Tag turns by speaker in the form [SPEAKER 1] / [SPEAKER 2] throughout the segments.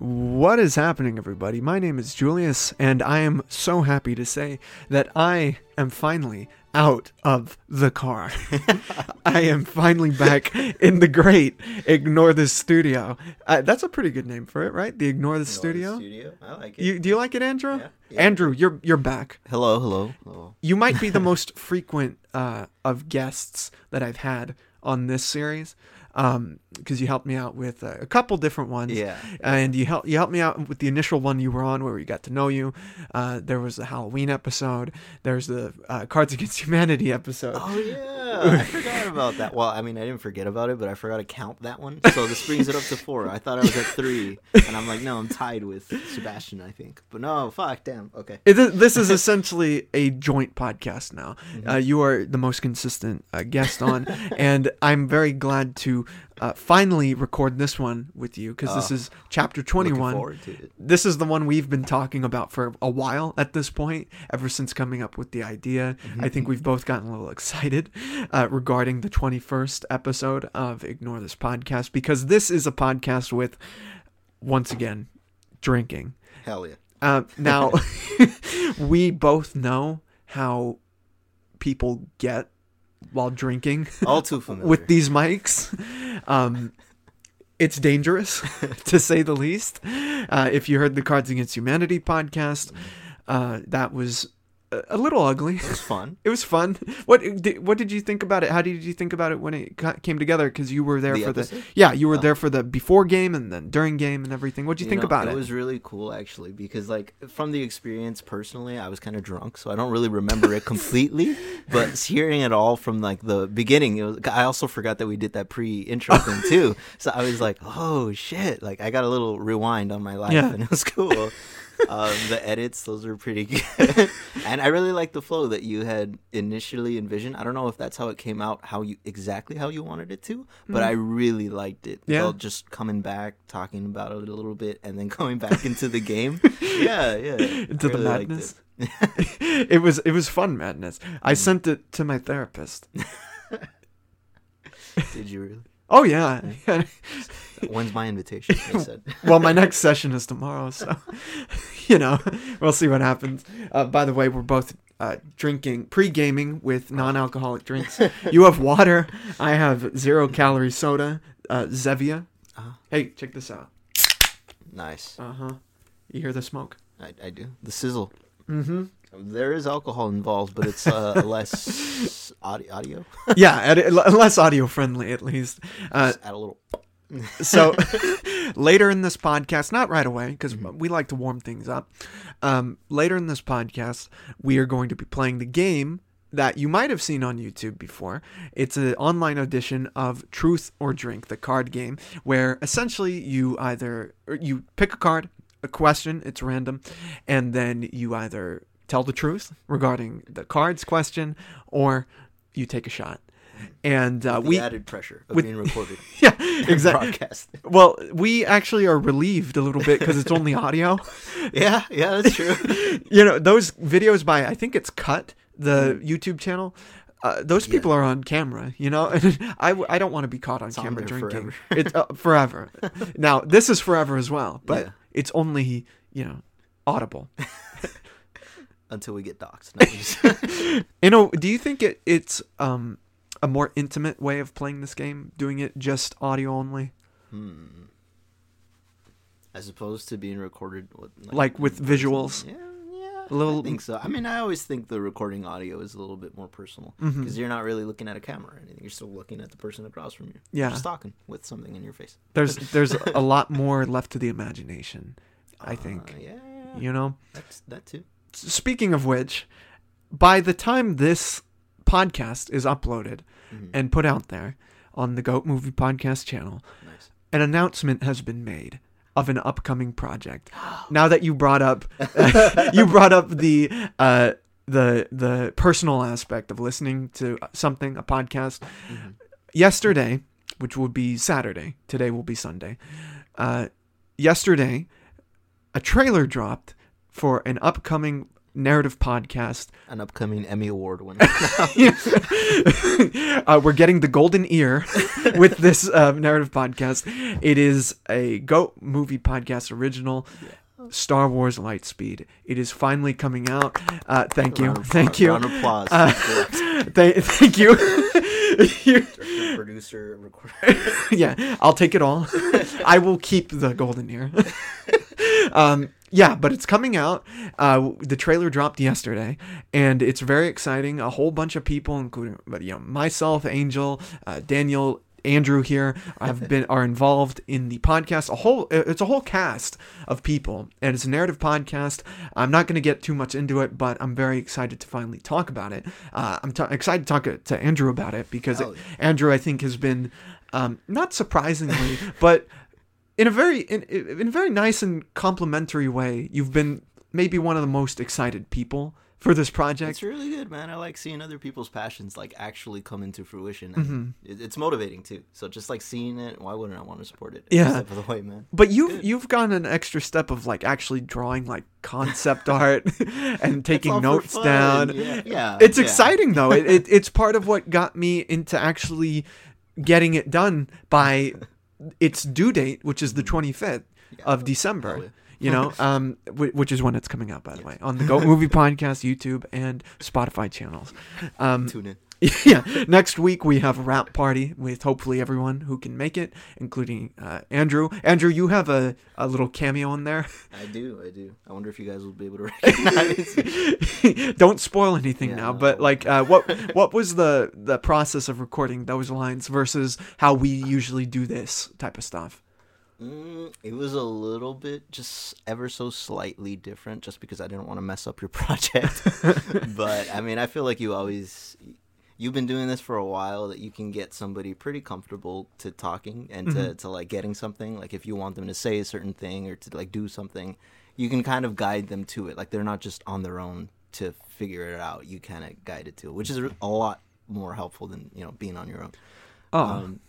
[SPEAKER 1] What is happening, everybody? My name is Julius, and I am so happy to say that I am finally out of the car. I am finally back in the great Ignore This Studio. Uh, that's a pretty good name for it, right? The Ignore This Studio.
[SPEAKER 2] Studio. I like it.
[SPEAKER 1] You, do you like it, Andrew?
[SPEAKER 2] Yeah, yeah.
[SPEAKER 1] Andrew, you're you're back.
[SPEAKER 2] hello, hello, hello.
[SPEAKER 1] You might be the most frequent uh, of guests that I've had on this series because you helped me out with a couple different ones.
[SPEAKER 2] Yeah.
[SPEAKER 1] And you helped you helped me out with the initial one you were on where we got to know you. Uh, there was the Halloween episode. There's the uh, Cards Against Humanity episode.
[SPEAKER 2] Oh yeah, I forgot about that. Well, I mean, I didn't forget about it, but I forgot to count that one. So this brings it up to four. I thought I was at three, and I'm like, no, I'm tied with Sebastian, I think. But no, fuck, damn. Okay.
[SPEAKER 1] It, this is essentially a joint podcast now.
[SPEAKER 2] Mm-hmm.
[SPEAKER 1] Uh, you are the most consistent uh, guest on, and I'm very glad to uh, finally record this one with you because this
[SPEAKER 2] Oh.
[SPEAKER 1] is chapter 21.
[SPEAKER 2] forward to it.
[SPEAKER 1] This is the one we've been talking about for a while at this point, ever since coming up with the idea. I think we've both gotten a little excited uh, regarding the 21st episode of Ignore This Podcast because this is a podcast with, once again, drinking.
[SPEAKER 2] Hell yeah.
[SPEAKER 1] Uh, now, we both know how people get while drinking
[SPEAKER 2] All too familiar.
[SPEAKER 1] with these mics. Um, it's dangerous, to say the least. Uh, if you heard the Cards Against Humanity podcast, uh, that was a, little ugly.
[SPEAKER 2] it was fun.
[SPEAKER 1] It was fun. What did, what did you think about it? How did you think about it when it came together? Because you were there
[SPEAKER 2] The
[SPEAKER 1] for the yeah, you were
[SPEAKER 2] Oh.
[SPEAKER 1] there for the before game and then during game and everything. What did you, think
[SPEAKER 2] know,
[SPEAKER 1] about it?
[SPEAKER 2] It was really cool actually because like from the experience personally, I was kind of drunk, so I don't really remember it completely. but hearing it all from like the beginning, it was. I also forgot that we did that pre-intro thing too. So I was like, oh shit! Like I got a little rewind on my life,
[SPEAKER 1] Yeah.
[SPEAKER 2] and it was cool. Um, the edits, those are pretty good, and I really like the flow that you had initially envisioned. I don't know if that's how it came out, how you exactly how you wanted it to, but I really liked it.
[SPEAKER 1] Yeah.
[SPEAKER 2] Well, just coming back, talking about it a little bit, and then going back into the game. Yeah, yeah.
[SPEAKER 1] Into the
[SPEAKER 2] really liked
[SPEAKER 1] madness?
[SPEAKER 2] it.
[SPEAKER 1] it was it was fun madness. I sent it to my therapist.
[SPEAKER 2] Did you really?
[SPEAKER 1] Oh yeah.
[SPEAKER 2] When's my invitation? They said.
[SPEAKER 1] well, my next session is tomorrow, so you know we'll see what happens. Uh, by the way, we're both uh, drinking pre-gaming with non-alcoholic drinks. You have water. I have zero calorie soda. Uh, Zevia.
[SPEAKER 2] Uh-huh.
[SPEAKER 1] Hey, check this out.
[SPEAKER 2] Nice.
[SPEAKER 1] Uh huh. You hear the smoke?
[SPEAKER 2] I, I do. The sizzle.
[SPEAKER 1] Mm-hmm.
[SPEAKER 2] There is alcohol involved, but it's uh, less audio.
[SPEAKER 1] Yeah, less audio friendly at least. Uh,
[SPEAKER 2] Just add a little.
[SPEAKER 1] So later in this podcast, not right away, because we like to warm things up. Um, later in this podcast, we are going to be playing the game that you might have seen on YouTube before. It's an online edition of Truth or Drink, the card game, where essentially you either or you pick a card, a question, it's random, and then you either tell the truth regarding the cards question or you take a shot. And uh, we
[SPEAKER 2] added pressure of
[SPEAKER 1] with-
[SPEAKER 2] being recorded.
[SPEAKER 1] yeah exactly well, we actually are relieved a little bit because it's only audio.
[SPEAKER 2] Yeah, yeah, that's true.
[SPEAKER 1] You know, those videos by I think it's Cut, the YouTube channel. Uh, those
[SPEAKER 2] Yeah.
[SPEAKER 1] people are on camera, you know. And I, I don't want to be caught on
[SPEAKER 2] It's
[SPEAKER 1] camera
[SPEAKER 2] there
[SPEAKER 1] drinking.
[SPEAKER 2] forever.
[SPEAKER 1] It's uh, forever. now this is forever as well, but
[SPEAKER 2] Yeah.
[SPEAKER 1] it's only you know audible.
[SPEAKER 2] Until we get doxxed.
[SPEAKER 1] You know, do you think it, it's um a more intimate way of playing this game, doing it just audio only,
[SPEAKER 2] hmm. As opposed to being recorded with
[SPEAKER 1] like with visuals?
[SPEAKER 2] Yeah, yeah.
[SPEAKER 1] A little-
[SPEAKER 2] I think so. I mean, I always think the recording audio is a little bit more personal because you're not really looking at a camera or anything. You're still looking at the person across from you.
[SPEAKER 1] Yeah.
[SPEAKER 2] Just talking with something in your face.
[SPEAKER 1] There's there's a lot more left to the imagination. I
[SPEAKER 2] Uh,
[SPEAKER 1] think.
[SPEAKER 2] yeah, yeah, yeah.
[SPEAKER 1] You know.
[SPEAKER 2] That's that too.
[SPEAKER 1] Speaking of which, by the time this podcast is uploaded
[SPEAKER 2] Mhm.
[SPEAKER 1] and put out there on the Goat Movie Podcast channel,
[SPEAKER 2] Nice.
[SPEAKER 1] an announcement has been made of an upcoming project. now that you brought up you brought up the uh the the personal aspect of listening to something, a podcast.
[SPEAKER 2] Mhm.
[SPEAKER 1] Yesterday, which will be Saturday, today will be Sunday. Uh yesterday, a trailer dropped for an upcoming narrative podcast.
[SPEAKER 2] An upcoming Emmy Award winner.
[SPEAKER 1] uh, we're getting the golden ear with this uh, narrative podcast. It is a Go movie podcast original. Star Wars Lightspeed. It is finally coming out. Uh, thank you, thank you,
[SPEAKER 2] Round of applause.
[SPEAKER 1] Uh, Th- thank you. You-
[SPEAKER 2] Director, producer, recorder.
[SPEAKER 1] yeah, I'll take it all. I will keep the golden ear. um, yeah, but it's coming out. Uh, the trailer dropped yesterday, and it's very exciting. A whole bunch of people, including, but you know, myself, Angel, uh, Daniel. Andrew here have been are involved in the podcast. A whole it's a whole cast of people, and it's a narrative podcast. I'm not going to get too much into it, but I'm very excited to finally talk about it. Uh, I'm t- excited to talk to Andrew about it because
[SPEAKER 2] Hell yeah.
[SPEAKER 1] Andrew, I think, has been um, not surprisingly, but in a very in, in a very nice and complimentary way. You've been maybe one of the most excited people for this project.
[SPEAKER 2] It's really good, man. I like seeing other people's passions like actually come into fruition.
[SPEAKER 1] Mm-hmm.
[SPEAKER 2] It, it's motivating too. So just like seeing it, why wouldn't I want to support it?
[SPEAKER 1] Yeah.
[SPEAKER 2] Of the way, man.
[SPEAKER 1] But you've you've gone an extra step of like actually drawing like concept art and taking notes down.
[SPEAKER 2] Yeah, yeah,
[SPEAKER 1] It's
[SPEAKER 2] yeah.
[SPEAKER 1] exciting though. It, it it's part of what got me into actually getting it done by its due date, which is the 25th of December.
[SPEAKER 2] Hell yeah.
[SPEAKER 1] You know, um, whi- which is when it's coming out, by the way, on the Go Movie Podcast, YouTube, and Spotify channels. Um,
[SPEAKER 2] Tune in.
[SPEAKER 1] yeah. Next week we have a wrap party with hopefully everyone who can make it, including uh, Andrew. Andrew, you have a, a little cameo in there.
[SPEAKER 2] I do, I do. I wonder if you guys will be able to recognize.
[SPEAKER 1] Don't spoil anything
[SPEAKER 2] Yeah,
[SPEAKER 1] now,
[SPEAKER 2] no.
[SPEAKER 1] but like, uh, what what was the the process of recording those lines versus how we usually do this type of stuff?
[SPEAKER 2] Mm, it was a little bit just ever so slightly different just because I didn't want to mess up your project. but I mean, I feel like you always you've been doing this for a while that you can get somebody pretty comfortable to talking and
[SPEAKER 1] Mm-hmm.
[SPEAKER 2] to, to like getting something. Like if you want them to say a certain thing or to like do something you can kind of guide them to it. Like they're not just on their own to figure it out. You kind of guide it to it which is a lot more helpful than you know being on your own.
[SPEAKER 1] Oh,
[SPEAKER 2] um,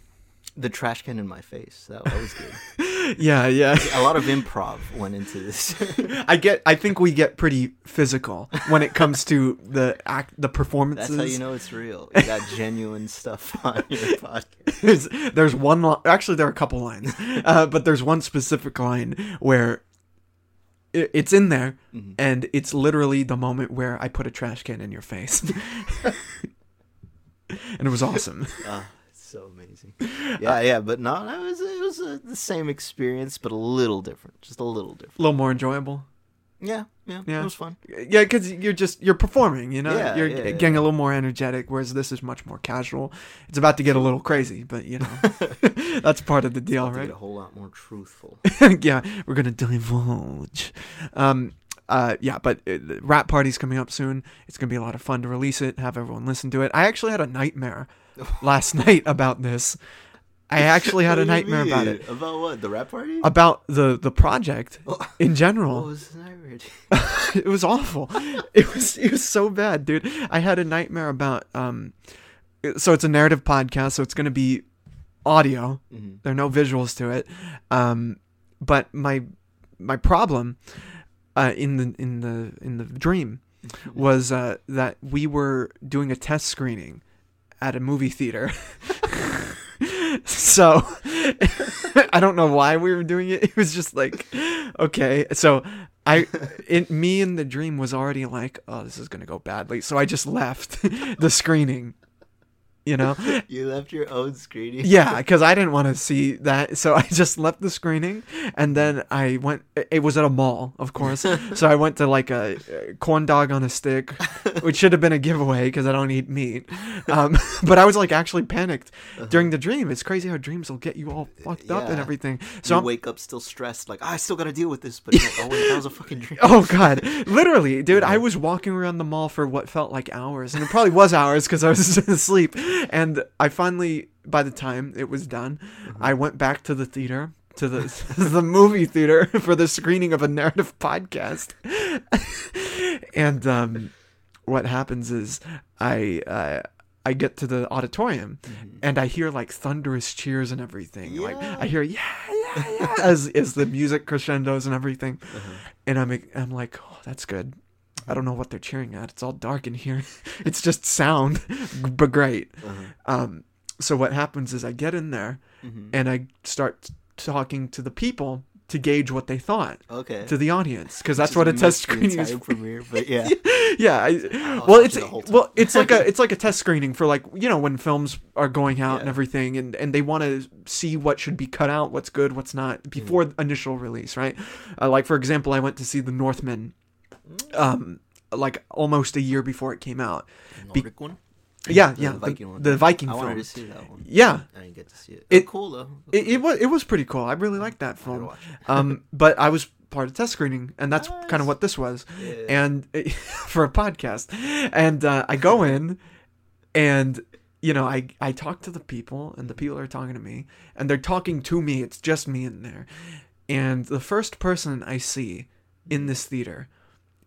[SPEAKER 2] the trash can in my face that, that was good
[SPEAKER 1] yeah, yeah.
[SPEAKER 2] a lot of improv went into this.
[SPEAKER 1] I get. I think we get pretty physical when it comes to the act, the performances.
[SPEAKER 2] That's how you know it's real. You got genuine stuff on your podcast.
[SPEAKER 1] there's, there's one li- actually there are a couple lines uh, but there's one specific line where i it's in there
[SPEAKER 2] Mm-hmm.
[SPEAKER 1] and it's literally the moment where i put a trash can in your face and it was awesome
[SPEAKER 2] it's so amazing. Yeah, yeah, but no, it was it was uh, the same experience, but a little different, just a little different, a
[SPEAKER 1] little more enjoyable
[SPEAKER 2] Yeah, yeah,
[SPEAKER 1] Yeah.
[SPEAKER 2] it was fun.
[SPEAKER 1] yeah because you're just you're performing you know
[SPEAKER 2] Yeah,
[SPEAKER 1] you're
[SPEAKER 2] yeah,
[SPEAKER 1] getting
[SPEAKER 2] yeah.
[SPEAKER 1] a little more energetic whereas this is much more casual it's about to get a little crazy but you know that's part of the deal right
[SPEAKER 2] a whole lot more truthful.
[SPEAKER 1] yeah, we're gonna divulge. Um, uh, yeah, but uh, the wrap party's coming up soon. It's gonna be a lot of fun to release it, have everyone listen to it. I actually had a nightmare last night about this. I actually had a nightmare about it.
[SPEAKER 2] About what? The wrap party?
[SPEAKER 1] about the the project in general.
[SPEAKER 2] what was the nightmare?
[SPEAKER 1] it was awful. It was it was so bad, dude. I had a nightmare about um. So it's a narrative podcast, so it's gonna be audio.
[SPEAKER 2] Mhm.
[SPEAKER 1] There are no visuals to it. Um, but my my problem uh, in the in the in the dream was uh, that we were doing a test screening at a movie theater. so I don't know why we were doing it. It was just like okay. So I it me in the dream was already like, oh, this is gonna go badly. So I just left the screening. You know,
[SPEAKER 2] You left your own screening.
[SPEAKER 1] yeah, because I didn't want to see that, so I just left the screening, and then I went. It was at a mall, of course, so I went to like a, uh corn dog on a stick, which should have been a giveaway because I don't eat meat. Um, but I was like actually panicked during the dream. It's crazy how dreams will get you all fucked up and everything. So I'm,
[SPEAKER 2] wake up still stressed, like "Ah, I still got to deal with this, but like, oh wait, that was a fucking dream.
[SPEAKER 1] Oh god, literally, dude, I was walking around the mall for what felt like hours, and it probably was hours because I was asleep. And I finally, by the time it was done, I went back to the theater, to the the movie theater for the screening of a narrative podcast. and um, what happens is I. Uh, I get to the auditorium and I hear like thunderous cheers and everything. Like I hear yeah, yeah, yeah as as the music crescendos and everything. And I'm I'm like, "Oh, that's good." I don't know what they're cheering at. It's all dark in here. it's just sound, but great.
[SPEAKER 2] Uh-huh.
[SPEAKER 1] Um, so what happens is I get in there
[SPEAKER 2] Mhm.
[SPEAKER 1] and I start talking to the people to gauge what they thought
[SPEAKER 2] Okay.
[SPEAKER 1] to the audience because that's what a test screening is.
[SPEAKER 2] premiere, but yeah.
[SPEAKER 1] yeah, I, well, it's
[SPEAKER 2] the whole time.
[SPEAKER 1] well, it's like a it's like a test screening for like you know when films are going out and everything, and and they want to see what should be cut out, what's good, what's not before
[SPEAKER 2] Mm.
[SPEAKER 1] initial release, right? Uh, like for example, I went to see The Northman,
[SPEAKER 2] Mm.
[SPEAKER 1] Um, like almost a year before it came out.
[SPEAKER 2] The
[SPEAKER 1] Be-
[SPEAKER 2] Nordic one.
[SPEAKER 1] Yeah,
[SPEAKER 2] The
[SPEAKER 1] yeah,
[SPEAKER 2] Viking
[SPEAKER 1] the,
[SPEAKER 2] one.
[SPEAKER 1] the Viking
[SPEAKER 2] I
[SPEAKER 1] film.
[SPEAKER 2] wanted to see that one.
[SPEAKER 1] Yeah.
[SPEAKER 2] I didn't get to see it.
[SPEAKER 1] It-
[SPEAKER 2] oh, cool though.
[SPEAKER 1] It, it was it was pretty cool. I really liked that film. Um, but I was part of test screening, and that's kind of what this was.
[SPEAKER 2] Yeah.
[SPEAKER 1] and for a podcast and uh, i go in and you know i i talk to the people and the people are talking to me and they're talking to me it's just me in there and the first person i see in this theater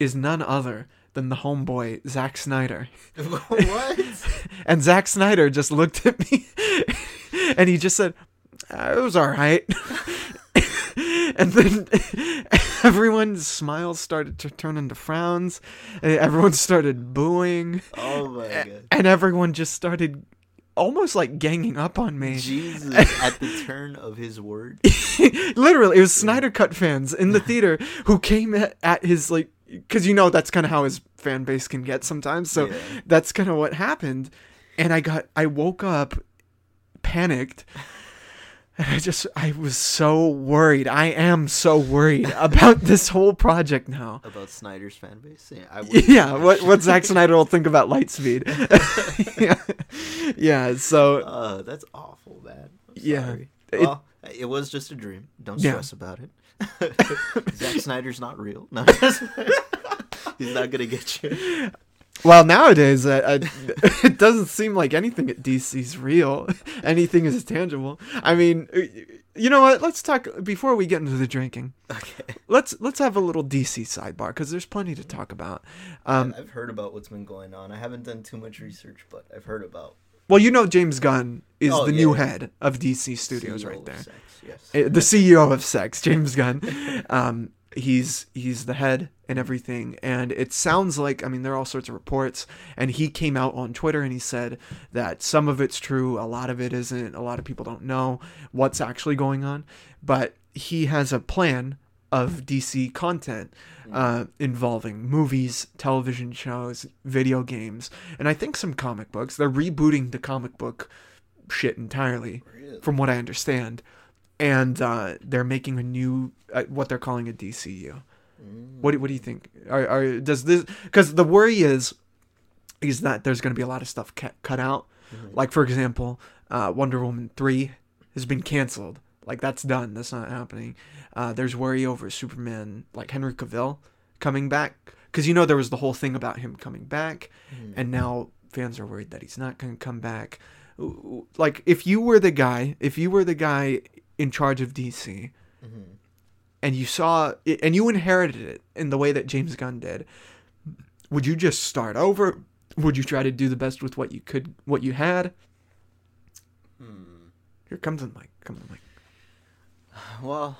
[SPEAKER 1] is none other than the homeboy Zack Snyder.
[SPEAKER 2] what?
[SPEAKER 1] And Zack Snyder just looked at me and he just said, "Uh, It was all right. and then everyone's smiles started to turn into frowns. and Everyone started booing.
[SPEAKER 2] Oh my god.
[SPEAKER 1] And everyone just started almost like ganging up on me.
[SPEAKER 2] Jesus, at the turn of his word.
[SPEAKER 1] Literally, it was Snyder Cut fans in the theater who came at, at his like, because you know that's kind of how his fan base can get sometimes. So
[SPEAKER 2] Yeah.
[SPEAKER 1] that's kind of what happened, and I got, I woke up, panicked, and I just, I was so worried. I am so worried about this whole project now.
[SPEAKER 2] About Snyder's fan base. Yeah, I.
[SPEAKER 1] Yeah, what what Zack Snyder will think about Lightspeed. yeah. yeah, so
[SPEAKER 2] Uh, that's awful, man.
[SPEAKER 1] Yeah.
[SPEAKER 2] well, it was just a dream. Don't
[SPEAKER 1] Yeah.
[SPEAKER 2] stress about it. Zack Snyder's not real. No, he's not gonna get you.
[SPEAKER 1] Well, nowadays, uh, uh, it doesn't seem like anything at DC's real. anything is tangible. I mean, uh, you know what? Let's talk before we get into the drinking.
[SPEAKER 2] Okay.
[SPEAKER 1] Let's let's have a little DC sidebar because there's plenty to talk about. Um,
[SPEAKER 2] I've heard about what's been going on. I haven't done too much research, but I've heard about
[SPEAKER 1] well, you know, James Gunn is
[SPEAKER 2] Oh,
[SPEAKER 1] the
[SPEAKER 2] yeah,
[SPEAKER 1] new
[SPEAKER 2] yeah.
[SPEAKER 1] head of DC Studios right there.
[SPEAKER 2] sex, Yes.
[SPEAKER 1] Uh, the CEO of Sex, James Gunn. Um, he's he's the head and everything, and it sounds like I mean there are all sorts of reports, and he came out on Twitter and he said that some of it's true, a lot of it isn't. A lot of people don't know what's actually going on, but he has a plan of DC content uh, involving movies, television shows, video games, and I think some comic books. They're rebooting the comic book shit entirely
[SPEAKER 2] Really?
[SPEAKER 1] from what I understand, and uh, they're making a new uh, what they're calling a DCU.
[SPEAKER 2] Mm.
[SPEAKER 1] What do, what do you think? Are, are does this because the worry is is that there's going to be a lot of stuff cut, cut out.
[SPEAKER 2] Mhm.
[SPEAKER 1] Like for example, uh, Wonder Woman three has been canceled. Like that's done. That's not happening. Uh, there's worry over Superman, like Henry Cavill coming back, because you know there was the whole thing about him coming back,
[SPEAKER 2] Mhm.
[SPEAKER 1] and now fans are worried that he's not going to come back. Like if you were the guy, if you were the guy in charge of DC,
[SPEAKER 2] Mhm.
[SPEAKER 1] and you saw it, and you inherited it in the way that James Gunn did, would you just start over? Would you try to do the best with what you could, what you had?
[SPEAKER 2] Hmm.
[SPEAKER 1] Here comes the mic. Come the mic.
[SPEAKER 2] Well,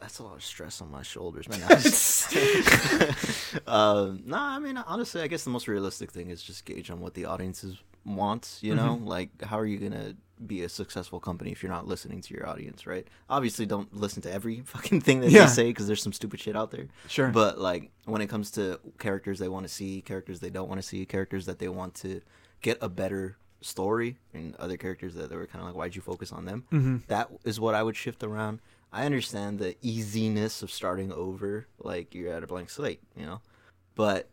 [SPEAKER 2] that's a lot of stress on my shoulders, man. Um, nah, I mean, honestly, I guess the most realistic thing is just gauge on what the audiences wants. You know, like how are you gonna be a successful company if you're not listening to your audience, right? Obviously, don't listen to every fucking thing that
[SPEAKER 1] Yeah.
[SPEAKER 2] they say because there's some stupid shit out there.
[SPEAKER 1] Sure.
[SPEAKER 2] But like when it comes to characters they want to see, characters they don't want to see, characters that they want to get a better story, and other characters that they were kind of like, why'd you focus on them?
[SPEAKER 1] hmm
[SPEAKER 2] That is what I would shift around. I understand the easiness of starting over, like you're at a blank slate, you know, but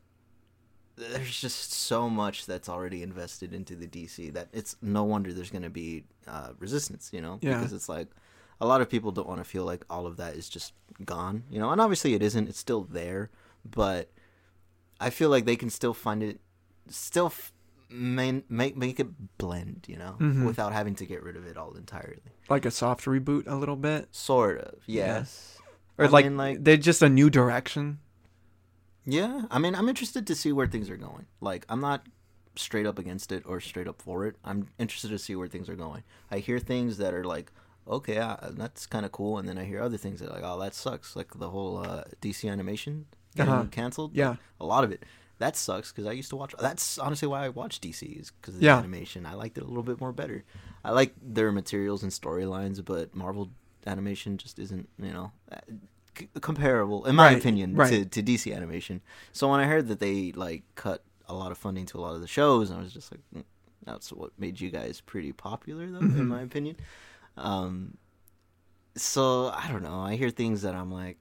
[SPEAKER 2] there's just so much that's already invested into the DC that it's no wonder there's going to be uh, resistance, you know,
[SPEAKER 1] Yeah.
[SPEAKER 2] because it's like a lot of people don't want to feel like all of that is just gone, you know, and obviously it isn't. It's still there, but I feel like they can still find it, still f- main, make make it blend, you know,
[SPEAKER 1] Mhm.
[SPEAKER 2] without having to get rid of it all entirely.
[SPEAKER 1] Like a soft reboot, a little bit,
[SPEAKER 2] Sort of,
[SPEAKER 1] Yeah.
[SPEAKER 2] yes.
[SPEAKER 1] or
[SPEAKER 2] I
[SPEAKER 1] like,
[SPEAKER 2] mean, like-
[SPEAKER 1] they're just a new direction.
[SPEAKER 2] Yeah, I mean, I'm interested to see where things are going. Like, I'm not straight up against it or straight up for it. I'm interested to see where things are going. I hear things that are like, okay, uh, that's kind of cool, and then I hear other things that are like, oh, that sucks. Like the whole uh, DC animation getting
[SPEAKER 1] Uh-huh.
[SPEAKER 2] canceled.
[SPEAKER 1] Yeah.
[SPEAKER 2] a lot of it. That sucks because I used to watch. That's honestly why I watch DC is because the
[SPEAKER 1] Yeah.
[SPEAKER 2] animation. I liked it a little bit more better. I like their materials and storylines, but Marvel animation just isn't you know c- comparable in my
[SPEAKER 1] Right,
[SPEAKER 2] opinion to,
[SPEAKER 1] right.
[SPEAKER 2] to DC animation. So when I heard that they like cut a lot of funding to a lot of the shows, I was just like, "Mm, that's what made you guys pretty popular though,
[SPEAKER 1] Mhm.
[SPEAKER 2] in my opinion. Um, so I don't know. I hear things that I'm like,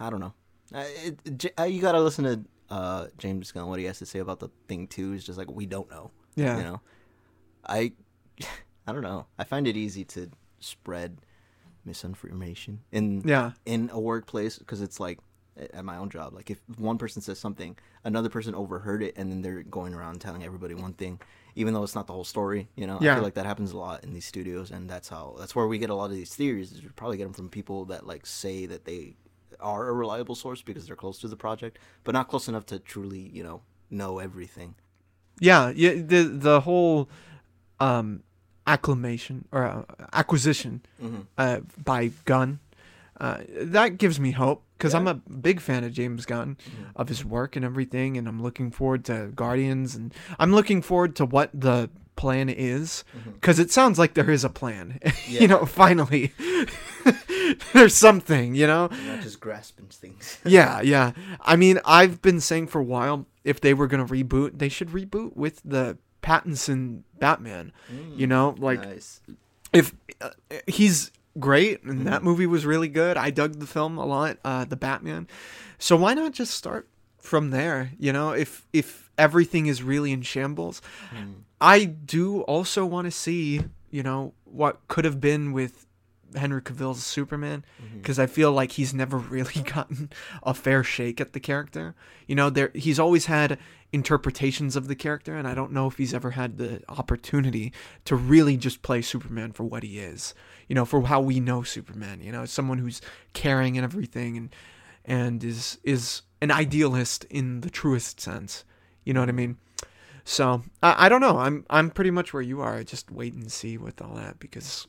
[SPEAKER 2] I don't know. Uh, it, uh, you gotta listen to uh, James Gunn. What he has to say about the thing too is just like we don't know.
[SPEAKER 1] Yeah.
[SPEAKER 2] You know, I, I don't know. I find it easy to spread misinformation in
[SPEAKER 1] Yeah.
[SPEAKER 2] in a workplace because it's like at my own job. Like if one person says something, another person overheard it, and then they're going around telling everybody one thing, even though it's not the whole story. You know, I feel like that happens a lot in these studios, and that's how that's where we get a lot of these theories. Is we probably get them from people that like say that they are a reliable source because they're close to the project, but not close enough to truly, you know, know everything.
[SPEAKER 1] Yeah, yeah. The the whole um, acclamation or uh, acquisition
[SPEAKER 2] Mm-hmm.
[SPEAKER 1] uh, by Gunn uh, that gives me hope because I'm a big fan of James Gunn of his work and everything, and I'm looking forward to Guardians, and I'm looking forward to what the plan is because it sounds like there is a plan.
[SPEAKER 2] Yeah.
[SPEAKER 1] you know, finally there's something. You know,
[SPEAKER 2] Not just grasping things.
[SPEAKER 1] yeah, yeah. I mean, I've been saying for a while if they were gonna reboot, they should reboot with the Pattinson Batman. You know, like
[SPEAKER 2] nice.
[SPEAKER 1] if uh, he's great and that movie was really good. I dug the film a lot, uh, the Batman. So why not just start from there? You know, if if everything is really in shambles, I do also want to see you know what could have been with Henry Cavill's Superman because I feel like he's never really gotten a fair shake at the character. You know, there he's always had interpretations of the character, and I don't know if he's ever had the opportunity to really just play Superman for what he is. You know, for how we know Superman. You know, someone who's caring and everything, and and is is an idealist in the truest sense. You know what I mean? So I, I don't know. I'm I'm pretty much where you are. I Just wait and see with all that because,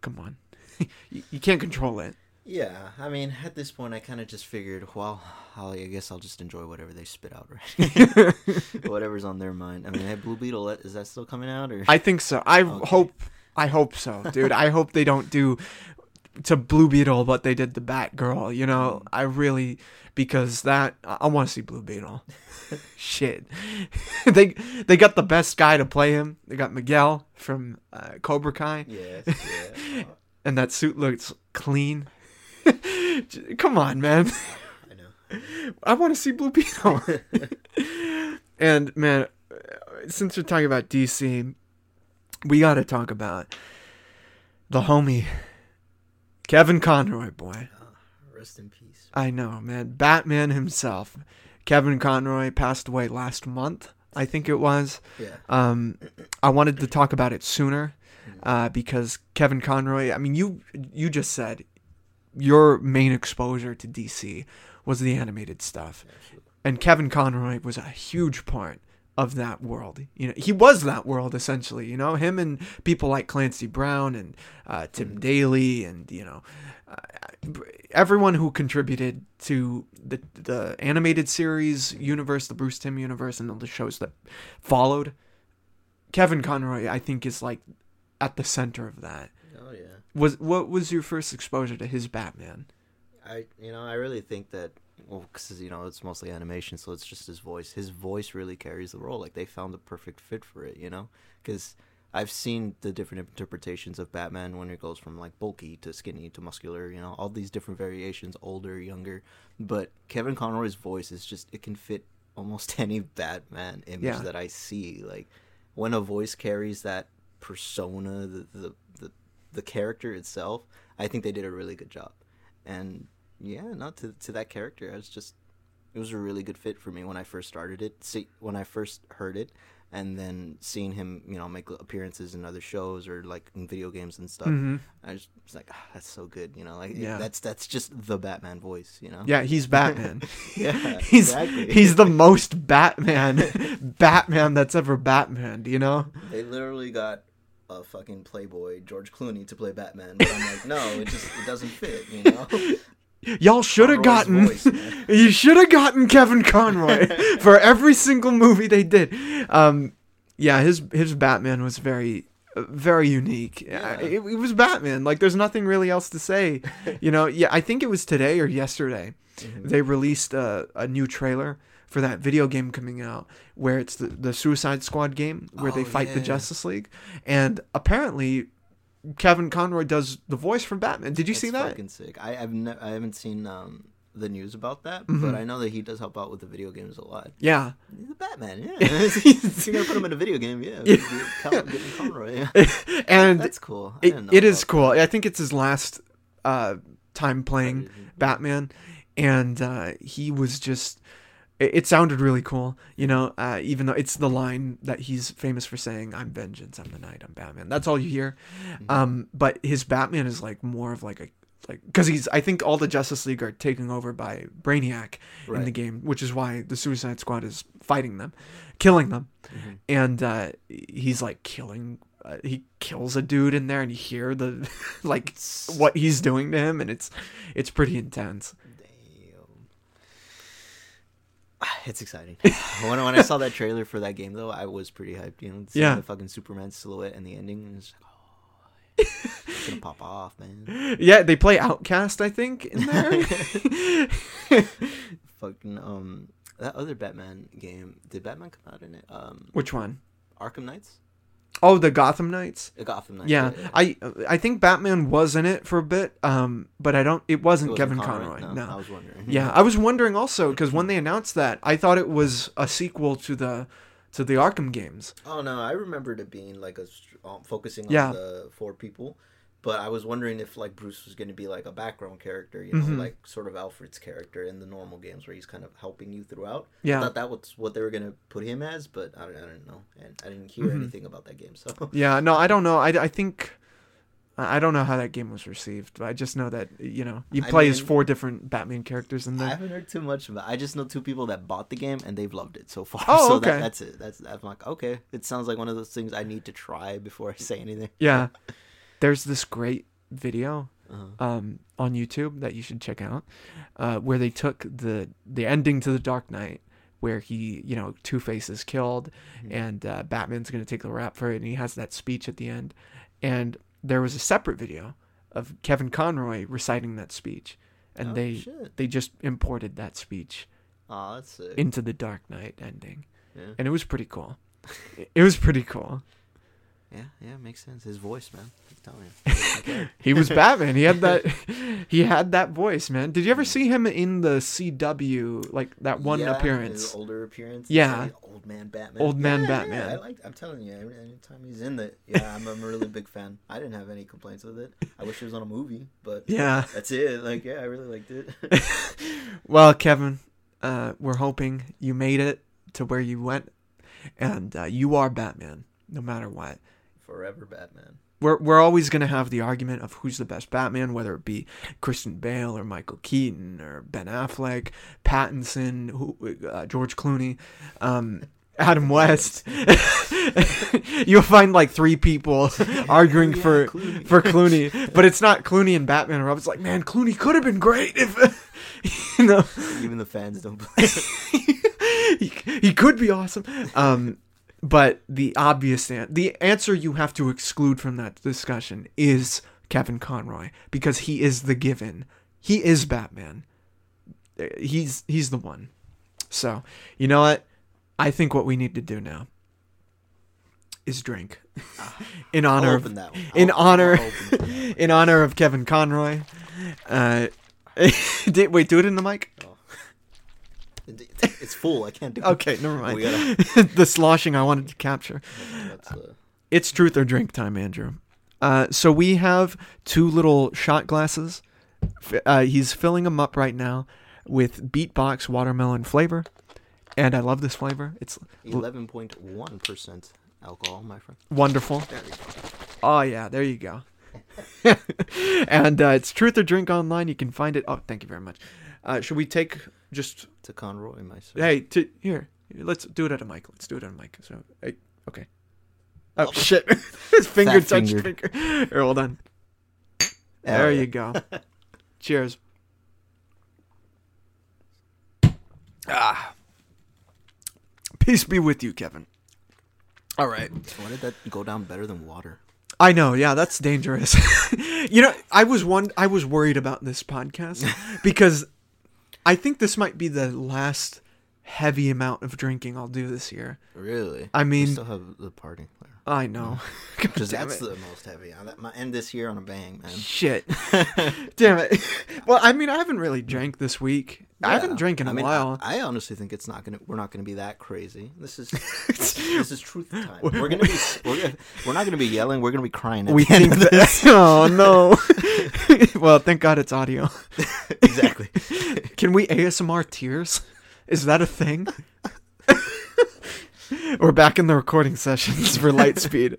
[SPEAKER 1] come on, you, you can't control it.
[SPEAKER 2] Yeah, I mean, at this point, I kind of just figured, well, I'll, I guess I'll just enjoy whatever they spit out, right? Whatever's on their mind. I mean, hey, Blue Beetle, is that still coming out? Or
[SPEAKER 1] I think so. I
[SPEAKER 2] Okay.
[SPEAKER 1] hope. I hope so, dude. I hope they don't do to Blue Beetle what they did to Batgirl. You know, I really because that I, I want to see Blue Beetle. Shit, they they got the best guy to play him. They got Miguel from uh, Cobra Kai.
[SPEAKER 2] yes, yeah,
[SPEAKER 1] and that suit looks clean. Come on, man.
[SPEAKER 2] I know.
[SPEAKER 1] I want to see Blue Beetle. and man, since we're talking about DC, we got to talk about the homie Kevin Conroy, boy.
[SPEAKER 2] Rest in peace.
[SPEAKER 1] I know, man. Batman himself. Kevin Conroy passed away last month, I think it was.
[SPEAKER 2] Yeah.
[SPEAKER 1] Um, I wanted to talk about it sooner uh, because Kevin Conroy. I mean, you you just said your main exposure to DC was the animated stuff, and Kevin Conroy was a huge part of that world. You know, he was that world essentially. You know, him and people like Clancy Brown and uh, Tim Daly and you know. Uh, everyone who contributed to the the animated series universe, the Bruce Timm universe, and all the shows that followed, Kevin Conroy, I think, is like at the center of that. Was what was your first exposure to his Batman?
[SPEAKER 2] I you know I really think that well because you know it's mostly animation so it's just his voice. His voice really carries the role. Like they found the perfect fit for it you know? Because I've seen the different interpretations of Batman when it goes from like bulky to skinny to muscular you know? All these different variations older younger. But Kevin Conroy's voice is just it can fit almost any Batman image
[SPEAKER 1] Yeah.
[SPEAKER 2] that I see. Like when a voice carries that persona the the, the the character itself I think they did a really good job and yeah, not to to that character. I was just it was a really good fit for me when I first started it. See, when I first heard it, and then seeing him, you know, make appearances in other shows or like in video games and stuff.
[SPEAKER 1] Mhm.
[SPEAKER 2] I just was like, ah, that's so good, you know, like
[SPEAKER 1] Yeah.
[SPEAKER 2] that's that's just the Batman voice, you know.
[SPEAKER 1] Yeah, he's Batman.
[SPEAKER 2] Yeah,
[SPEAKER 1] he's
[SPEAKER 2] exactly.
[SPEAKER 1] he's the most Batman Batman that's ever Batman. You know?
[SPEAKER 2] They literally got a fucking playboy George Clooney to play Batman, but I'm like, no, it just it doesn't fit, you know.
[SPEAKER 1] y'all should have gotten
[SPEAKER 2] voice,
[SPEAKER 1] you should have gotten Kevin Conroy for every single movie they did. Um, yeah, his his Batman was very very unique.
[SPEAKER 2] Yeah.
[SPEAKER 1] Uh, It, it was Batman. Like there's nothing really else to say. you know, yeah, I think it was today or yesterday
[SPEAKER 2] Mm-hmm.
[SPEAKER 1] they released a, a new trailer for that video game coming out where it's the, the Suicide Squad game where they
[SPEAKER 2] Oh,
[SPEAKER 1] fight the. Justice League and apparently Kevin Conroy does the voice for Batman. Did you see that?
[SPEAKER 2] Fucking sick. I, I've ne- I haven't seen um, the news about that,
[SPEAKER 1] Mhm.
[SPEAKER 2] but I know that he does help out with the video games a lot.
[SPEAKER 1] Yeah.
[SPEAKER 2] He's a Batman, yeah. you're gonna put him in a video game, yeah.
[SPEAKER 1] Yeah.
[SPEAKER 2] Cal- Conroy, yeah.
[SPEAKER 1] and
[SPEAKER 2] That's cool. I
[SPEAKER 1] it, it is cool. I think it's his last uh, time playing. Batman, and uh, he was just. It, it sounded really cool, you know. Uh, even though it's the line that he's famous for saying, "I'm vengeance, I'm the night, I'm Batman." That's all you hear.
[SPEAKER 2] Mm-hmm.
[SPEAKER 1] Um, but his Batman is like more of like a like because he's. I think all the Justice League are taking over by Brainiac in the game, which is why the Suicide Squad is fighting them, killing them,
[SPEAKER 2] Mhm.
[SPEAKER 1] and uh, he's like killing. Uh, he kills a dude in there, and you hear the like what he's doing to him, and it's it's pretty intense.
[SPEAKER 2] It's exciting. when, when I saw that trailer for that game, though, I was pretty hyped. You know, seeing
[SPEAKER 1] Yeah.
[SPEAKER 2] the fucking Superman silhouette and the ending, and it's like, oh, it's gonna pop off, man.
[SPEAKER 1] Yeah, they play Outcast, I think, in there.
[SPEAKER 2] Fucking um, that other Batman game. Did Batman come out in it? Um,
[SPEAKER 1] Which one?
[SPEAKER 2] Arkham Knights,
[SPEAKER 1] Oh, the Gotham Knights.
[SPEAKER 2] The Gotham Knights.
[SPEAKER 1] Yeah, I I think Batman was in it for a bit, um, but I don't. It wasn't,
[SPEAKER 2] It wasn't
[SPEAKER 1] Kevin
[SPEAKER 2] Conroy. No,
[SPEAKER 1] No.
[SPEAKER 2] I was wondering.
[SPEAKER 1] Yeah, I was wondering also because when they announced that, I thought it was a sequel to the to the Arkham games.
[SPEAKER 2] Oh no, I remembered it being like a um, focusing on
[SPEAKER 1] Yeah.
[SPEAKER 2] the four people, but I was wondering if like Bruce was going to be like a background character, you know,
[SPEAKER 1] Mhm.
[SPEAKER 2] like sort of Alfred's character in the normal games where he's kind of helping you throughout.
[SPEAKER 1] Yeah, I
[SPEAKER 2] thought that was what they were going to put him as, but I, don't- I didn't know, and I didn't hear
[SPEAKER 1] Mhm.
[SPEAKER 2] anything about that game. So
[SPEAKER 1] yeah. No, I don't know. I, I think I don't know how that game was received. But I just know that you know you
[SPEAKER 2] I
[SPEAKER 1] play as four different Batman characters in there.
[SPEAKER 2] I haven't heard too much about. I just know two people that bought the game and they've loved it so far.
[SPEAKER 1] Oh,
[SPEAKER 2] so
[SPEAKER 1] okay.
[SPEAKER 2] that, that's it. That's that's like okay. It sounds like one of those things I need to try before I say anything.
[SPEAKER 1] Yeah, there's this great video
[SPEAKER 2] Uh-huh.
[SPEAKER 1] um, on YouTube that you should check out, uh, where they took the the ending to the Dark Knight, where he, you know, Two Face is killed,
[SPEAKER 2] Mhm.
[SPEAKER 1] and uh, Batman's gonna take the rap for it, and he has that speech at the end, and there was a separate video of Kevin Conroy reciting that speech, and
[SPEAKER 2] Oh,
[SPEAKER 1] they
[SPEAKER 2] shit.
[SPEAKER 1] they just imported that speech
[SPEAKER 2] Oh,
[SPEAKER 1] into the Dark Knight ending,
[SPEAKER 2] yeah.
[SPEAKER 1] and it was pretty cool. It was pretty cool.
[SPEAKER 2] Yeah, yeah, makes sense. His voice, man. I'm telling you. Okay.
[SPEAKER 1] He was Batman. He had that. He had that voice, man. Did you ever see him in the CW, like that one
[SPEAKER 2] Yeah,
[SPEAKER 1] appearance?
[SPEAKER 2] Older appearance.
[SPEAKER 1] Yeah.
[SPEAKER 2] Like old man Batman.
[SPEAKER 1] Old man
[SPEAKER 2] Yeah,
[SPEAKER 1] Batman.
[SPEAKER 2] Yeah, I like. I'm telling you, every anytime he's in it, yeah, I'm, I'm a really big fan. I didn't have any complaints with it. I wish it was on a movie, but
[SPEAKER 1] Yeah.
[SPEAKER 2] that's it. Like, yeah, I really liked it.
[SPEAKER 1] Well, Kevin, uh, we're hoping you made it to where you went, and uh, you are Batman, no matter what.
[SPEAKER 2] Forever Batman.
[SPEAKER 1] We're we're always gonna have the argument of who's the best Batman, whether it be Christian Bale or Michael Keaton or Ben Affleck, Pattinson, who, uh, George Clooney, um, Adam West. You'll find like three people arguing
[SPEAKER 2] Yeah,
[SPEAKER 1] for
[SPEAKER 2] Clooney.
[SPEAKER 1] for Clooney, but it's not Clooney and Batman. Or Rob, it's like, man, Clooney could have been great if you know
[SPEAKER 2] Even the fans don't
[SPEAKER 1] he, he could be awesome. Um, but the obvious an- the answer you have to exclude from that discussion is Kevin Conroy because he is the given. He is Batman. Uh, He's he's the one. So you know what? I think what we need to do now is drink in honor of in honor-
[SPEAKER 2] I'll open that one.
[SPEAKER 1] in honor of Kevin Conroy. Uh, did, wait, do it in the mic.
[SPEAKER 2] It's full. I can't do. It.
[SPEAKER 1] okay, never mind.
[SPEAKER 2] We gotta.
[SPEAKER 1] the sloshing I wanted to capture.
[SPEAKER 2] Uh,
[SPEAKER 1] It's truth or drink time, Andrew. Uh, so we have two little shot glasses. Uh, he's filling them up right now with Beatbox watermelon flavor, and I love this flavor. It's
[SPEAKER 2] Eleven point one percent alcohol, my friend.
[SPEAKER 1] wonderful.
[SPEAKER 2] There you go.
[SPEAKER 1] Oh yeah, there you go. and uh, it's truth or drink online. You can find it. Oh, thank you very much. Uh, should we take just
[SPEAKER 2] To Conroy, my sir.
[SPEAKER 1] hey to here? Let's do it at a mic. Let's do it at a mic. So hey, okay. Oh shit! His finger touched finger. Here, hold on.
[SPEAKER 2] Hell
[SPEAKER 1] There you go. Cheers. Ah. Peace be with you, Kevin. All right.
[SPEAKER 2] Why did that go down better than water?
[SPEAKER 1] I know, yeah, that's dangerous. you know, I was one I was worried about this podcast because I think this might be the last heavy amount of drinking I'll do this year.
[SPEAKER 2] Really?
[SPEAKER 1] I mean, We
[SPEAKER 2] still have the party.
[SPEAKER 1] I know. God
[SPEAKER 2] Because
[SPEAKER 1] damn
[SPEAKER 2] that's the most heavy. I might end this year on a bang, man.
[SPEAKER 1] Shit. Damn it. Well, I mean, I haven't really drank this week. I haven't
[SPEAKER 2] Yeah.
[SPEAKER 1] drank in a
[SPEAKER 2] I mean,
[SPEAKER 1] while.
[SPEAKER 2] I, I honestly think it's not gonna. We're not gonna be that crazy. This is this is truth time. We're gonna be. We're, gonna, we're not gonna be yelling. We're gonna be crying. At
[SPEAKER 1] we
[SPEAKER 2] the end
[SPEAKER 1] think
[SPEAKER 2] this.
[SPEAKER 1] that. Oh no. well, thank God it's audio.
[SPEAKER 2] exactly.
[SPEAKER 1] Can we ASMR tears? Is that a thing? We're back in the recording sessions for Lightspeed.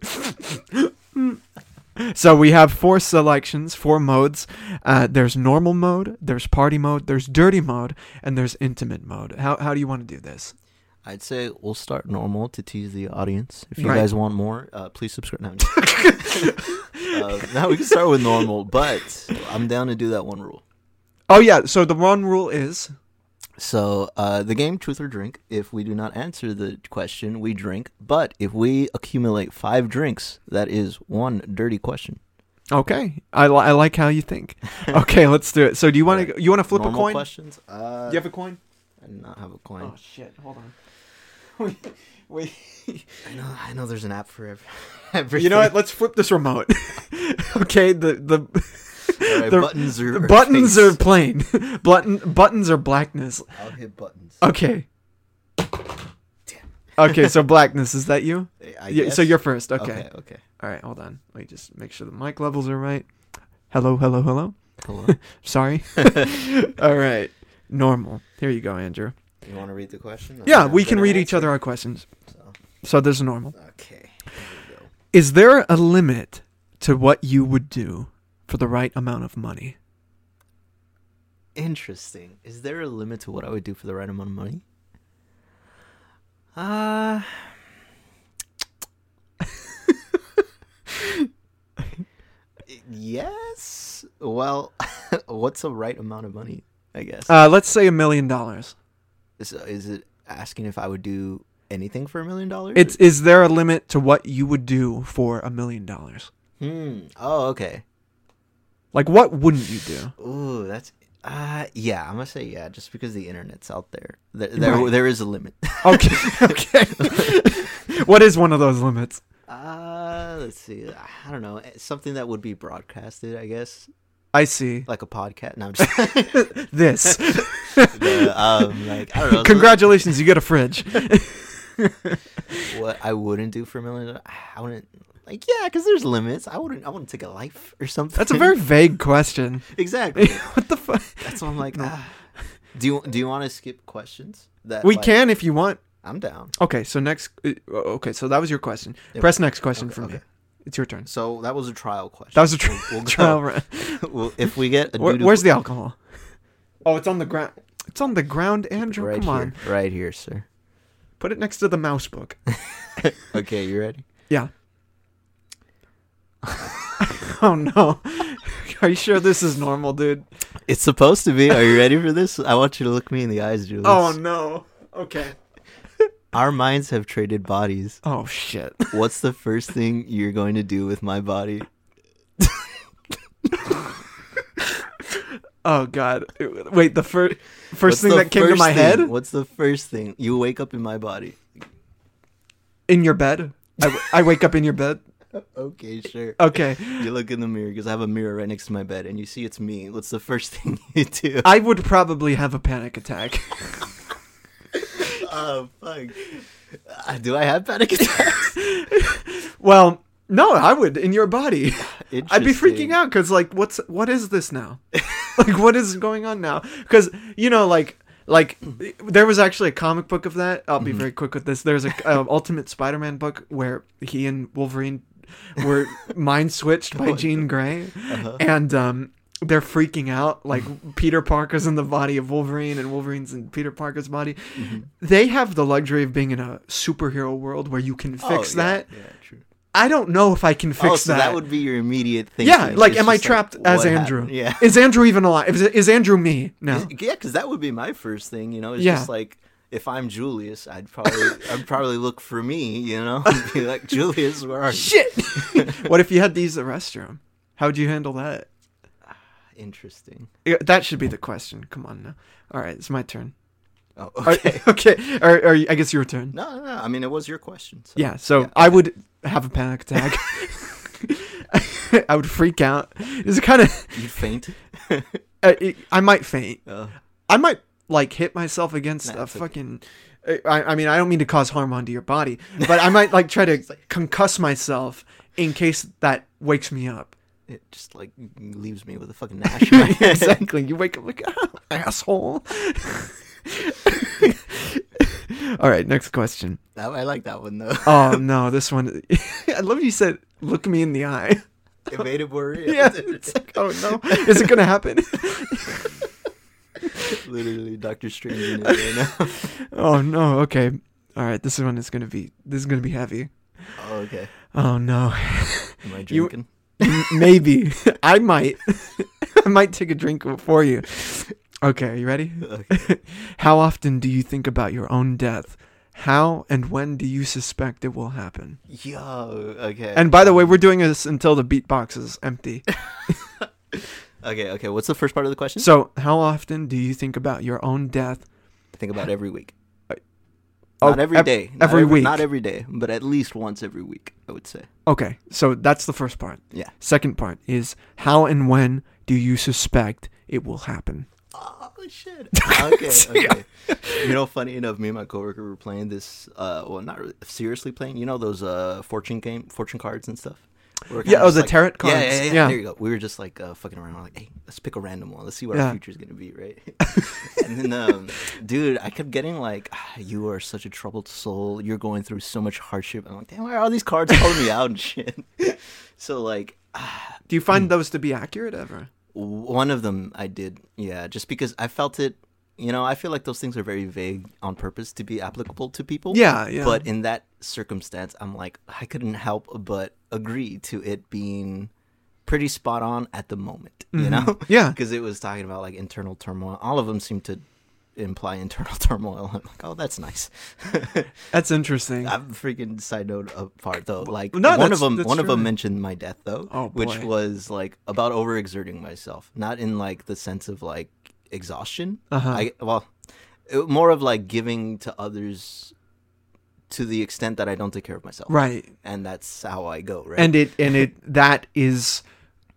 [SPEAKER 1] so we have four selections, four modes. Uh, there's normal mode, there's party mode, there's dirty mode, and there's intimate mode. How how do you want to do this?
[SPEAKER 2] I'd say we'll start normal to tease the audience. If you
[SPEAKER 1] Right.
[SPEAKER 2] guys want more, uh, please subscribe. Now, uh, now we can start with normal, but I'm down to do that one rule.
[SPEAKER 1] Oh yeah. So the one rule is
[SPEAKER 2] So uh, the game Truth or Drink. If we do not answer the question, we drink. But if we accumulate five drinks, that is one dirty question.
[SPEAKER 1] okay. I li- I like how you think. Okay, let's do it. So do you want to you want to flip
[SPEAKER 2] Normal
[SPEAKER 1] a coin?
[SPEAKER 2] questions. Uh,
[SPEAKER 1] You have a coin?
[SPEAKER 2] I do not have a coin.
[SPEAKER 1] Oh shit! Hold on. Wait, wait.
[SPEAKER 2] I know. I know. There's an app for every. everything.
[SPEAKER 1] You know what? Let's flip this remote. okay, the the,
[SPEAKER 2] All right,
[SPEAKER 1] the
[SPEAKER 2] buttons are
[SPEAKER 1] buttons are plain. Button buttons are blackness.
[SPEAKER 2] I'll hit buttons.
[SPEAKER 1] Okay. Okay, so blackness is that you? Yeah, so you're first. Okay.
[SPEAKER 2] Okay. Okay.
[SPEAKER 1] All right, hold on. Let me just make sure the mic levels are right. Hello, hello, hello.
[SPEAKER 2] Hello.
[SPEAKER 1] Sorry. All right. Normal. Here you go, Andrew.
[SPEAKER 2] you want to read the question?
[SPEAKER 1] Yeah, we can read each other our questions.
[SPEAKER 2] So,
[SPEAKER 1] So there's a normal.
[SPEAKER 2] okay. Here we go.
[SPEAKER 1] Is there a limit to what you would do for the right amount of money?
[SPEAKER 2] Interesting. Is there a limit to what I would do for the right amount of money? Uh Yes. Well, what's the right amount of money? I guess.
[SPEAKER 1] Uh, let's say a million dollars.
[SPEAKER 2] is, is it asking if I would do anything for a million dollars?
[SPEAKER 1] It's is there a limit to what you would do for a million dollars?
[SPEAKER 2] Hmm. Oh, okay.
[SPEAKER 1] Like what wouldn't you do?
[SPEAKER 2] Ooh, that's uh yeah, I'm gonna say yeah, just because the internet's out there. There there,
[SPEAKER 1] Right.
[SPEAKER 2] there is a limit.
[SPEAKER 1] Okay, okay. what is one of those limits?
[SPEAKER 2] Uh let's see. I don't know. eh, Something that would be broadcasted, I guess.
[SPEAKER 1] I see.
[SPEAKER 2] Like a podcast. No, I'm just
[SPEAKER 1] This.
[SPEAKER 2] the, um like I don't know.
[SPEAKER 1] Congratulations, you get a fridge.
[SPEAKER 2] What I wouldn't do for a million dollars, I wouldn't like yeah, because there's limits. I wouldn't I wouldn't take a life or something.
[SPEAKER 1] That's a very vague question.
[SPEAKER 2] exactly.
[SPEAKER 1] what the fuck?
[SPEAKER 2] That's why I'm like
[SPEAKER 1] No.
[SPEAKER 2] ah. Do you do you want to skip questions? That
[SPEAKER 1] We
[SPEAKER 2] like-
[SPEAKER 1] can if you want.
[SPEAKER 2] I'm down.
[SPEAKER 1] Okay, so next. uh, Okay, so that was your question. Press next question
[SPEAKER 2] Okay,
[SPEAKER 1] for me. It's your turn.
[SPEAKER 2] So that was a trial question.
[SPEAKER 1] That was a tri-
[SPEAKER 2] We'll- we'll
[SPEAKER 1] trial run.
[SPEAKER 2] well, if we get a
[SPEAKER 1] Where, where's the alcohol? Oh, it's on the ground. It's on the ground, Andrew.
[SPEAKER 2] right
[SPEAKER 1] Come on,
[SPEAKER 2] here, right here, sir.
[SPEAKER 1] put it next to the mouse book.
[SPEAKER 2] Okay, you ready?
[SPEAKER 1] Yeah. oh no. Are you sure this is normal, dude?
[SPEAKER 2] It's supposed to be. Are you ready for this? I want you to look me in the eyes, Julius.
[SPEAKER 1] Oh no. Okay.
[SPEAKER 2] Our minds have traded bodies.
[SPEAKER 1] Oh shit.
[SPEAKER 2] What's the first thing you're going to do with my body?
[SPEAKER 1] Oh god. Wait, the first first
[SPEAKER 2] What's
[SPEAKER 1] thing
[SPEAKER 2] the
[SPEAKER 1] that came to
[SPEAKER 2] first
[SPEAKER 1] my
[SPEAKER 2] thing-
[SPEAKER 1] head
[SPEAKER 2] What's the first thing? You wake up in my body.
[SPEAKER 1] in your bed. I, w- I wake up in your bed.
[SPEAKER 2] Okay, sure.
[SPEAKER 1] Okay.
[SPEAKER 2] You look in the mirror because I have a mirror right next to my bed, and you see it's me. What's the first thing you do?
[SPEAKER 1] I would probably have a panic attack.
[SPEAKER 2] oh fuck! Uh, do I have panic attacks?
[SPEAKER 1] well, no, I would in your body. I'd be freaking out because like, what's what is this now? like, what is going on now? Because you know, like, like there was actually a comic book of that. I'll
[SPEAKER 2] Mm-hmm.
[SPEAKER 1] be very quick with this. There's a uh, Ultimate Spider-Man book where he and Wolverine were mind switched by Jean Grey,
[SPEAKER 2] Uh-huh.
[SPEAKER 1] and um. They're freaking out, like Peter Parker's in the body of Wolverine and Wolverine's in Peter Parker's body.
[SPEAKER 2] Mm-hmm.
[SPEAKER 1] They have the luxury of being in a superhero world where you can fix
[SPEAKER 2] Oh, yeah,
[SPEAKER 1] that
[SPEAKER 2] Yeah, true.
[SPEAKER 1] I don't know if I can fix
[SPEAKER 2] oh, so
[SPEAKER 1] that.
[SPEAKER 2] that would be your immediate thing.
[SPEAKER 1] yeah, like, am I trapped as Andrew?
[SPEAKER 2] happened? Yeah.
[SPEAKER 1] Is Andrew even alive? Is, is Andrew me? No.
[SPEAKER 2] Yeah, because that would be my first thing. You know, it's
[SPEAKER 1] Yeah.
[SPEAKER 2] just like if I'm Julius, I'd probably I'd probably look for me. You know, be like Julius, where are you?
[SPEAKER 1] Shit. what if you had to use the restroom? How would you handle that?
[SPEAKER 2] Interesting.
[SPEAKER 1] That should be the question. Come on now. All right, it's my turn.
[SPEAKER 2] Oh,
[SPEAKER 1] Are-
[SPEAKER 2] okay.
[SPEAKER 1] okay. Or, or I guess your turn.
[SPEAKER 2] no, no, no. I mean, it was your question. So.
[SPEAKER 1] Yeah. So
[SPEAKER 2] Yeah.
[SPEAKER 1] I would have a panic attack. I would freak out. It's kind of.
[SPEAKER 2] You'd faint.
[SPEAKER 1] Uh, it, I might faint.
[SPEAKER 2] Uh,
[SPEAKER 1] I might like hit myself against
[SPEAKER 2] Nah,
[SPEAKER 1] a
[SPEAKER 2] it's okay.
[SPEAKER 1] fucking. I, I mean, I don't mean to cause harm onto your body, but I might like try to concuss myself in case that wakes me up.
[SPEAKER 2] it just like leaves me with a fucking nash. in
[SPEAKER 1] exactly. You wake up like "Ah, asshole. All right, next question.
[SPEAKER 2] I, I like that one though.
[SPEAKER 1] Oh no, this one. I love you said, "Look me in the eye."
[SPEAKER 2] it made it worry.
[SPEAKER 1] Yeah, it's like, oh no, is it gonna happen?
[SPEAKER 2] Literally, Doctor Strange in it right now.
[SPEAKER 1] Oh no. Okay. All right, this one is gonna be. This is gonna be heavy.
[SPEAKER 2] Oh, okay.
[SPEAKER 1] Oh no.
[SPEAKER 2] Am I drinking?
[SPEAKER 1] M- Maybe I might. I might take a drink for you. Okay, you ready?
[SPEAKER 2] Okay.
[SPEAKER 1] How often do you think about your own death? How and when do you suspect it will happen?
[SPEAKER 2] Yo. Okay.
[SPEAKER 1] And by the way, we're doing this until the beatbox is empty.
[SPEAKER 2] Okay. Okay. What's the first part of the question?
[SPEAKER 1] So, how often do you think about your own death?
[SPEAKER 2] I think about every week.
[SPEAKER 1] Oh,
[SPEAKER 2] Not every
[SPEAKER 1] ev-
[SPEAKER 2] day. Not
[SPEAKER 1] every week.
[SPEAKER 2] Not every day, but at least once every week. I would say.
[SPEAKER 1] Okay, so that's the first part.
[SPEAKER 2] Yeah.
[SPEAKER 1] Second part is how and when do you suspect it will happen?
[SPEAKER 2] Oh shit. Okay. Okay. you know, funny enough, me and my coworker were playing this. Uh, well, not really, seriously playing. You know those uh fortune game, fortune cards and stuff. We
[SPEAKER 1] Yeah, oh, the
[SPEAKER 2] like-
[SPEAKER 1] tarot
[SPEAKER 2] Yeah,
[SPEAKER 1] cards.
[SPEAKER 2] yeah, yeah,
[SPEAKER 1] Yeah.
[SPEAKER 2] There you go. We were just like uh, fucking around. We're like, hey, let's pick a random one. Let's see what
[SPEAKER 1] Yeah.
[SPEAKER 2] our future's gonna be, right? and then, um, dude, I kept getting like, "Ah, you are such a troubled soul. You're going through so much hardship. I'm like, damn, why are all these cards calling me out and shit? so like,
[SPEAKER 1] Do you find those to be accurate ever?
[SPEAKER 2] one of them I did, yeah, just because I felt it. You know, I feel like those things are very vague on purpose to be applicable to people.
[SPEAKER 1] Yeah, yeah.
[SPEAKER 2] But in that circumstance, I'm like, I couldn't help but agree to it being pretty spot on at the moment. You know?
[SPEAKER 1] Mm-hmm. Yeah.
[SPEAKER 2] Because it was talking about like internal turmoil. All of them seem to imply internal turmoil. I'm like, oh, that's nice.
[SPEAKER 1] That's interesting.
[SPEAKER 2] I'm freaking side note apart though. Like
[SPEAKER 1] No,
[SPEAKER 2] one of them, one of them mentioned my death though,
[SPEAKER 1] Oh,
[SPEAKER 2] which was like about overexerting myself, not in like the sense of like exhaustion.
[SPEAKER 1] Uh-huh.
[SPEAKER 2] I well, it, more of like giving to others to the extent that I don't take care of myself,
[SPEAKER 1] right.
[SPEAKER 2] and that's how I go. Right,
[SPEAKER 1] And it and it that is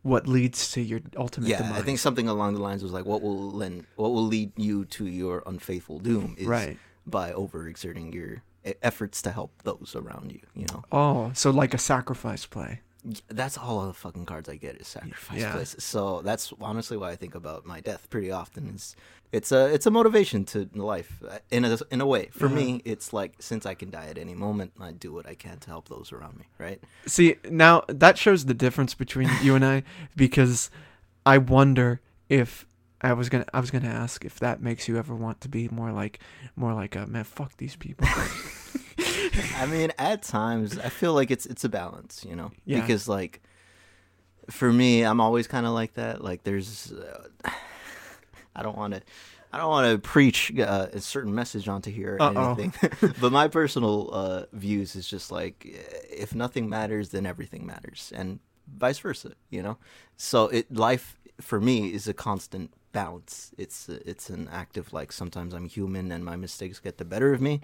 [SPEAKER 1] what leads to your ultimate
[SPEAKER 2] yeah,
[SPEAKER 1] demise.
[SPEAKER 2] I think something along the lines was like, what will lend, what will lead you to your unfaithful doom is
[SPEAKER 1] Right.
[SPEAKER 2] by overexerting your efforts to help those around you. You know.
[SPEAKER 1] Oh, so like a sacrifice play.
[SPEAKER 2] That's all of the fucking cards I get is sacrifice
[SPEAKER 1] Yeah.
[SPEAKER 2] places. So that's honestly why I think about my death pretty often. Is it's a it's a motivation to life uh, in a in a way. For me, it's like since I can die at any moment, I do what I can to help those around me. Right?
[SPEAKER 1] See, now that shows the difference between you and I because I wonder if I was gonna I was gonna ask if that makes you ever want to be more like more like a man. Fuck these people.
[SPEAKER 2] I mean, at times I feel like it's it's a balance, you know,
[SPEAKER 1] Yeah.
[SPEAKER 2] because like for me, I'm always kind of like that. Like there's, uh, I don't want to. I don't want to preach uh, a certain message onto here or
[SPEAKER 1] Uh-oh.
[SPEAKER 2] anything, but my personal uh, views is just like if nothing matters, then everything matters, and vice versa. You know, so it life for me is a constant balance. It's it's an active like sometimes I'm human and my mistakes get the better of me,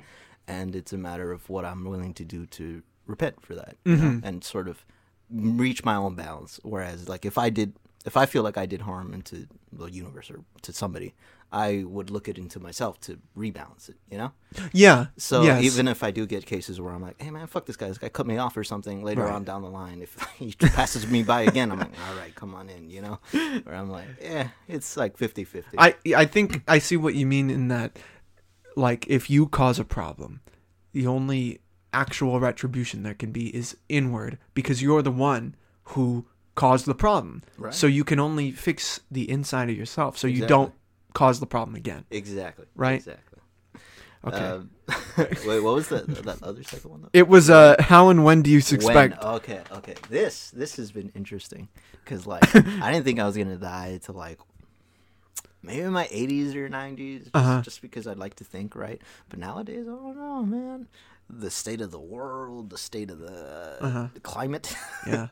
[SPEAKER 2] and it's a matter of what I'm willing to do to repent for that know, mm-hmm. and sort of reach my own balance. Whereas like if I did if I feel like I did harm into the universe or to somebody, I would look it into myself to rebalance it. You know.
[SPEAKER 1] yeah.
[SPEAKER 2] So
[SPEAKER 1] yes.
[SPEAKER 2] even if I do get cases where I'm like, hey man, fuck this guy, this guy cut me off or something later
[SPEAKER 1] Right.
[SPEAKER 2] on down the line, if he passes me by again, I'm like, all right, come on in, you know? Or I'm like, yeah, it's like 50 50.
[SPEAKER 1] I I think I see what you mean in that like if you cause a problem, the only actual retribution there can be is inward because you're the one who caused the problem.
[SPEAKER 2] Right.
[SPEAKER 1] So you can only fix the inside of yourself so you
[SPEAKER 2] Exactly.
[SPEAKER 1] don't cause the problem again.
[SPEAKER 2] Exactly.
[SPEAKER 1] Right?
[SPEAKER 2] Exactly.
[SPEAKER 1] Okay.
[SPEAKER 2] Uh, Wait, what was that that other second one though?
[SPEAKER 1] It was uh, how and when do you suspect?
[SPEAKER 2] When? Okay, okay. This this has been interesting because like I didn't think I was gonna die to like maybe in my 80s or 90s, just,
[SPEAKER 1] Uh-huh.
[SPEAKER 2] just because I'd like to think right. But nowadays, I don't know, man. The state of the world, the state of the,
[SPEAKER 1] Uh-huh.
[SPEAKER 2] the climate.
[SPEAKER 1] Yeah.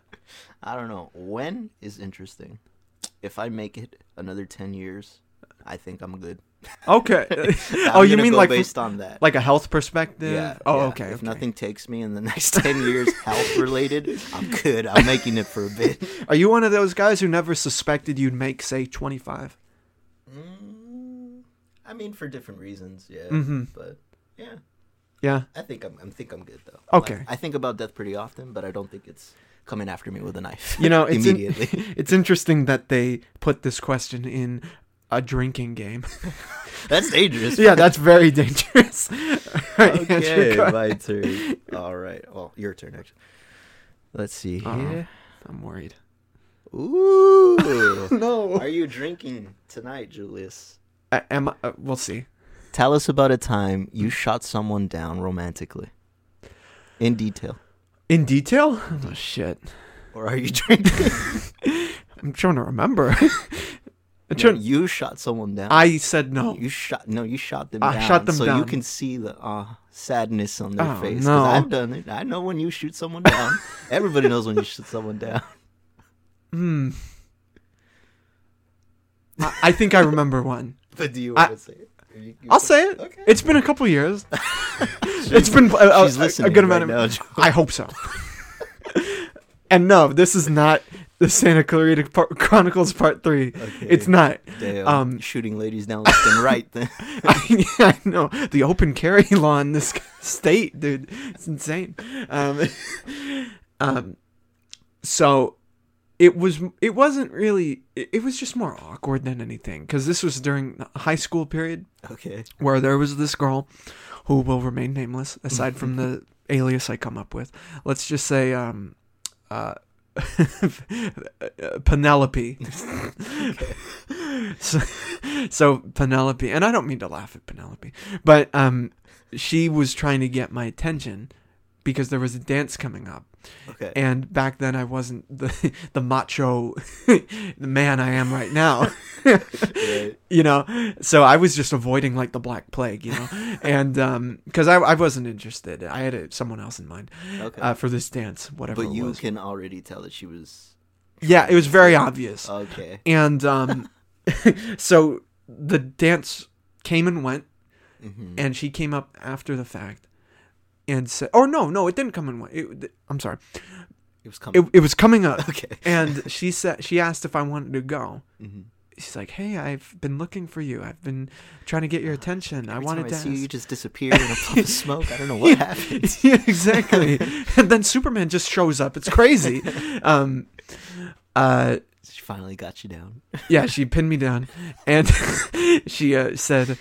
[SPEAKER 2] I don't know. When is interesting. If I make it another 10 years, I think I'm good.
[SPEAKER 1] Okay.
[SPEAKER 2] I'm
[SPEAKER 1] oh, you mean like from-
[SPEAKER 2] based on that?
[SPEAKER 1] like a health perspective?
[SPEAKER 2] Yeah.
[SPEAKER 1] Oh,
[SPEAKER 2] yeah.
[SPEAKER 1] okay.
[SPEAKER 2] If
[SPEAKER 1] okay.
[SPEAKER 2] nothing takes me in the next 10 years health related, I'm good. I'm making it for a bit.
[SPEAKER 1] Are you one of those guys who never suspected you'd make, say, 25?
[SPEAKER 2] Mm, I mean, for different reasons, yeah.
[SPEAKER 1] Mhm.
[SPEAKER 2] But yeah,
[SPEAKER 1] Yeah.
[SPEAKER 2] I think I'm. I think I'm good though.
[SPEAKER 1] Okay.
[SPEAKER 2] Like, I think about death pretty often, but I don't think it's coming after me with a knife.
[SPEAKER 1] You know, it's in-
[SPEAKER 2] immediately.
[SPEAKER 1] It's interesting that they put this question in a drinking game.
[SPEAKER 2] That's dangerous.
[SPEAKER 1] yeah, that's very dangerous. Alright,
[SPEAKER 2] Okay,
[SPEAKER 1] go
[SPEAKER 2] my turn. All right. Well, your turn actually. Let's see
[SPEAKER 1] Uh-oh.
[SPEAKER 2] here.
[SPEAKER 1] I'm worried.
[SPEAKER 2] Ooh.
[SPEAKER 1] No.
[SPEAKER 2] Are you drinking tonight, Julius?
[SPEAKER 1] I, am I, uh, we'll see.
[SPEAKER 2] Tell us about a time you shot someone down romantically. In detail.
[SPEAKER 1] In detail? Oh shit.
[SPEAKER 2] Or are you drinking?
[SPEAKER 1] I'm trying to remember. I'm
[SPEAKER 2] No,
[SPEAKER 1] trying-
[SPEAKER 2] you shot someone down.
[SPEAKER 1] I said no.
[SPEAKER 2] You shot no, you shot them
[SPEAKER 1] I
[SPEAKER 2] down.
[SPEAKER 1] shot them
[SPEAKER 2] so you can see the uh, sadness on their
[SPEAKER 1] Oh,
[SPEAKER 2] face. 'Cause
[SPEAKER 1] no.
[SPEAKER 2] I've done it. I know when you shoot someone down. Everybody knows when you shoot someone down.
[SPEAKER 1] Hmm. I, I think I remember one.
[SPEAKER 2] But do you
[SPEAKER 1] I-
[SPEAKER 2] want to say it? You- you
[SPEAKER 1] I'll say it.
[SPEAKER 2] Okay.
[SPEAKER 1] It's been a couple years. it's been a, a,
[SPEAKER 2] She's
[SPEAKER 1] a- good amount
[SPEAKER 2] now,
[SPEAKER 1] of.
[SPEAKER 2] Joe.
[SPEAKER 1] I hope so. and no, this is not the Santa Clarita Par- Chronicles Part Three.
[SPEAKER 2] Okay.
[SPEAKER 1] It's not.
[SPEAKER 2] Damn,
[SPEAKER 1] um,
[SPEAKER 2] shooting ladies down left and right. Then
[SPEAKER 1] I, yeah, I know the open carry law in this state, dude. It's insane. Um, um, so it was. It wasn't really. It, it was just more awkward than anything because this was during the high school period
[SPEAKER 2] okay,
[SPEAKER 1] where there was this girl who will remain nameless aside from the alias I come up with. Let's just say um uh Penelope. so, so Penelope, and I don't mean to laugh at Penelope, but um she was trying to get my attention because there was a dance coming up.
[SPEAKER 2] okay.
[SPEAKER 1] And back then I wasn't the the macho the man I am right now.
[SPEAKER 2] Right.
[SPEAKER 1] you know so i was just avoiding like the black plague you know and um because I, I wasn't interested i had a, someone else in mind
[SPEAKER 2] Okay.
[SPEAKER 1] uh, for this dance whatever
[SPEAKER 2] but you can already tell that she was.
[SPEAKER 1] yeah it was very obvious
[SPEAKER 2] Okay.
[SPEAKER 1] and um so the dance came and went
[SPEAKER 2] hmm
[SPEAKER 1] and she came up after the fact and said or no no it didn't come in went it, i'm sorry
[SPEAKER 2] It was coming.
[SPEAKER 1] it, it was coming up
[SPEAKER 2] okay.
[SPEAKER 1] and she said she asked if i wanted to go
[SPEAKER 2] hmm
[SPEAKER 1] she's like hey i've been looking for you i've been trying to get your attention i wanted
[SPEAKER 2] time
[SPEAKER 1] to
[SPEAKER 2] see you,
[SPEAKER 1] ask-
[SPEAKER 2] you just disappear in a puff of smoke. I don't know what happened.
[SPEAKER 1] yeah, exactly. and then Superman just shows up. It's crazy. Um, uh,
[SPEAKER 2] She finally got you down.
[SPEAKER 1] yeah, she pinned me down, and she uh, said,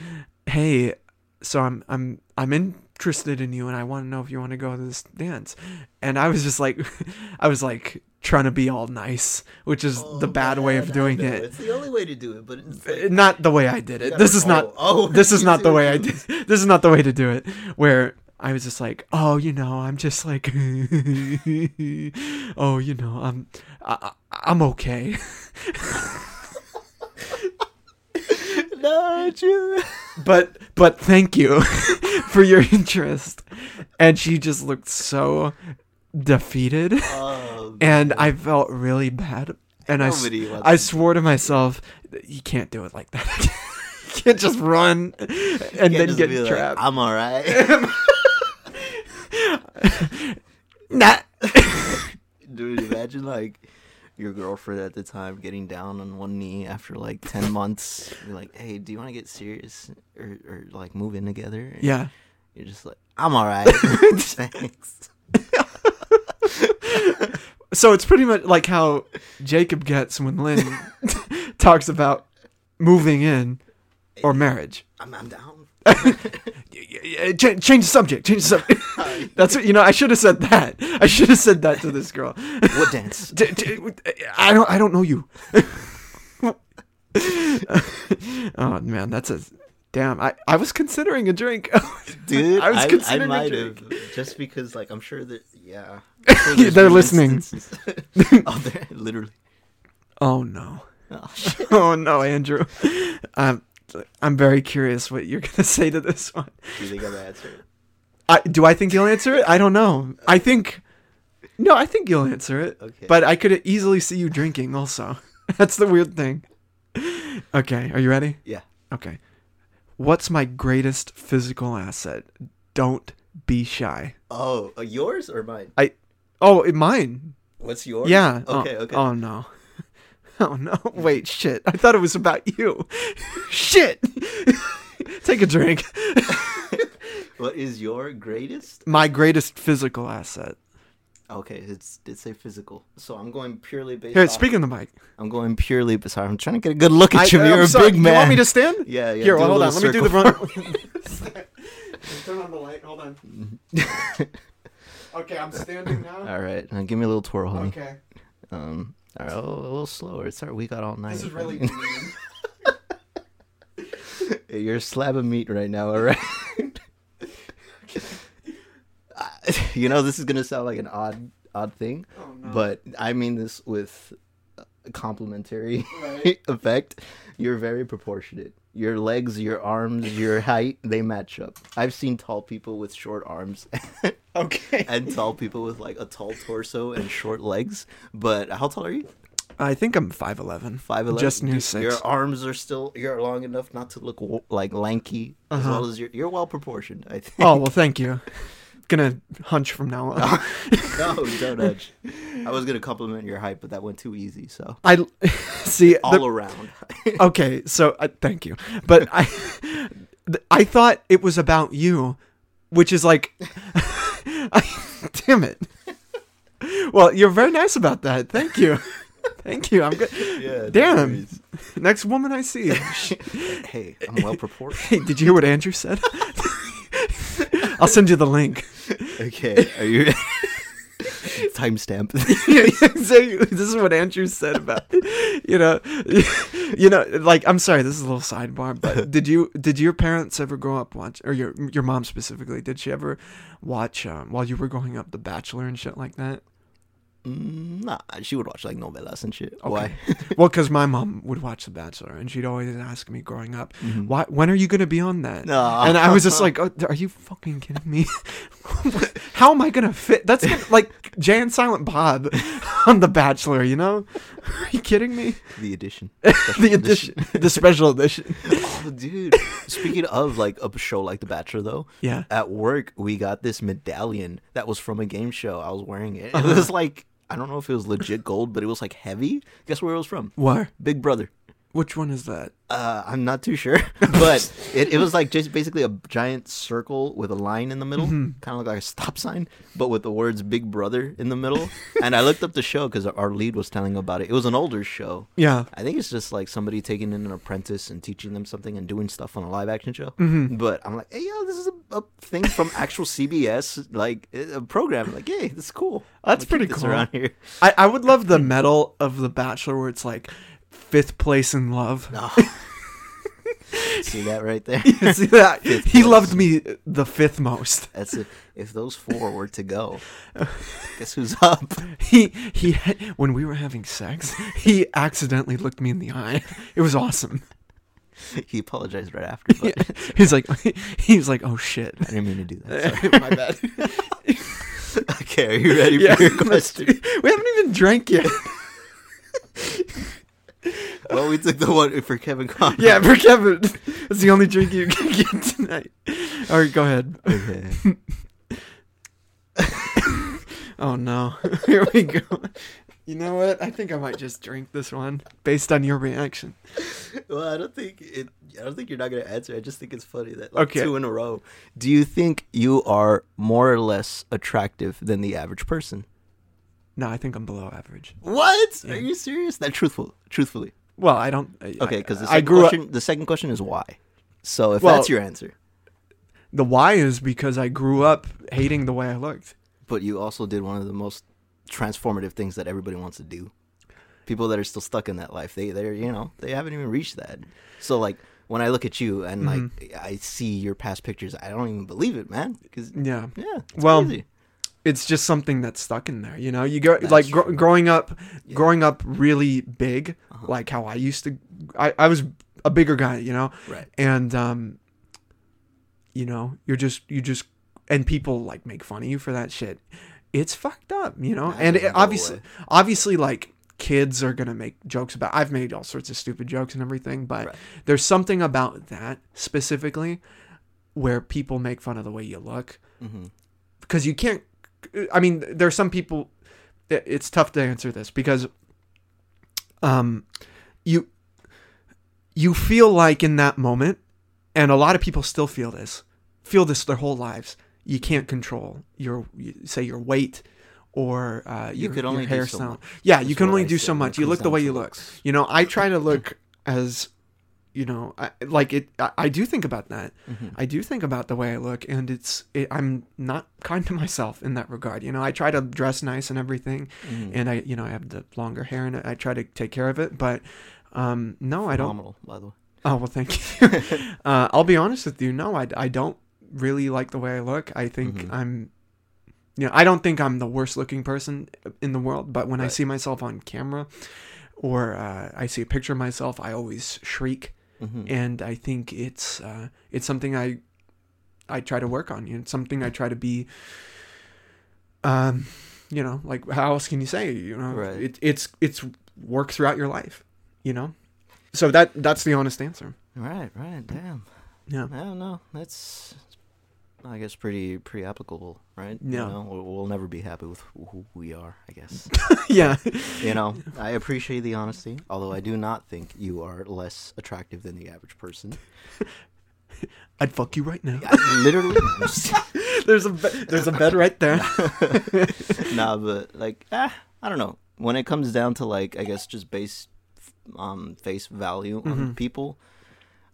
[SPEAKER 1] "Hey, so I'm I'm I'm interested in you, and I want to know if you want to go to this dance." And I was just like, I was like trying to be all nice, which is the bad way of doing it.
[SPEAKER 2] It's the only way to do it, but it's
[SPEAKER 1] Uh,
[SPEAKER 2] like,
[SPEAKER 1] Not the way I did it. This is not.
[SPEAKER 2] oh, oh,
[SPEAKER 1] this is not the way I did. This is not the way to do it. Where I was just like, oh, you know, I'm just like, oh, you know, I'm, I, I- I'm okay.
[SPEAKER 2] No, Julie.
[SPEAKER 1] But, but thank you for your interest. And she just looked so defeated,
[SPEAKER 2] Oh,
[SPEAKER 1] and. I felt really bad. And I, s-
[SPEAKER 2] Nobody wants
[SPEAKER 1] I swore to myself, you can't do it like that. you can't just run and then get
[SPEAKER 2] like,
[SPEAKER 1] trapped.
[SPEAKER 2] I'm all right.
[SPEAKER 1] Nah.
[SPEAKER 2] Dude, imagine like your girlfriend at the time getting down on one knee after like ten months. You're like, "Hey, do you want to get serious or, or like move in together?" And
[SPEAKER 1] Yeah.
[SPEAKER 2] You're just like, "I'm all right, thanks."
[SPEAKER 1] So it's pretty much like how Jacob gets when Lynn talks about moving in or marriage.
[SPEAKER 2] I'm, I'm down.
[SPEAKER 1] Ch- change the subject. Change the subject. That's what you know. I should have said that. I should have said that to this girl.
[SPEAKER 2] What dance?
[SPEAKER 1] D- d- I don't. I don't know you. oh man, that's a Damn, I, I was considering a drink.
[SPEAKER 2] Dude,
[SPEAKER 1] I was
[SPEAKER 2] I, I,
[SPEAKER 1] considering a
[SPEAKER 2] might
[SPEAKER 1] drink.
[SPEAKER 2] have just because like I'm sure that yeah. Sure
[SPEAKER 1] They're listening.
[SPEAKER 2] oh, they're literally.
[SPEAKER 1] Oh no.
[SPEAKER 2] Oh, shit.
[SPEAKER 1] Oh no, Andrew. Um, I'm very curious what you're gonna say to this one.
[SPEAKER 2] Do you think I'm answer it?
[SPEAKER 1] I, do I think you'll answer it? I don't know. I think no, I think you'll answer it.
[SPEAKER 2] Okay.
[SPEAKER 1] But I could easily see you drinking also. That's the weird thing. Okay, are you ready?
[SPEAKER 2] Yeah.
[SPEAKER 1] Okay. What's my greatest physical asset? Don't be shy.
[SPEAKER 2] Oh, uh, yours or mine?
[SPEAKER 1] I. Oh, mine.
[SPEAKER 2] What's yours?
[SPEAKER 1] Yeah. Oh-
[SPEAKER 2] Okay. Okay.
[SPEAKER 1] Oh no. Oh no. Wait, shit. I thought it was about you. shit. Take a drink.
[SPEAKER 2] what is your greatest?
[SPEAKER 1] My greatest physical asset.
[SPEAKER 2] Okay, it's did say physical. So I'm going purely based.
[SPEAKER 1] Here,
[SPEAKER 2] off-
[SPEAKER 1] speak in the mic.
[SPEAKER 2] I'm going purely. Sorry, I'm trying to get a good look at you.
[SPEAKER 1] I-
[SPEAKER 2] You're
[SPEAKER 1] I'm
[SPEAKER 2] a
[SPEAKER 1] sorry,
[SPEAKER 2] big man.
[SPEAKER 1] You want me to stand?
[SPEAKER 2] Yeah, yeah.
[SPEAKER 1] Here, well, hold on. Let me do the
[SPEAKER 2] circle.
[SPEAKER 1] front. Turn on the light. Hold on. Okay, I'm standing now.
[SPEAKER 2] all right, now give me a little twirl, honey.
[SPEAKER 1] Okay.
[SPEAKER 2] Um, all right, oh, a little slower. It's right. We got all night.
[SPEAKER 1] This is really.
[SPEAKER 2] You're a slab of meat right now, all right? You know, this is gonna sound like an odd, odd thing,
[SPEAKER 1] oh, no.
[SPEAKER 2] but I mean this with a complimentary
[SPEAKER 1] Right.
[SPEAKER 2] effect. You're very proportionate. Your legs, your arms, your height, they match up. I've seen tall people with short arms
[SPEAKER 1] Okay.
[SPEAKER 2] and tall people with like a tall torso and short legs. But how tall are you?
[SPEAKER 1] I think I'm 5'11.
[SPEAKER 2] Five eleven.
[SPEAKER 1] Just new six.
[SPEAKER 2] Your arms are still you're long enough not to look like lanky,
[SPEAKER 1] Uh-huh.
[SPEAKER 2] as well as you're you're well proportioned. I think.
[SPEAKER 1] Oh, well, thank you. Gonna hunch from now on.
[SPEAKER 2] no, don't nudge. I was gonna compliment your height, but that went too easy. So
[SPEAKER 1] I see.
[SPEAKER 2] all
[SPEAKER 1] the-
[SPEAKER 2] around.
[SPEAKER 1] okay, so uh, thank you, but I, th- I thought it was about you, which is like, I, damn it. Well, you're very nice about that. Thank you, thank you. I'm good.
[SPEAKER 2] yeah.
[SPEAKER 1] Damn.
[SPEAKER 2] worries.
[SPEAKER 1] Next woman I see.
[SPEAKER 2] Hey, I'm well proportioned.
[SPEAKER 1] Hey, did you hear what Andrew said? I'll send you the link.
[SPEAKER 2] okay, are you? Timestamp.
[SPEAKER 1] This is what Andrew said about you know, you know, like I'm sorry, this is a little sidebar, but did you did your parents ever grow up watch or your your mom specifically? Did she ever watch um, while you were growing up The Bachelor and shit like that?
[SPEAKER 2] Mm, nah, she would watch like novelas and shit. Why?
[SPEAKER 1] Well, because my mom would watch The Bachelor, and she'd always ask me growing up,
[SPEAKER 2] Mhm.
[SPEAKER 1] "Why? When are you gonna be on that?"
[SPEAKER 2] No.
[SPEAKER 1] And I was just like, oh, "Are you fucking kidding me? How am I gonna fit? That's gonna- like Jay and Silent Bob on The Bachelor. You know? Are you kidding me?
[SPEAKER 2] the edition.
[SPEAKER 1] the edition, the special edition.
[SPEAKER 2] Oh, dude. Speaking of like a show like The Bachelor, though,
[SPEAKER 1] Yeah.
[SPEAKER 2] at work we got this medallion that was from a game show. I was wearing it. It
[SPEAKER 1] Uh-huh.
[SPEAKER 2] was like I don't know if it was legit gold, but it was like heavy. Guess where it was from?
[SPEAKER 1] Where?
[SPEAKER 2] Big Brother.
[SPEAKER 1] Which one is that?
[SPEAKER 2] Uh, I'm not too sure, but it, it was like just basically a giant circle with a line in the middle,
[SPEAKER 1] Mm-hmm.
[SPEAKER 2] kind of like a stop sign, but with the words "Big Brother" in the middle. and I looked up the show because our lead was telling about it. It was an older show.
[SPEAKER 1] Yeah.
[SPEAKER 2] I think it's just like somebody taking in an apprentice and teaching them something and doing stuff on a live action show.
[SPEAKER 1] Mm-hmm.
[SPEAKER 2] But I'm like, hey, yo, this is a, a thing from actual CBS, like a program. Like, hey, this is cool.
[SPEAKER 1] That's pretty cool.
[SPEAKER 2] around here.
[SPEAKER 1] I, I would love the medal of The Bachelor where it's like fifth place in love.
[SPEAKER 2] No. See that right there?
[SPEAKER 1] You See that?
[SPEAKER 2] Fifth
[SPEAKER 1] He
[SPEAKER 2] place.
[SPEAKER 1] loved me the fifth most.
[SPEAKER 2] That's it. If those four were to go, guess who's up?
[SPEAKER 1] He he had, when we were having sex, he accidentally looked me in the eye. It was awesome.
[SPEAKER 2] He apologized right after, but
[SPEAKER 1] Yeah. He's like he's like, "Oh shit."
[SPEAKER 2] I didn't mean to do that. sorry.
[SPEAKER 1] My bad.
[SPEAKER 2] okay, are you ready
[SPEAKER 1] Yeah,
[SPEAKER 2] for your question?
[SPEAKER 1] we haven't even drank yet.
[SPEAKER 2] Well, we took the one for Kevin Conroy.
[SPEAKER 1] yeah, for Kevin, it's the only drink you can get tonight. All right, go ahead.
[SPEAKER 2] Okay.
[SPEAKER 1] Oh no, here we go. You know what? I think I might just drink this one based on your reaction.
[SPEAKER 2] Well, I don't think it. I don't think you're not gonna answer. I just think it's funny that like,
[SPEAKER 1] Okay.
[SPEAKER 2] two in a row. Do you think you are more or less attractive than the average person?
[SPEAKER 1] No, I think I'm below average.
[SPEAKER 2] What?
[SPEAKER 1] Yeah.
[SPEAKER 2] Are you serious? That truthful, truthfully.
[SPEAKER 1] Well, I don't.
[SPEAKER 2] Okay, because the
[SPEAKER 1] I
[SPEAKER 2] second
[SPEAKER 1] grew up.
[SPEAKER 2] question, the second question is why. So if
[SPEAKER 1] Well-
[SPEAKER 2] that's your answer,
[SPEAKER 1] The why is because I grew up hating the way I looked.
[SPEAKER 2] but you also did one of the most transformative things that everybody wants to do. People that are still stuck in that life, they they're you know they haven't even reached that. So like when I look at you and like
[SPEAKER 1] Mm-hmm.
[SPEAKER 2] I see your past pictures, I don't even believe it, man. Because
[SPEAKER 1] Yeah.
[SPEAKER 2] yeah, it's
[SPEAKER 1] Well,
[SPEAKER 2] crazy.
[SPEAKER 1] It's just something that's stuck in there you know you go
[SPEAKER 2] That's
[SPEAKER 1] like
[SPEAKER 2] true.
[SPEAKER 1] growing up
[SPEAKER 2] Yeah. Uh-huh.
[SPEAKER 1] growing up really big like how i used to I, I was a bigger guy you know
[SPEAKER 2] right.
[SPEAKER 1] and um you know you're just you just and people like make fun of you for that shit it's fucked up you know and it, obviously obviously like kids are gonna make jokes about i've made all sorts of stupid jokes and everything but
[SPEAKER 2] Right.
[SPEAKER 1] there's something about that specifically where people make fun of the way you look
[SPEAKER 2] hmm
[SPEAKER 1] because you can't i mean there's some people it's tough to answer this because um you you feel like in that moment and a lot of people still feel this feel this their whole lives you can't control your say your weight or uh,
[SPEAKER 2] You
[SPEAKER 1] your,
[SPEAKER 2] could only
[SPEAKER 1] your
[SPEAKER 2] so
[SPEAKER 1] hairstyle.
[SPEAKER 2] much.
[SPEAKER 1] Yeah, you can only
[SPEAKER 2] I
[SPEAKER 1] do so much. You look the way you look. You know, I try to look as, you know, I, like it. I, I do think about that.
[SPEAKER 2] Mm-hmm.
[SPEAKER 1] I do think about the way I look, and it's. It, I'm not kind to myself in that regard. You know, I try to dress nice and everything,
[SPEAKER 2] Mm-hmm.
[SPEAKER 1] and I, you know, I have the longer hair, and I try to take care of it. But, um, no, I don't.
[SPEAKER 2] By the way.
[SPEAKER 1] Oh well, thank you. uh, I'll be honest with you. No, I, I don't really like the way I look. I think
[SPEAKER 2] Mhm.
[SPEAKER 1] I'm, you know, I don't think I'm the worst looking person in the world. But when I see myself on camera, or uh, I see a picture of myself, I always shriek,
[SPEAKER 2] hmm
[SPEAKER 1] and I think it's uh, it's something I I try to work on. You know, it's something I try to be. Um, you know, like how else can you say? You know,
[SPEAKER 2] Right.
[SPEAKER 1] it, it's it's work throughout your life. You know, so that that's the honest answer.
[SPEAKER 2] Right, right. Damn.
[SPEAKER 1] Yeah.
[SPEAKER 2] I don't know. That's, I guess, pretty pretty applicable, right?
[SPEAKER 1] Yeah.
[SPEAKER 2] You know, we'll, we'll never be happy with who we are. I guess.
[SPEAKER 1] yeah.
[SPEAKER 2] you know, I appreciate the honesty, although I do not think you are less attractive than the average person.
[SPEAKER 1] I'd fuck you right now.
[SPEAKER 2] I, literally.
[SPEAKER 1] there's a be- there's a bed right there.
[SPEAKER 2] nah, but like, ah, I don't know. When it comes down to like, I guess just base, um, face value on
[SPEAKER 1] Mhm.
[SPEAKER 2] people,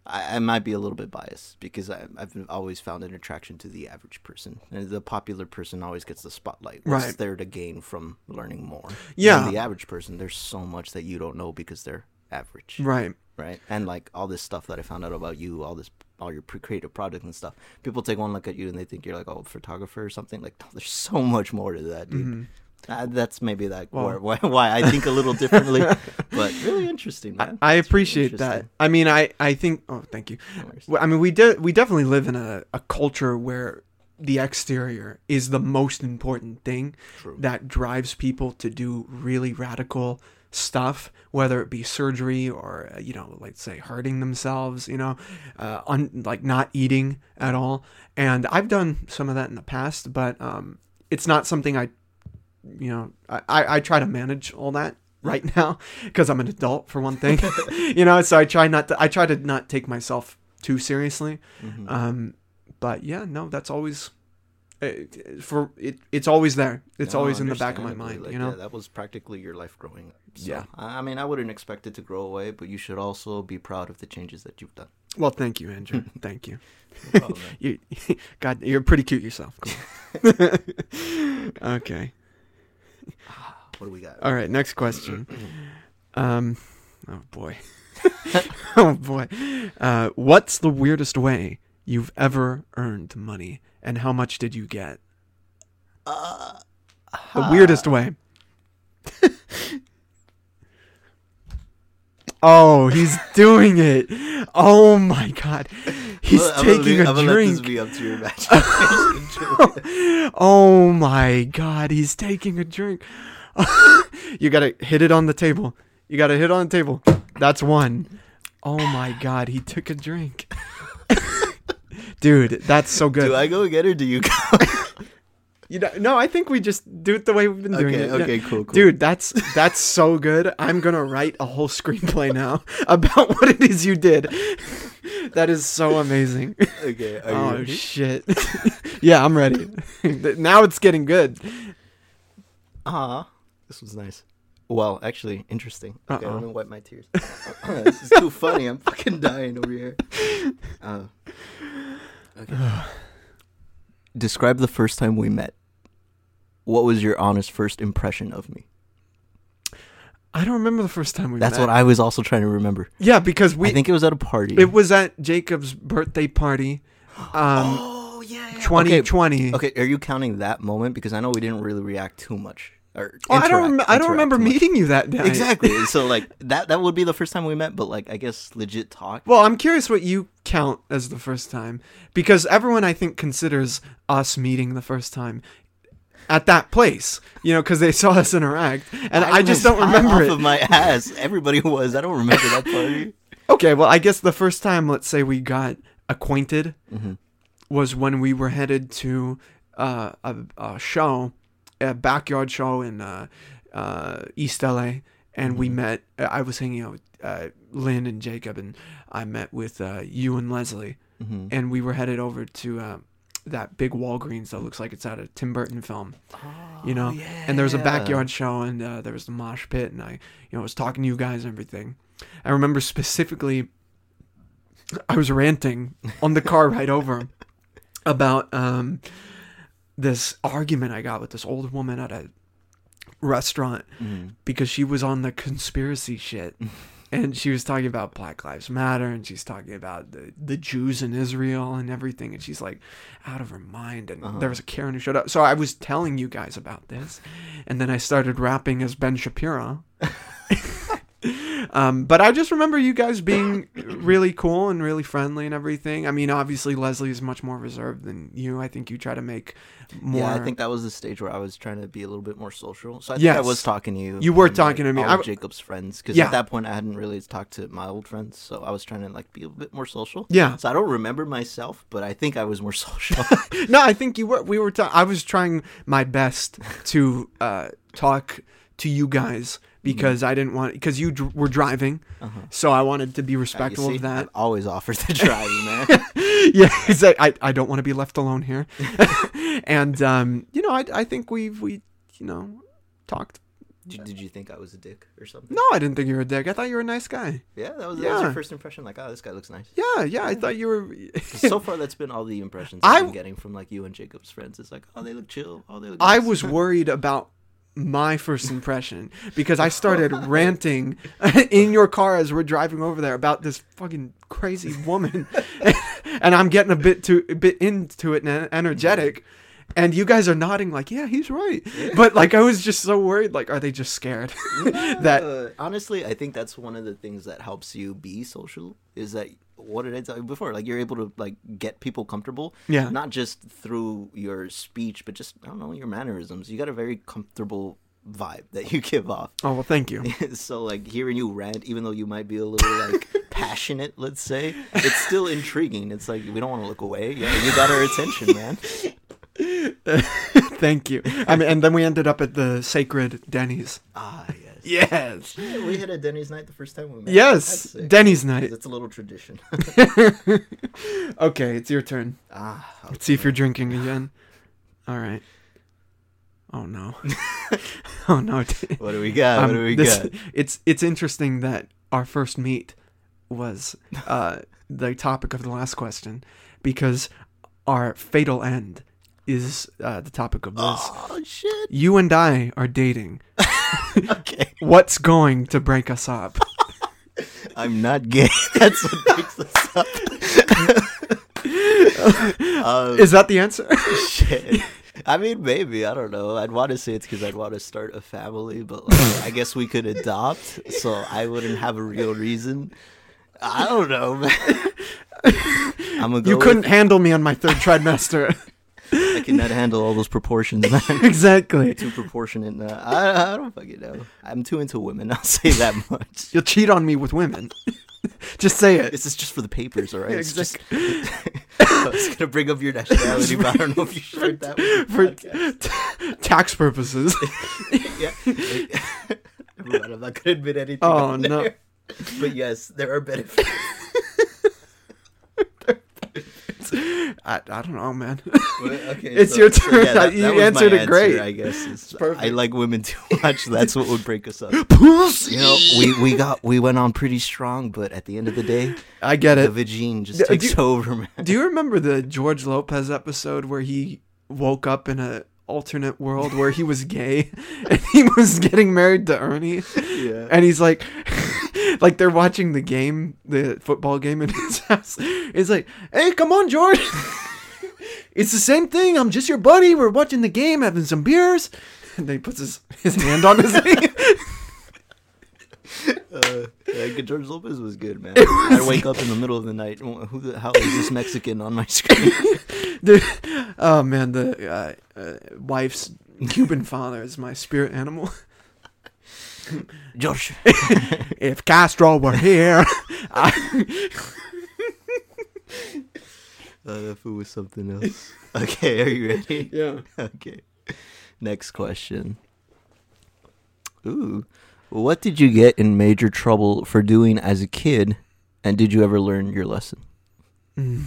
[SPEAKER 2] I, I might be a little bit biased because I, I've always found an attraction to the average person. And the popular person always gets the spotlight. What's
[SPEAKER 1] Right.
[SPEAKER 2] there to gain from learning more?
[SPEAKER 1] Yeah.
[SPEAKER 2] The average person, there's so much that you don't know because they're average,
[SPEAKER 1] right.
[SPEAKER 2] right? And like all this stuff that I found out about you, all this, all your pre- creative product and stuff. People take one look at you and they think you're like, oh, a photographer or something. Like, there's so much more to that, dude.
[SPEAKER 1] Mhm.
[SPEAKER 2] Uh, that's maybe that
[SPEAKER 1] Well-
[SPEAKER 2] why, why I think a little differently, but really interesting,
[SPEAKER 1] I,
[SPEAKER 2] man.
[SPEAKER 1] I
[SPEAKER 2] really
[SPEAKER 1] appreciate that. I mean, I I think. Oh, thank you.
[SPEAKER 2] No
[SPEAKER 1] I mean, we de- we definitely live in a, a culture where the exterior is the most important thing
[SPEAKER 2] True.
[SPEAKER 1] that drives people to do really radical stuff, whether it be surgery or uh, you know, like say hurting themselves, you know, uh, un- like not eating at all. And I've done some of that in the past, but um, it's not something I, you know, I, I, I try to manage all that right now because I'm an adult for one thing, you know. So I try not to. I try to not take myself too seriously.
[SPEAKER 2] Mhm.
[SPEAKER 1] Um, but yeah, no, that's always uh, for it. It's always there. It's
[SPEAKER 2] No,
[SPEAKER 1] always in the back of my mind.
[SPEAKER 2] like,
[SPEAKER 1] you know.
[SPEAKER 2] yeah, that was practically your life growing up. So,
[SPEAKER 1] Yeah.
[SPEAKER 2] I mean, I wouldn't expect it to grow away, but you should also be proud of the changes that you've done.
[SPEAKER 1] Well, thank you, Andrew. thank you.
[SPEAKER 2] No problem.
[SPEAKER 1] You, God, you're pretty cute yourself. Okay.
[SPEAKER 2] what do we got?
[SPEAKER 1] All right. Next question. Um. Oh boy. oh boy. Uh, what's the weirdest way you've ever earned money, and how much did you get?
[SPEAKER 2] Uh,
[SPEAKER 1] The weirdest way. oh, he's doing it. Oh my god. He's
[SPEAKER 2] I'm
[SPEAKER 1] taking
[SPEAKER 2] leave-
[SPEAKER 1] a
[SPEAKER 2] I'm
[SPEAKER 1] drink.
[SPEAKER 2] this be up to your imagination.
[SPEAKER 1] oh my god, he's taking a drink. you gotta hit it on the table. You gotta hit on the table. That's one. Oh my god, he took a drink. Dude, that's so good.
[SPEAKER 2] do I go again or do you go?
[SPEAKER 1] You know, no, I think we just do it the way we've been doing
[SPEAKER 2] okay,
[SPEAKER 1] it. Yeah.
[SPEAKER 2] okay, cool, cool.
[SPEAKER 1] Dude, that's that's so good. I'm gonna write a whole screenplay now about what it is you did. that is so amazing.
[SPEAKER 2] Okay, are you
[SPEAKER 1] oh
[SPEAKER 2] ready?
[SPEAKER 1] shit. yeah, I'm ready. now it's getting good.
[SPEAKER 2] Ah, this was nice. Well, actually, interesting. Okay,
[SPEAKER 1] Uh-oh.
[SPEAKER 2] let me wipe my tears. this is too funny. I'm fucking dying over here. Uh, okay. Describe the first time we met. What was your honest first impression of me?
[SPEAKER 1] I don't remember the first time we
[SPEAKER 2] That's
[SPEAKER 1] met.
[SPEAKER 2] what I was also trying to remember.
[SPEAKER 1] Yeah, because we
[SPEAKER 2] I think it was at a party.
[SPEAKER 1] it was at Jacob's birthday party. Um
[SPEAKER 2] oh yeah, yeah.
[SPEAKER 1] 2020.
[SPEAKER 2] Okay. okay, are you counting that moment? Because I know we didn't really react too much. Or
[SPEAKER 1] Oh, I don't. Rem- I don't remember
[SPEAKER 2] much.
[SPEAKER 1] meeting you that day.
[SPEAKER 2] Exactly. so like that that would be the first time we met, but like I guess legit talk.
[SPEAKER 1] Well, I'm curious what you count as the first time because everyone I think considers us meeting the first time at that place. You know, because they saw us interact, and I, just don't remember it.
[SPEAKER 2] of my ass. Everybody was. I don't remember that party.
[SPEAKER 1] Okay, well, I guess the first time, let's say we got acquainted,
[SPEAKER 2] Mhm.
[SPEAKER 1] was when we were headed to uh, a, a show, a backyard show in uh, uh, East LA, and we met. I was hanging out with uh, Lynn and Jacob, and I met with uh, you and Leslie,
[SPEAKER 2] Mhm.
[SPEAKER 1] and we were headed over to. Uh, that big Walgreens that looks like it's out of Tim Burton film, you know. and there was a backyard show, and uh, there was the mosh pit, and I, you know, was talking to you guys and everything. I remember specifically, I was ranting on the car ride over about um, this argument I got with this old woman at a restaurant
[SPEAKER 2] Mhm.
[SPEAKER 1] because she was on the conspiracy shit. And she was talking about Black Lives Matter, and she's talking about the, the Jews in Israel and everything, and she's like out of her mind. And
[SPEAKER 2] Uh-huh.
[SPEAKER 1] there was a Karen who showed up, so I was telling you guys about this, and then I started rapping as Ben Shapiro. um, but I just remember you guys being really cool and really friendly and everything. I mean, obviously Leslie is much more reserved than you. I think you try to make more.
[SPEAKER 2] Yeah, I think that was the stage where I was trying to be a little bit more social. So I think I was talking to you.
[SPEAKER 1] You were talking
[SPEAKER 2] like,
[SPEAKER 1] to me. I
[SPEAKER 2] Jacob's friends, because
[SPEAKER 1] Yeah.
[SPEAKER 2] at that point I hadn't really talked to my old friends, so I was trying to like be a bit more social.
[SPEAKER 1] yeah.
[SPEAKER 2] So I don't remember myself, but I think I was more social.
[SPEAKER 1] no, I think you were. We were. Ta- I was trying my best to uh, talk to you guys because I didn't want because you dr- were driving,
[SPEAKER 2] Uh-huh.
[SPEAKER 1] so I wanted to be respectful
[SPEAKER 2] see,
[SPEAKER 1] of that.
[SPEAKER 2] I've always offered the driving, man.
[SPEAKER 1] yeah, like, I I don't want to be left alone here, and um, you know, I I think we've we you know talked.
[SPEAKER 2] did, did you think I was a dick or something?
[SPEAKER 1] No, I didn't think you were a dick. I thought you were a nice guy.
[SPEAKER 2] Yeah, that was, that was
[SPEAKER 1] Yeah.
[SPEAKER 2] your first impression. Like, oh, this guy looks nice.
[SPEAKER 1] Yeah, yeah, I thought you were.
[SPEAKER 2] so far, that's been all the impressions
[SPEAKER 1] I-
[SPEAKER 2] I've been getting from like you and Jacob's friends. It's like, oh, they look chill. Oh, they look.
[SPEAKER 1] I
[SPEAKER 2] nice.
[SPEAKER 1] was worried about my first impression because I started ranting in your car as we're driving over there about this fucking crazy woman, and I'm getting a bit too a bit into it and energetic, and you guys are nodding like, yeah, he's right, but like I was just so worried, like, are they just scared that?
[SPEAKER 2] Uh, honestly, I think that's one of the things that helps you be social. Is that what did I tell you before? Like you're able to like get people comfortable.
[SPEAKER 1] Yeah.
[SPEAKER 2] Not just through your speech, but just I don't know your mannerisms. You got a very comfortable vibe that you give off.
[SPEAKER 1] Oh well, thank you.
[SPEAKER 2] so like hearing you rant, even though you might be a little like passionate, let's say, it's still intriguing. It's like we don't want to look away. Yeah, you got our attention, man.
[SPEAKER 1] thank you. I mean, and then we ended up at the sacred Denny's.
[SPEAKER 2] Ah. Yes. We had a Denny's night the first time we met.
[SPEAKER 1] Yes, Denny's night.
[SPEAKER 2] It's a little tradition.
[SPEAKER 1] Okay, it's your turn.
[SPEAKER 2] ah,
[SPEAKER 1] Let's see if you're drinking again. All right. Oh no. oh no.
[SPEAKER 2] What do we got? what
[SPEAKER 1] Um,
[SPEAKER 2] do we
[SPEAKER 1] this-
[SPEAKER 2] got?
[SPEAKER 1] It's it's interesting that our first meet was uh, the topic of the last question because our fatal end is uh, the topic of this.
[SPEAKER 2] Oh shit.
[SPEAKER 1] You and I are dating.
[SPEAKER 2] Okay.
[SPEAKER 1] What's going to break us up?
[SPEAKER 2] I'm not gay. That's what breaks us up. um,
[SPEAKER 1] Is that the answer?
[SPEAKER 2] shit. I mean, maybe I don't know. I'd want to say it's because I'd want to start a family, but like, I guess we could adopt, so I wouldn't have a real reason. I don't know, man. I'm gonna go.
[SPEAKER 1] you couldn't handle me on my third trimester.
[SPEAKER 2] I cannot handle all those proportions,
[SPEAKER 1] exactly.
[SPEAKER 2] too proportionate. Uh, I, I don't fucking know. I'm too into women. I'll say that much.
[SPEAKER 1] You'll cheat on me with women. Just say it.
[SPEAKER 2] This is just for the papers, all right?
[SPEAKER 1] Yeah,
[SPEAKER 2] It's just, I was gonna bring up your nationality, but I don't know if you shared that
[SPEAKER 1] For t- tax purposes.
[SPEAKER 2] yeah. I'm not gonna admit anything.
[SPEAKER 1] Oh, no.
[SPEAKER 2] there. But yes, there are benefits.
[SPEAKER 1] I, I don't know, man.
[SPEAKER 2] okay,
[SPEAKER 1] It's your turn. You
[SPEAKER 2] was my
[SPEAKER 1] answered it
[SPEAKER 2] answer,
[SPEAKER 1] great.
[SPEAKER 2] I guess It's-
[SPEAKER 1] perfect.
[SPEAKER 2] I like women too much. That's what would break us up.
[SPEAKER 1] Pussy.
[SPEAKER 2] You know, we, we got we went on pretty strong, but at the end of the day,
[SPEAKER 1] I get it.
[SPEAKER 2] the vagine just
[SPEAKER 1] Do-
[SPEAKER 2] takes
[SPEAKER 1] do-
[SPEAKER 2] over, man.
[SPEAKER 1] Do you remember the George Lopez episode where he woke up in a alternate world where he was gay and he was getting married to Ernie.
[SPEAKER 2] Yeah.
[SPEAKER 1] And he's like, like they're watching the game, the football game in his house. It's like, hey, come on, George. it's the same thing. I'm just your buddy. We're watching the game, having some beers. And then he puts his, his hand on his knee.
[SPEAKER 2] Uh, yeah, George Lopez was good, man. I'd wake up in the middle of the night. Who the hell is this Mexican on my screen?
[SPEAKER 1] The- oh man, the uh, uh, wife's Cuban father is my spirit animal.
[SPEAKER 2] George.
[SPEAKER 1] if Castro were here, I-
[SPEAKER 2] Uh, that food was something else. Okay, are you ready?
[SPEAKER 1] yeah.
[SPEAKER 2] Okay. Next question. Ooh. What did you get in major trouble for doing as a kid, and did you ever learn your lesson?
[SPEAKER 1] Mm.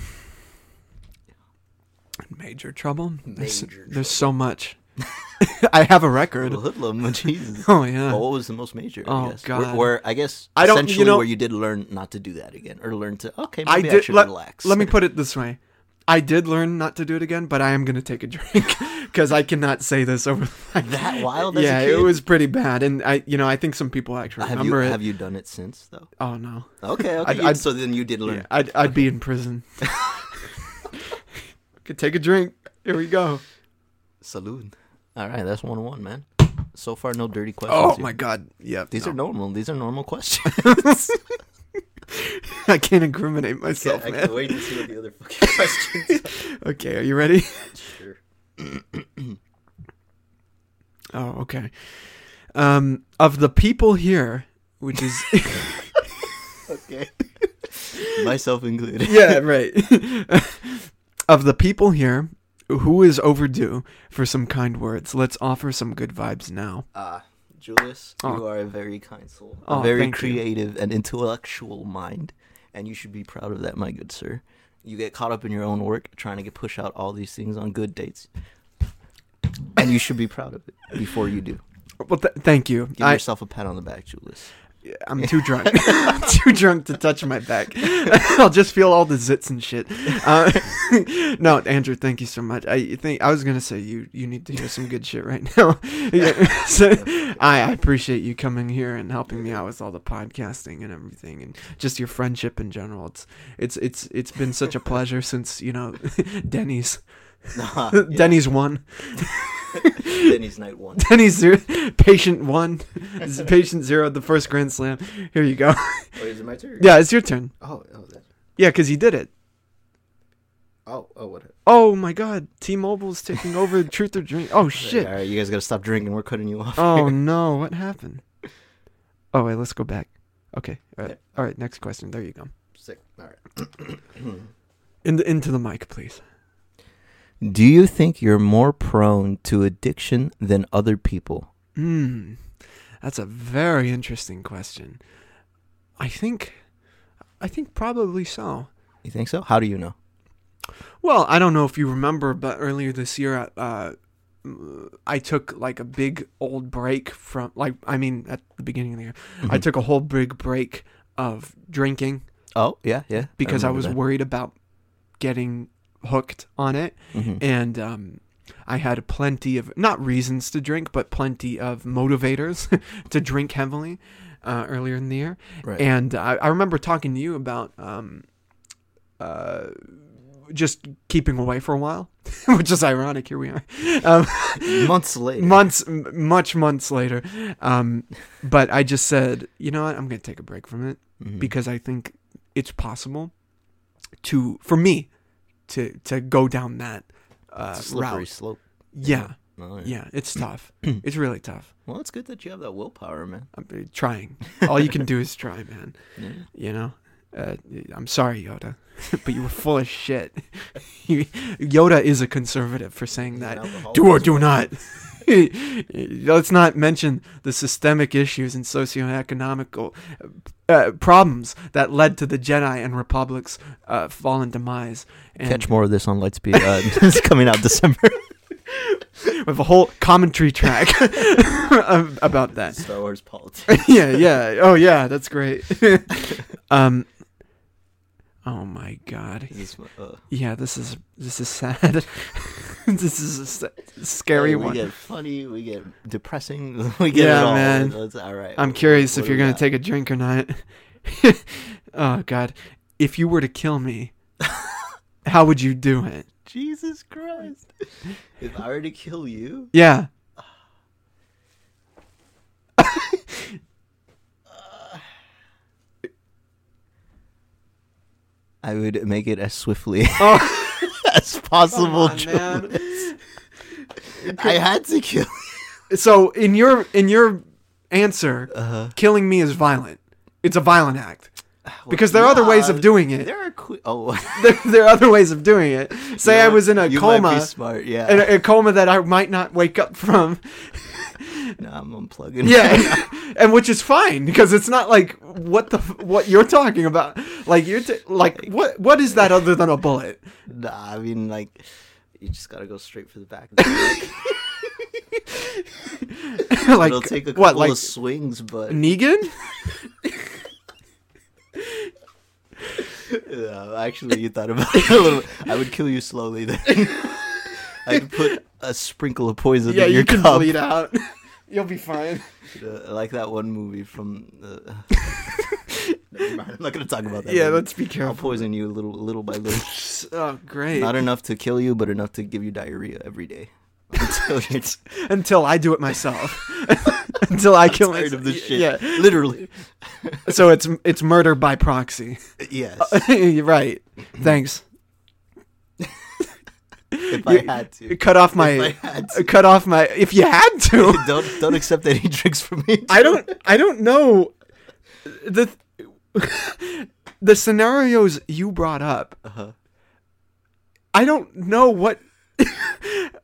[SPEAKER 1] Major trouble. There's,
[SPEAKER 2] Major
[SPEAKER 1] there's so much. I have a record.
[SPEAKER 2] Little hoodlum, Jesus.
[SPEAKER 1] Oh yeah.
[SPEAKER 2] What was the most major? I
[SPEAKER 1] Oh,
[SPEAKER 2] guess?
[SPEAKER 1] God.
[SPEAKER 2] Where, where I guess
[SPEAKER 1] I don't- you
[SPEAKER 2] essentially
[SPEAKER 1] know-
[SPEAKER 2] where you did learn not to do that again, or learn to okay,
[SPEAKER 1] I
[SPEAKER 2] maybe I,
[SPEAKER 1] did.
[SPEAKER 2] should
[SPEAKER 1] Let,
[SPEAKER 2] relax.
[SPEAKER 1] let me put it this way. I did learn not to do it again, but I am gonna take a drink because I cannot say this over the
[SPEAKER 2] that wild. As
[SPEAKER 1] yeah,
[SPEAKER 2] a
[SPEAKER 1] it was pretty bad, and I, you know, I think some people actually
[SPEAKER 2] Have you
[SPEAKER 1] it.
[SPEAKER 2] have you done it since though?
[SPEAKER 1] oh no,
[SPEAKER 2] Okay, okay.
[SPEAKER 1] I'd- I'd-
[SPEAKER 2] so then you did learn.
[SPEAKER 1] yeah, I'd, I'd be in prison. Could take a drink. Here we go.
[SPEAKER 2] Salute. All right, that's one one, man. So far, no dirty questions.
[SPEAKER 1] Oh
[SPEAKER 2] here.
[SPEAKER 1] my god. Yeah,
[SPEAKER 2] These
[SPEAKER 1] no.
[SPEAKER 2] are normal. These are normal questions.
[SPEAKER 1] I can't incriminate myself,
[SPEAKER 2] I
[SPEAKER 1] man.
[SPEAKER 2] can't wait to see what the other fucking questions. are.
[SPEAKER 1] Okay, are you ready?
[SPEAKER 2] Sure.
[SPEAKER 1] Oh, okay. Um, of the people here, which is
[SPEAKER 2] Okay. Myself included.
[SPEAKER 1] yeah, right. of the people here, who is overdue for some kind words? Let's offer some good vibes now.
[SPEAKER 2] Ah, Julius,
[SPEAKER 1] Oh.
[SPEAKER 2] you are a very kind soul,
[SPEAKER 1] Oh,
[SPEAKER 2] a very
[SPEAKER 1] thank you.
[SPEAKER 2] creative and intellectual mind, and you should be proud of that, my good sir. You get caught up in your own work, trying to get push out all these things on good dates, and you should be proud of it before you do.
[SPEAKER 1] Well, th- thank you.
[SPEAKER 2] Give
[SPEAKER 1] I,
[SPEAKER 2] yourself a pat on the back, Julius.
[SPEAKER 1] I'm too drunk. too drunk to touch my back. I'll just feel all the zits and shit. Uh, no, Andrew, thank you so much. I think I was gonna say you you need to hear some good shit right now. Yeah, so, I, I appreciate you coming here and helping me out with all the podcasting and everything, and just your friendship in general. It's it's it's it's been such a pleasure since you know Denny's
[SPEAKER 2] Nah, yeah.
[SPEAKER 1] Denny's one.
[SPEAKER 2] Denny's night one.
[SPEAKER 1] Denny's zero, patient one, patient zero, the first Grand Slam. Here you go.
[SPEAKER 2] Oh, is it my turn?
[SPEAKER 1] Yeah, it's your turn.
[SPEAKER 2] Oh, oh, that.
[SPEAKER 1] Yeah, because you did it.
[SPEAKER 2] Oh, oh, what?
[SPEAKER 1] Oh my God, T-Mobile's taking over the Truth or Drink. Oh shit.
[SPEAKER 2] All right, you guys gotta stop drinking. We're cutting you off.
[SPEAKER 1] Oh
[SPEAKER 2] here.
[SPEAKER 1] no, what happened? Oh wait, let's go back. Okay, all right, all right. Next question. There you go.
[SPEAKER 2] Sick. All right.
[SPEAKER 1] In the, into the mic, please.
[SPEAKER 2] Do you think you're more prone to addiction than other people?
[SPEAKER 1] Hmm, that's a very interesting question. I think, I think probably so.
[SPEAKER 2] You think so? How do you know?
[SPEAKER 1] Well, I don't know if you remember, but earlier this year, uh, I took like a big old break from, like, I mean, at the beginning of the year, I
[SPEAKER 2] Mhm.
[SPEAKER 1] took a whole big break of drinking
[SPEAKER 2] Oh, yeah, yeah.
[SPEAKER 1] because I,
[SPEAKER 2] remember
[SPEAKER 1] was
[SPEAKER 2] that.
[SPEAKER 1] worried about getting hooked on it,
[SPEAKER 2] Mhm.
[SPEAKER 1] and um, I had plenty of not reasons to drink, but plenty of motivators to drink heavily uh, earlier in the year.
[SPEAKER 2] Right.
[SPEAKER 1] And I, I remember talking to you about um, uh, just keeping away for a while, which is ironic. Here we are, um,
[SPEAKER 2] Months later.
[SPEAKER 1] months, m- much months later. Um, but I just said, you know what, I'm going to take a break from it
[SPEAKER 2] Mhm.
[SPEAKER 1] because I think it's possible to, for me, to to go down that uh,
[SPEAKER 2] slippery
[SPEAKER 1] route.
[SPEAKER 2] slope.
[SPEAKER 1] Yeah,
[SPEAKER 2] Oh,
[SPEAKER 1] yeah, it's tough. it's really tough.
[SPEAKER 2] Well, it's good that you have that willpower, man.
[SPEAKER 1] I'm uh, trying. All you can do is try, man.
[SPEAKER 2] Yeah.
[SPEAKER 1] You know. Uh, I'm sorry, Yoda, but you were full of shit. Yoda is a conservative for saying that. Do or do not. Let's not mention the systemic issues and socioeconomical uh, problems that led to the Jedi and Republic's uh, fallen demise. And
[SPEAKER 2] Catch more of this on Lightspeed. Uh, it's coming out December.
[SPEAKER 1] with a whole commentary track about that.
[SPEAKER 2] Star Wars politics.
[SPEAKER 1] yeah, yeah. Oh, yeah. That's great. um. Oh my God.
[SPEAKER 2] This, uh,
[SPEAKER 1] Yeah, this is this is sad. this is a scary
[SPEAKER 2] Hey, we
[SPEAKER 1] one.
[SPEAKER 2] get funny, we get depressing, we get
[SPEAKER 1] Yeah,
[SPEAKER 2] it all.
[SPEAKER 1] man.
[SPEAKER 2] It's all right.
[SPEAKER 1] I'm curious
[SPEAKER 2] What
[SPEAKER 1] if you're gonna take a drink or not. oh God, if you were to kill me, how would you do it?
[SPEAKER 2] Jesus Christ! if I were to kill you,
[SPEAKER 1] Yeah.
[SPEAKER 2] I would make it as swiftly
[SPEAKER 1] Oh,
[SPEAKER 2] as possible.
[SPEAKER 1] on, man.
[SPEAKER 2] I had to kill.
[SPEAKER 1] so in your in your answer,
[SPEAKER 2] Uh,
[SPEAKER 1] killing me is violent. It's a violent act because there are other ways of doing it.
[SPEAKER 2] There are que- oh,
[SPEAKER 1] There, there are other ways of doing it. Say
[SPEAKER 2] You know
[SPEAKER 1] I was in a
[SPEAKER 2] you Might
[SPEAKER 1] coma,
[SPEAKER 2] be smart, yeah.
[SPEAKER 1] in a, a coma that I might not wake up from.
[SPEAKER 2] No, I'm unplugging.
[SPEAKER 1] Yeah, and which is fine because it's not like what the what you're talking about. Like you're t- like what what is that other than a bullet?
[SPEAKER 2] nah, I mean, like, you just gotta go straight for the back. Of the
[SPEAKER 1] like
[SPEAKER 2] It'll take a couple
[SPEAKER 1] what like
[SPEAKER 2] of swings, but
[SPEAKER 1] Negan?
[SPEAKER 2] Yeah, actually, you thought about it a little. I would kill you slowly. Then I'd put a sprinkle of poison
[SPEAKER 1] Yeah,
[SPEAKER 2] in your
[SPEAKER 1] you
[SPEAKER 2] cup,
[SPEAKER 1] bleed out. You'll be fine.
[SPEAKER 2] Uh, like that one movie from. Uh, I'm not gonna talk about that.
[SPEAKER 1] Yeah,
[SPEAKER 2] movie.
[SPEAKER 1] let's be careful.
[SPEAKER 2] I'll poison you little, little by little.
[SPEAKER 1] Oh, great.
[SPEAKER 2] Not enough to kill you, but enough to give you diarrhea every day. Until
[SPEAKER 1] Until I do it myself. Until I kill
[SPEAKER 2] tired
[SPEAKER 1] myself.
[SPEAKER 2] of this shit.
[SPEAKER 1] Yeah.
[SPEAKER 2] literally.
[SPEAKER 1] So it's it's murder by proxy.
[SPEAKER 2] Yes.
[SPEAKER 1] Right. Thanks.
[SPEAKER 2] If I had to.
[SPEAKER 1] Cut off my
[SPEAKER 2] I had to.
[SPEAKER 1] cut off my if you had to.
[SPEAKER 2] don't don't accept any drinks from me.
[SPEAKER 1] I don't I don't know the the scenarios you brought up.
[SPEAKER 2] Uh-huh.
[SPEAKER 1] I don't know what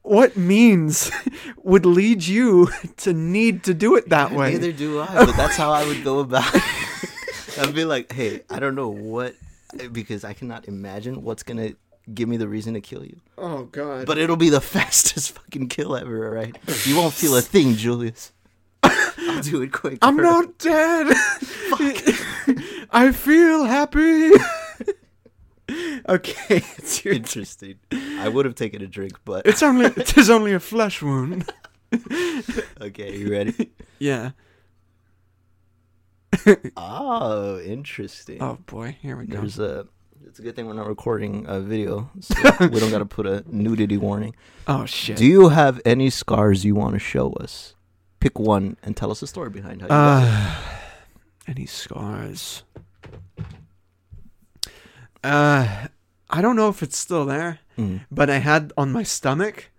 [SPEAKER 1] what means would lead you to need to do it that way.
[SPEAKER 2] Neither do I, but that's how I would go about it. I'd be like, hey, I don't know what, because I cannot imagine what's gonna give me the reason to kill you.
[SPEAKER 1] Oh god.
[SPEAKER 2] But it'll be the fastest fucking kill ever, alright? You won't feel a thing, Julius. I'll do it quick.
[SPEAKER 1] I'm not dead. I feel happy. okay, it's your
[SPEAKER 2] interesting. I would have taken a drink, but
[SPEAKER 1] It's only it is only a flesh wound.
[SPEAKER 2] okay, you ready?
[SPEAKER 1] Yeah.
[SPEAKER 2] Oh, interesting.
[SPEAKER 1] Oh boy, here we go.
[SPEAKER 2] There's a. It's a good thing we're not recording a video, so we don't got to put a nudity warning.
[SPEAKER 1] Oh shit.
[SPEAKER 2] Do you have any scars you want to show us? Pick one and tell us the story behind how you got it.
[SPEAKER 1] Uh, any scars? Uh, I don't know if it's still there,
[SPEAKER 2] Mm.
[SPEAKER 1] but I had on my stomach,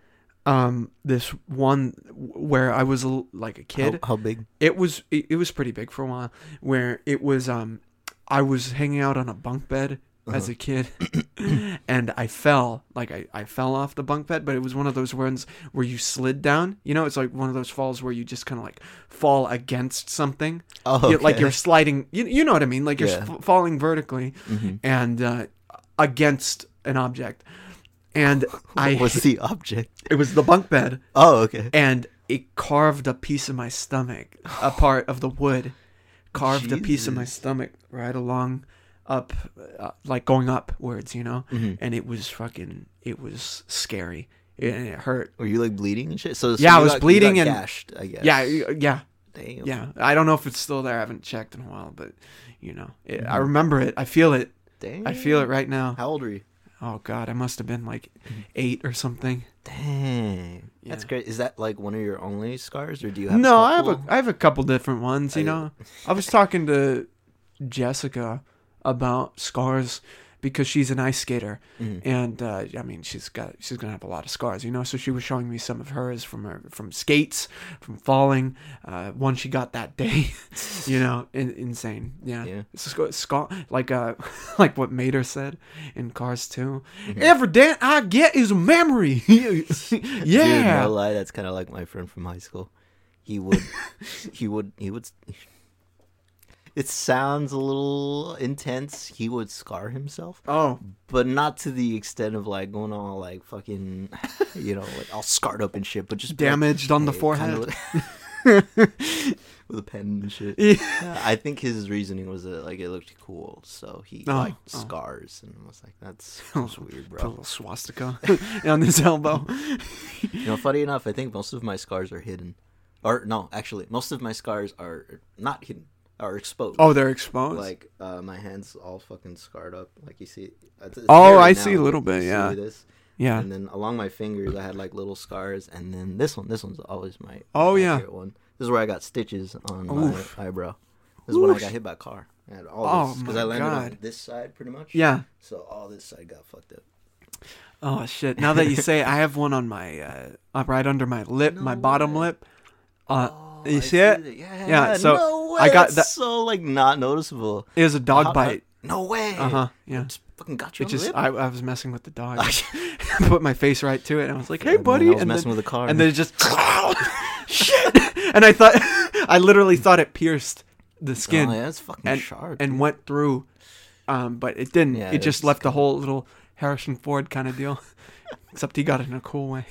[SPEAKER 1] um, this one where I was a like a kid.
[SPEAKER 2] How, how big?
[SPEAKER 1] It was it, it was pretty big for a while. Where it was, um, I was hanging out on a bunk bed as
[SPEAKER 2] Uh-huh.
[SPEAKER 1] a kid, and I fell. Like I, I fell off the bunk bed, but it was one of those ones where you slid down. You know, it's like one of those falls where you just kind of like fall against something.
[SPEAKER 2] Oh,
[SPEAKER 1] You- like you're sliding. You, you know what I mean? Like you're
[SPEAKER 2] Yeah.
[SPEAKER 1] f- falling vertically
[SPEAKER 2] Mhm.
[SPEAKER 1] and uh, against an object. And I
[SPEAKER 2] What was the object?
[SPEAKER 1] it was the bunk bed
[SPEAKER 2] Oh, okay.
[SPEAKER 1] and it carved a piece of my stomach, a part of the wood, carved a piece of my stomach right along, up, uh, like going upwards, you know.
[SPEAKER 2] Mhm.
[SPEAKER 1] And it was fucking, it was scary, and it hurt.
[SPEAKER 2] Were you like bleeding and shit? So, so
[SPEAKER 1] Yeah, I was
[SPEAKER 2] got-
[SPEAKER 1] bleeding and-
[SPEAKER 2] gashed. I guess.
[SPEAKER 1] Yeah, yeah,
[SPEAKER 2] Damn.
[SPEAKER 1] yeah. I don't know if it's still there. I haven't checked in a while, but you know, it, I
[SPEAKER 2] Mhm.
[SPEAKER 1] remember it. I feel it.
[SPEAKER 2] Damn.
[SPEAKER 1] I feel it right now.
[SPEAKER 2] How old are you?
[SPEAKER 1] Oh God, I must have been like eight or something.
[SPEAKER 2] Dang. That's great. Is that like one of your only scars, or do you have?
[SPEAKER 1] No, I have a
[SPEAKER 2] couple?
[SPEAKER 1] I have a couple different ones. You
[SPEAKER 2] I-
[SPEAKER 1] know, I was talking to Jessica about scars because she's an ice skater,
[SPEAKER 2] Mhm.
[SPEAKER 1] and uh, I mean she's got she's gonna have a lot of scars. You know, so she was showing me some of hers from her from skates, from falling. Uh, one she got that day. you know, in, insane. Yeah,
[SPEAKER 2] Yeah.
[SPEAKER 1] Scar, scar like uh like what Mater said in Cars 2
[SPEAKER 2] Mhm.
[SPEAKER 1] Every dent I get is a memory.
[SPEAKER 2] Dude,
[SPEAKER 1] yeah.
[SPEAKER 2] no lie, that's kind of like my friend from high school. He would, he would, he would. It sounds a little intense. He would scar himself,
[SPEAKER 1] oh,
[SPEAKER 2] but not to the extent of like going all like fucking, you know, like all scarred up and shit. But just be like,
[SPEAKER 1] damaged on the forehead.
[SPEAKER 2] kinda with a pen and shit.
[SPEAKER 1] Yeah.
[SPEAKER 2] I think his reasoning was that like it looked cool, so he
[SPEAKER 1] Oh,
[SPEAKER 2] liked
[SPEAKER 1] oh.
[SPEAKER 2] scars, and was like, "That's, that's weird,
[SPEAKER 1] Put a little swastika on his elbow.
[SPEAKER 2] You know, funny enough, I think most of my scars are hidden, or no, actually, most of my scars are not hidden, are exposed.
[SPEAKER 1] Oh, they're exposed.
[SPEAKER 2] like uh, my hands all fucking scarred up, like you see. it's
[SPEAKER 1] Oh, I
[SPEAKER 2] right
[SPEAKER 1] see a little
[SPEAKER 2] you
[SPEAKER 1] bit,
[SPEAKER 2] see
[SPEAKER 1] yeah.
[SPEAKER 2] This,
[SPEAKER 1] yeah.
[SPEAKER 2] and then along my fingers, I had like little scars, and then this one, this one's always my
[SPEAKER 1] Oh,
[SPEAKER 2] my
[SPEAKER 1] yeah.
[SPEAKER 2] favorite one. This is where I got stitches on
[SPEAKER 1] Oof.
[SPEAKER 2] my eyebrow. This is when I got hit by a car. I had all
[SPEAKER 1] Oh,
[SPEAKER 2] this because
[SPEAKER 1] my
[SPEAKER 2] I landed on
[SPEAKER 1] God.
[SPEAKER 2] this side pretty much.
[SPEAKER 1] Yeah.
[SPEAKER 2] So all this side got fucked up.
[SPEAKER 1] Oh shit! Now that you say, I have one on my uh, right under my lip, my
[SPEAKER 2] No
[SPEAKER 1] bottom
[SPEAKER 2] way.
[SPEAKER 1] lip. Uh,
[SPEAKER 2] Oh,
[SPEAKER 1] you
[SPEAKER 2] I
[SPEAKER 1] see it?
[SPEAKER 2] that. Yeah.
[SPEAKER 1] Yeah, so
[SPEAKER 2] no way.
[SPEAKER 1] I got
[SPEAKER 2] That's
[SPEAKER 1] that-
[SPEAKER 2] so like not noticeable.
[SPEAKER 1] it was a dog
[SPEAKER 2] How-
[SPEAKER 1] bite.
[SPEAKER 2] No way.
[SPEAKER 1] Uh huh. Yeah.
[SPEAKER 2] Just fucking got you
[SPEAKER 1] It
[SPEAKER 2] on
[SPEAKER 1] just
[SPEAKER 2] the lip.
[SPEAKER 1] I, I was messing with the dog. I Put my face right to it, and I was like, "Hey, buddy!"
[SPEAKER 2] I was
[SPEAKER 1] and
[SPEAKER 2] messing
[SPEAKER 1] then,
[SPEAKER 2] with the car.
[SPEAKER 1] and then it just shit. And I thought, I literally thought it pierced the skin
[SPEAKER 2] Oh, yeah, it's fucking
[SPEAKER 1] and
[SPEAKER 2] sharp.
[SPEAKER 1] and went through, um, but it didn't.
[SPEAKER 2] Yeah,
[SPEAKER 1] it just left a whole little Harrison Ford kind of deal. Except he got it in a cool way.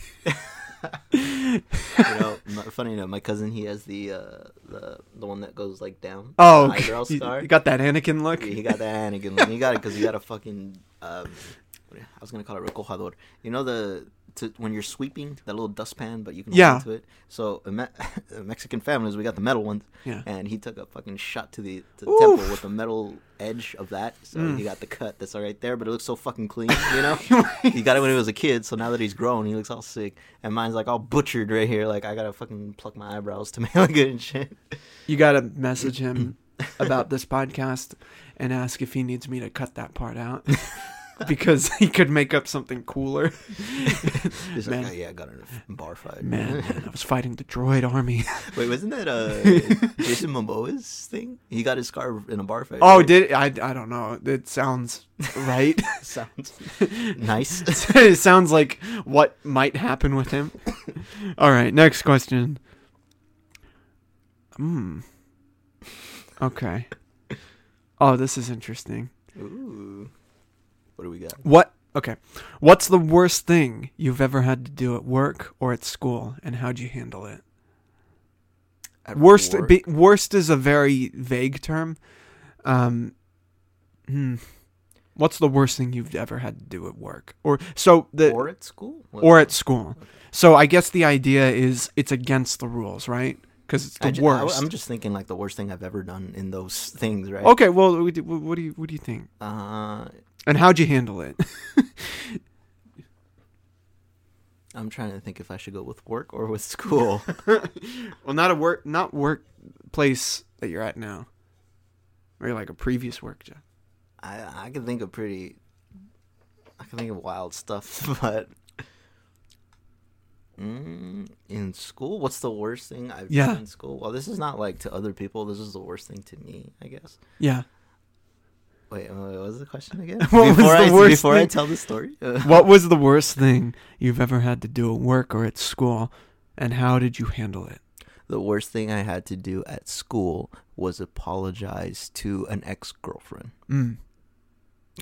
[SPEAKER 2] you know, funny enough, my cousin he has the uh the the one that goes like down.
[SPEAKER 1] Oh,
[SPEAKER 2] eyebrow scar.
[SPEAKER 1] you got that Anakin look.
[SPEAKER 2] Yeah, he got that Anakin. look. He got it because he got a fucking. Um, I was gonna call it recojador. You know the to, when you're sweeping that little dustpan, but you can hold
[SPEAKER 1] Yeah.
[SPEAKER 2] onto it. So a Me- Mexican families, we got the metal ones,
[SPEAKER 1] Yeah.
[SPEAKER 2] and he took a fucking shot to the to the temple with the metal edge of that. So
[SPEAKER 1] Mm.
[SPEAKER 2] he got the cut that's all right there, but it looks so fucking clean. You know, he got it when he was a kid. So now that he's grown, he looks all sick, and mine's like all butchered right here. Like I gotta fucking pluck my eyebrows to make it look good and shit.
[SPEAKER 1] You got to message him about this podcast and ask if he needs me to cut that part out because he could make up something cooler.
[SPEAKER 2] He's
[SPEAKER 1] Man.
[SPEAKER 2] like, oh, yeah, I got in a bar fight.
[SPEAKER 1] Man, man, I was fighting the droid army.
[SPEAKER 2] Wait, wasn't that uh Jason Momoa's thing? He got his scar in a bar fight.
[SPEAKER 1] Oh,
[SPEAKER 2] right?
[SPEAKER 1] did I? I don't know. It sounds right.
[SPEAKER 2] sounds nice.
[SPEAKER 1] it sounds like what might happen with him. All right, next question. Hmm. Okay. Oh, this is interesting.
[SPEAKER 2] Ooh, what do we got?
[SPEAKER 1] What? Okay. What's the worst thing you've ever had to do at work or at school, and how'd you handle it?
[SPEAKER 2] At
[SPEAKER 1] Worst.
[SPEAKER 2] work?
[SPEAKER 1] Be, worst is a very vague term. Um. Hmm. What's the worst thing you've ever had to do at work, or so the
[SPEAKER 2] or at school? What-
[SPEAKER 1] or at school? So I guess the idea is it's against the rules, right? Because it's the
[SPEAKER 2] I ju-
[SPEAKER 1] worst.
[SPEAKER 2] I, am just thinking like the worst thing I've ever done in those things, right?
[SPEAKER 1] okay. Well, do, what do you what do you think?
[SPEAKER 2] Uh,
[SPEAKER 1] And how'd you handle it?
[SPEAKER 2] I'm trying to think if I should go with work or with school.
[SPEAKER 1] well, not a work, not workplace that you're at now, or like a previous work job.
[SPEAKER 2] I I can think of pretty. I can think of wild stuff, but. Mm, in school, what's the worst thing I've
[SPEAKER 1] Yeah.
[SPEAKER 2] done in school? Well, this is not like to other people. This is the worst thing to me, I guess.
[SPEAKER 1] Yeah.
[SPEAKER 2] Wait, uh, what was the question again?
[SPEAKER 1] What was the
[SPEAKER 2] I,
[SPEAKER 1] worst
[SPEAKER 2] before I
[SPEAKER 1] thing-
[SPEAKER 2] tell the story, uh,
[SPEAKER 1] What was the worst thing you've ever had to do at work or at school, and how did you handle it?
[SPEAKER 2] the worst thing I had to do at school was apologize to an ex girlfriend
[SPEAKER 1] Mm.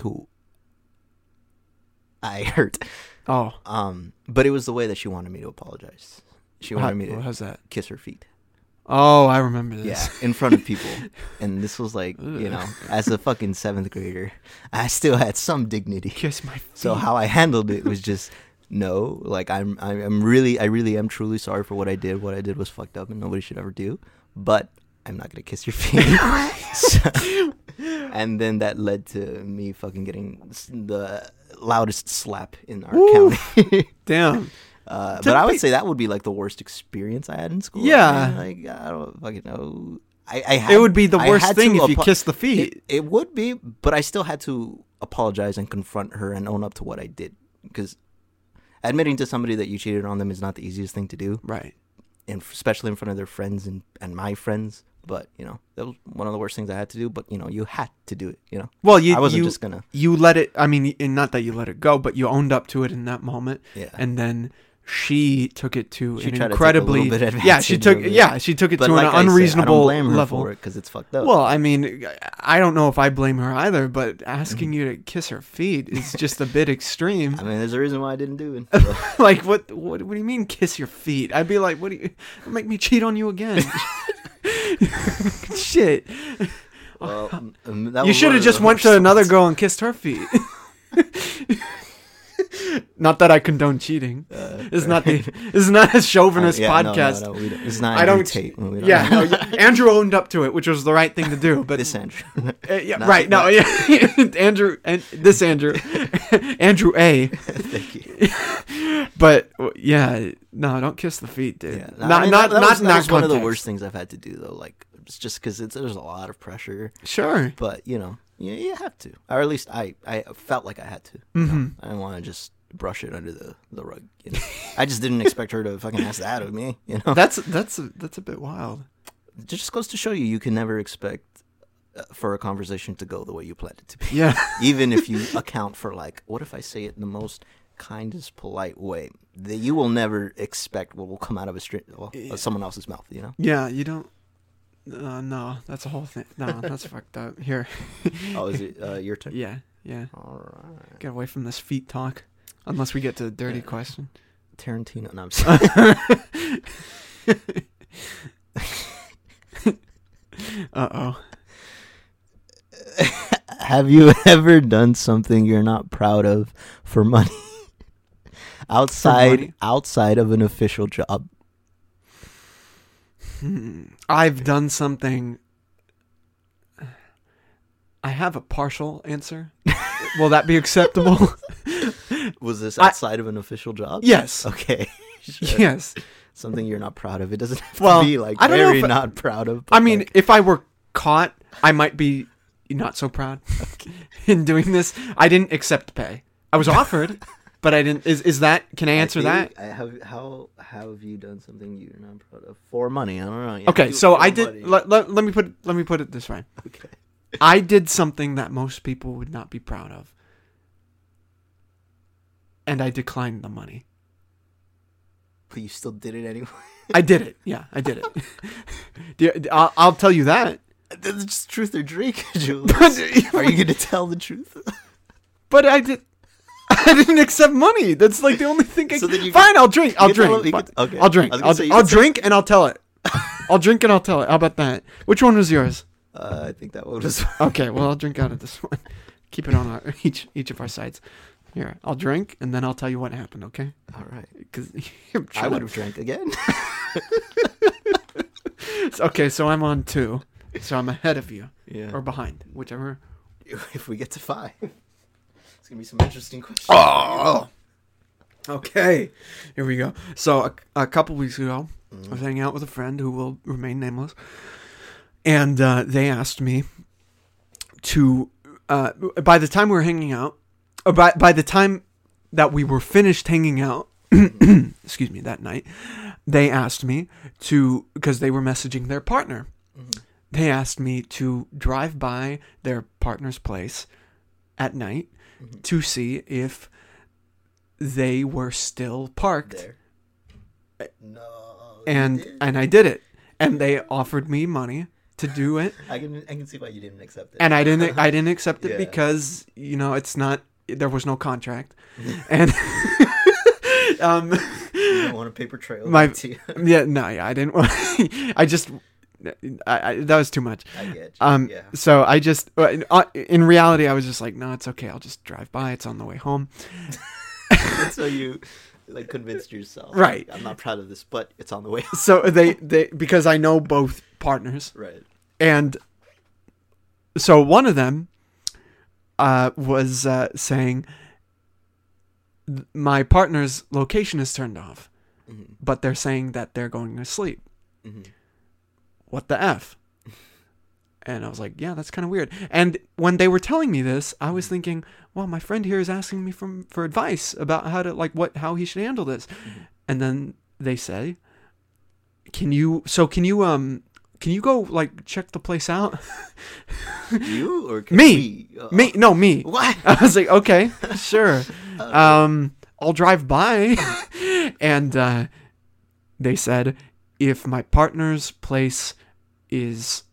[SPEAKER 2] who I hurt.
[SPEAKER 1] Oh,
[SPEAKER 2] Um, but it was the way that she wanted me to apologize. She
[SPEAKER 1] how,
[SPEAKER 2] wanted me to
[SPEAKER 1] how's that?
[SPEAKER 2] kiss her feet.
[SPEAKER 1] Oh, I remember this.
[SPEAKER 2] Yeah, in front of people. and this was like, you know, as a fucking seventh grader, I still had some dignity.
[SPEAKER 1] Kiss my feet.
[SPEAKER 2] So how I handled it was just no, like I'm I'm really I really am truly sorry for what I did. What I did was fucked up and nobody should ever do. But I'm not gonna kiss your feet. So- and then that led to me fucking getting the loudest slap in our
[SPEAKER 1] Woo.
[SPEAKER 2] county.
[SPEAKER 1] Damn.
[SPEAKER 2] Uh, but I would say that would be like the worst experience I had in school.
[SPEAKER 1] Yeah.
[SPEAKER 2] like I don't fucking know. I, I had,
[SPEAKER 1] It would be the worst thing if you kissed the feet.
[SPEAKER 2] it, it would be, but I still had to apologize and confront her and own up to what I did because admitting to somebody that you cheated on them is not the easiest thing to do,
[SPEAKER 1] right.
[SPEAKER 2] and especially in front of their friends and, and my friends. But you know that was one of the worst things I had to do. But you know you had to do it. You know
[SPEAKER 1] Well, you
[SPEAKER 2] I wasn't
[SPEAKER 1] you,
[SPEAKER 2] just gonna
[SPEAKER 1] you let it. I mean, not that you let it go, but you owned up to it in that moment,
[SPEAKER 2] yeah
[SPEAKER 1] and then she took it to
[SPEAKER 2] She
[SPEAKER 1] an
[SPEAKER 2] tried to take a
[SPEAKER 1] incredibly
[SPEAKER 2] bit
[SPEAKER 1] yeah she took yeah she took it
[SPEAKER 2] But
[SPEAKER 1] to
[SPEAKER 2] like
[SPEAKER 1] an
[SPEAKER 2] I said,
[SPEAKER 1] unreasonable
[SPEAKER 2] I don't blame her
[SPEAKER 1] level.
[SPEAKER 2] for it because it's fucked up.
[SPEAKER 1] Well, I mean, I don't know if I blame her either, but
[SPEAKER 2] Mm-hmm.
[SPEAKER 1] asking you to kiss her feet is just a bit extreme.
[SPEAKER 2] I mean, there's a reason why I didn't do it. So.
[SPEAKER 1] like, what, what? What do you mean, kiss your feet? I'd be like, what do you make me cheat on you again? Shit!
[SPEAKER 2] well, um, that
[SPEAKER 1] You should have just went to another girl and kissed her feet. Not that I condone cheating.
[SPEAKER 2] Uh,
[SPEAKER 1] It's not the. It's not a chauvinist
[SPEAKER 2] Uh, yeah, no, no,
[SPEAKER 1] podcast.
[SPEAKER 2] no, don't- it's not
[SPEAKER 1] I don't-
[SPEAKER 2] Tate. Don't-
[SPEAKER 1] Yeah, no, Andrew owned up to it, which was the right thing to do. But
[SPEAKER 2] this Andrew.
[SPEAKER 1] Uh, yeah,
[SPEAKER 2] Not-
[SPEAKER 1] right. No, yeah. Andrew and this Andrew, Andrew A.
[SPEAKER 2] Thank you.
[SPEAKER 1] But yeah, no, don't kiss the feet, dude.
[SPEAKER 2] Yeah,
[SPEAKER 1] not
[SPEAKER 2] I mean,
[SPEAKER 1] not
[SPEAKER 2] that, that
[SPEAKER 1] not
[SPEAKER 2] was,
[SPEAKER 1] in
[SPEAKER 2] that
[SPEAKER 1] that
[SPEAKER 2] was one of the worst things I've had to do though. Like it's just because it's there's a lot of pressure,
[SPEAKER 1] Sure.
[SPEAKER 2] but you know, you, you have to, or at least I I felt like I had to.
[SPEAKER 1] Mhm.
[SPEAKER 2] I didn't want to just brush it under the the rug. You know? I just didn't expect her to fucking ask that of me. You know,
[SPEAKER 1] That's that's a, that's a bit wild.
[SPEAKER 2] it just goes to show you you can never expect uh, for a conversation to go the way you planned it to be.
[SPEAKER 1] Yeah.
[SPEAKER 2] even if you account for like what if i say it in the most kindest polite way that you will never expect what will come out of a stri- well, of someone else's mouth you know
[SPEAKER 1] Yeah, you don't. Uh, no, that's a whole thing. No, that's fucked up. Here.
[SPEAKER 2] oh is it uh, your turn
[SPEAKER 1] Yeah, yeah.
[SPEAKER 2] all right
[SPEAKER 1] Get away from this feet talk. Unless we get to the dirty
[SPEAKER 2] Yeah.
[SPEAKER 1] question.
[SPEAKER 2] tarantino no, I'm sorry.
[SPEAKER 1] Uh oh.
[SPEAKER 2] have you ever done something you're not proud of for money outside
[SPEAKER 1] money?
[SPEAKER 2] outside of an official job
[SPEAKER 1] Hmm. I've done something. I have a partial answer. Will that be acceptable?
[SPEAKER 2] was this
[SPEAKER 1] I-
[SPEAKER 2] outside of an official job
[SPEAKER 1] yes.
[SPEAKER 2] okay Sure.
[SPEAKER 1] Yes.
[SPEAKER 2] something you're not proud of it doesn't have
[SPEAKER 1] Well,
[SPEAKER 2] to be like
[SPEAKER 1] I don't know
[SPEAKER 2] very
[SPEAKER 1] if-
[SPEAKER 2] not proud of
[SPEAKER 1] I mean,
[SPEAKER 2] like-
[SPEAKER 1] if I were caught, I might be not so proud in doing this. I didn't accept pay. I was offered, but I didn't. Is is that? Can I answer that?
[SPEAKER 2] think I have how have you done something you're not proud of for money? I don't know. You
[SPEAKER 1] Okay,
[SPEAKER 2] to
[SPEAKER 1] so I did. Let, let, let me put let me put it this way.
[SPEAKER 2] okay.
[SPEAKER 1] I did something that most people would not be proud of, and I declined the money.
[SPEAKER 2] But you still did it anyway.
[SPEAKER 1] I did it. Yeah, I did it. Do I'll, I'll tell you that.
[SPEAKER 2] That's just truth or drink, Julius. Are you going to tell the truth?
[SPEAKER 1] but I did. I didn't accept money. That's like the only thing. I,
[SPEAKER 2] So then you
[SPEAKER 1] fine, I'll drink. I'll
[SPEAKER 2] can
[SPEAKER 1] drink.
[SPEAKER 2] can- okay.
[SPEAKER 1] I'll drink.
[SPEAKER 2] I was gonna
[SPEAKER 1] I'll,
[SPEAKER 2] say,
[SPEAKER 1] I'll
[SPEAKER 2] can say-
[SPEAKER 1] drink and I'll tell it. I'll drink and I'll tell it. How about that? Which one was yours?
[SPEAKER 2] Uh, I think that one was.
[SPEAKER 1] Okay, well I'll drink out of this one. Keep it on our each each of our sides. Here, I'll drink and then I'll tell you what happened. Okay?
[SPEAKER 2] All right.
[SPEAKER 1] Because
[SPEAKER 2] I would have drank again.
[SPEAKER 1] Okay, so I'm on two. So I'm ahead of you
[SPEAKER 2] yeah.
[SPEAKER 1] or behind, whichever.
[SPEAKER 2] if we get to five, gonna be some interesting questions.
[SPEAKER 1] Oh. Okay, here we go. So a, a couple weeks ago, I was hanging out with a friend who will remain nameless, and uh, they asked me to. Uh, by the time we were hanging out, or by by the time that we were finished hanging out, excuse me, that night, they asked me to because they were messaging their partner. They asked me to drive by their partner's place at night to see if they were still parked
[SPEAKER 2] There. No.
[SPEAKER 1] and and I did it and they offered me money to do it
[SPEAKER 2] I can I can see why you didn't accept it.
[SPEAKER 1] and I didn't I didn't accept it
[SPEAKER 2] Yeah.
[SPEAKER 1] because you know it's not there was no contract and um
[SPEAKER 2] you don't want a paper trail.
[SPEAKER 1] My-
[SPEAKER 2] back to you.
[SPEAKER 1] yeah no yeah, I didn't Want, I just I, I that was too much
[SPEAKER 2] I get you.
[SPEAKER 1] um
[SPEAKER 2] yeah.
[SPEAKER 1] so I just uh, in reality I was just like no it's okay I'll just drive by it's on the way home
[SPEAKER 2] so you like convinced yourself.
[SPEAKER 1] Right.
[SPEAKER 2] I'm not proud of this, but it's on the way.
[SPEAKER 1] so they they because I know both partners
[SPEAKER 2] right.
[SPEAKER 1] And so one of them uh, was uh, saying, My partner's location is turned off,
[SPEAKER 2] Mhm.
[SPEAKER 1] but they're saying that they're going to sleep.
[SPEAKER 2] Mhm.
[SPEAKER 1] What the F? And I was like, yeah, that's kind of weird. And when they were telling me this, I was thinking, well, my friend here is asking me from for advice about how to like what how he should handle this. And then they say, "Can you so can you um can you go like check the place out?"
[SPEAKER 2] You or can
[SPEAKER 1] Me.
[SPEAKER 2] we? Uh,
[SPEAKER 1] me, no, me.
[SPEAKER 2] What?
[SPEAKER 1] I was like, "Okay, sure." Um I'll drive by. and uh, they said if my partner's place is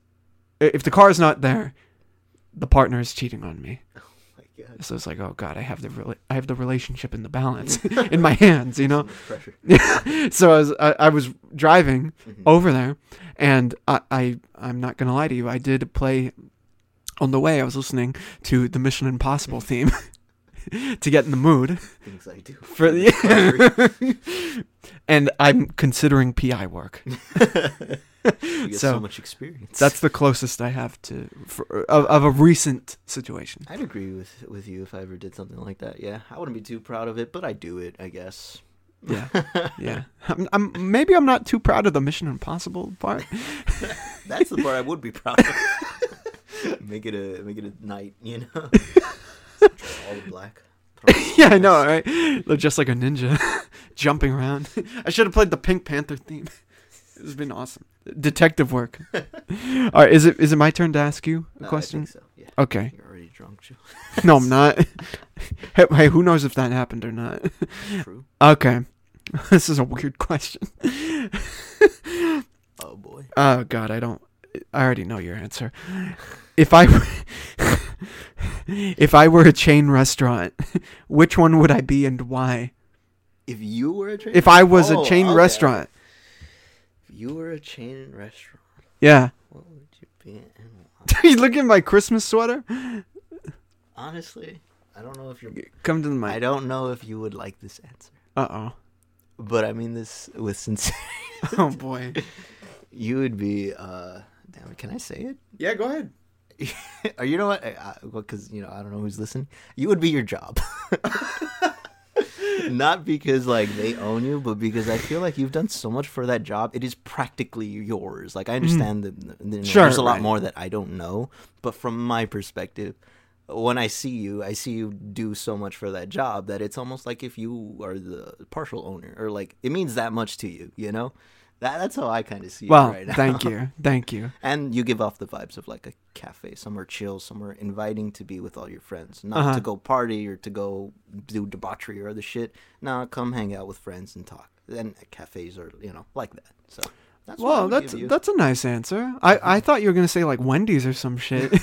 [SPEAKER 1] if the car is not there, the partner is cheating on me.
[SPEAKER 2] Oh My God.
[SPEAKER 1] So it's like, oh god, I have the rela- I have the relationship in the balance in my hands, you know.
[SPEAKER 2] Pressure.
[SPEAKER 1] so I was I, I was driving
[SPEAKER 2] Mhm.
[SPEAKER 1] over there, and I, I I'm not gonna lie to you, I did play on the way. I was listening to the Mission Impossible theme to get in the mood
[SPEAKER 2] Things I do.
[SPEAKER 1] for the. and I'm considering PI work.
[SPEAKER 2] you get
[SPEAKER 1] So,
[SPEAKER 2] so, much experience.
[SPEAKER 1] That's the closest I have to for, of, of a recent situation.
[SPEAKER 2] I'd agree with with you if I ever did something like that. Yeah, I wouldn't be too proud of it, but I do it. I guess.
[SPEAKER 1] Yeah, yeah. I'm, I'm maybe I'm not too proud of the Mission Impossible part.
[SPEAKER 2] That's the part I would be proud of. make it a make it a night, you know. All black.
[SPEAKER 1] yeah, I know, right? Look just like a ninja jumping around. I should have played the Pink Panther theme. It's been awesome. Detective work. All right, is it is it my turn to ask you a
[SPEAKER 2] Uh, I
[SPEAKER 1] question?
[SPEAKER 2] so. Yeah.
[SPEAKER 1] Okay.
[SPEAKER 2] You're already drunk, Joe.
[SPEAKER 1] No, I'm not. hey, hey, who knows if that happened or not?
[SPEAKER 2] True.
[SPEAKER 1] Okay. This is a weird question.
[SPEAKER 2] Oh boy.
[SPEAKER 1] Oh god, I don't I already know your answer. If I were if I were a chain restaurant, which one would I be and why?
[SPEAKER 2] If you were a chain,
[SPEAKER 1] If I was a
[SPEAKER 2] Oh,
[SPEAKER 1] chain
[SPEAKER 2] okay.
[SPEAKER 1] restaurant.
[SPEAKER 2] If you were a chain restaurant,
[SPEAKER 1] Yeah.
[SPEAKER 2] what would you be? And why?
[SPEAKER 1] you look at my Christmas sweater?
[SPEAKER 2] Honestly, I don't know if you're.
[SPEAKER 1] Come to the
[SPEAKER 2] I don't know if you would like this answer,
[SPEAKER 1] Uh oh.
[SPEAKER 2] but I mean this with sincerity.
[SPEAKER 1] oh. Oh boy.
[SPEAKER 2] You would be. uh Damn it! Can I say it?
[SPEAKER 1] Yeah, go ahead.
[SPEAKER 2] you know what? Because you know, I don't know who's listening. You would be your job. Not because like they own you, but because I feel like you've done so much for that job. It is practically yours. Like I mm-hmm. understand that that,
[SPEAKER 1] Sure,
[SPEAKER 2] there's a lot
[SPEAKER 1] right.
[SPEAKER 2] more that I don't know, but from my perspective, when I see you, I see you do so much for that job that it's almost like if you are the partial owner, or like it means that much to you. You know, that that's how I kind of see
[SPEAKER 1] Well,
[SPEAKER 2] it right now.
[SPEAKER 1] thank you. Thank you.
[SPEAKER 2] And you give off the vibes of like a cafe, somewhere chill, somewhere inviting to be with all your friends, not
[SPEAKER 1] Uh-huh.
[SPEAKER 2] to go party or to go do debauchery or other shit. Nah, come hang out with friends and talk. And cafes are, you know, like that. So that's
[SPEAKER 1] Well, that's that's a nice answer. I, I thought you were gonna say like Wendy's or some shit.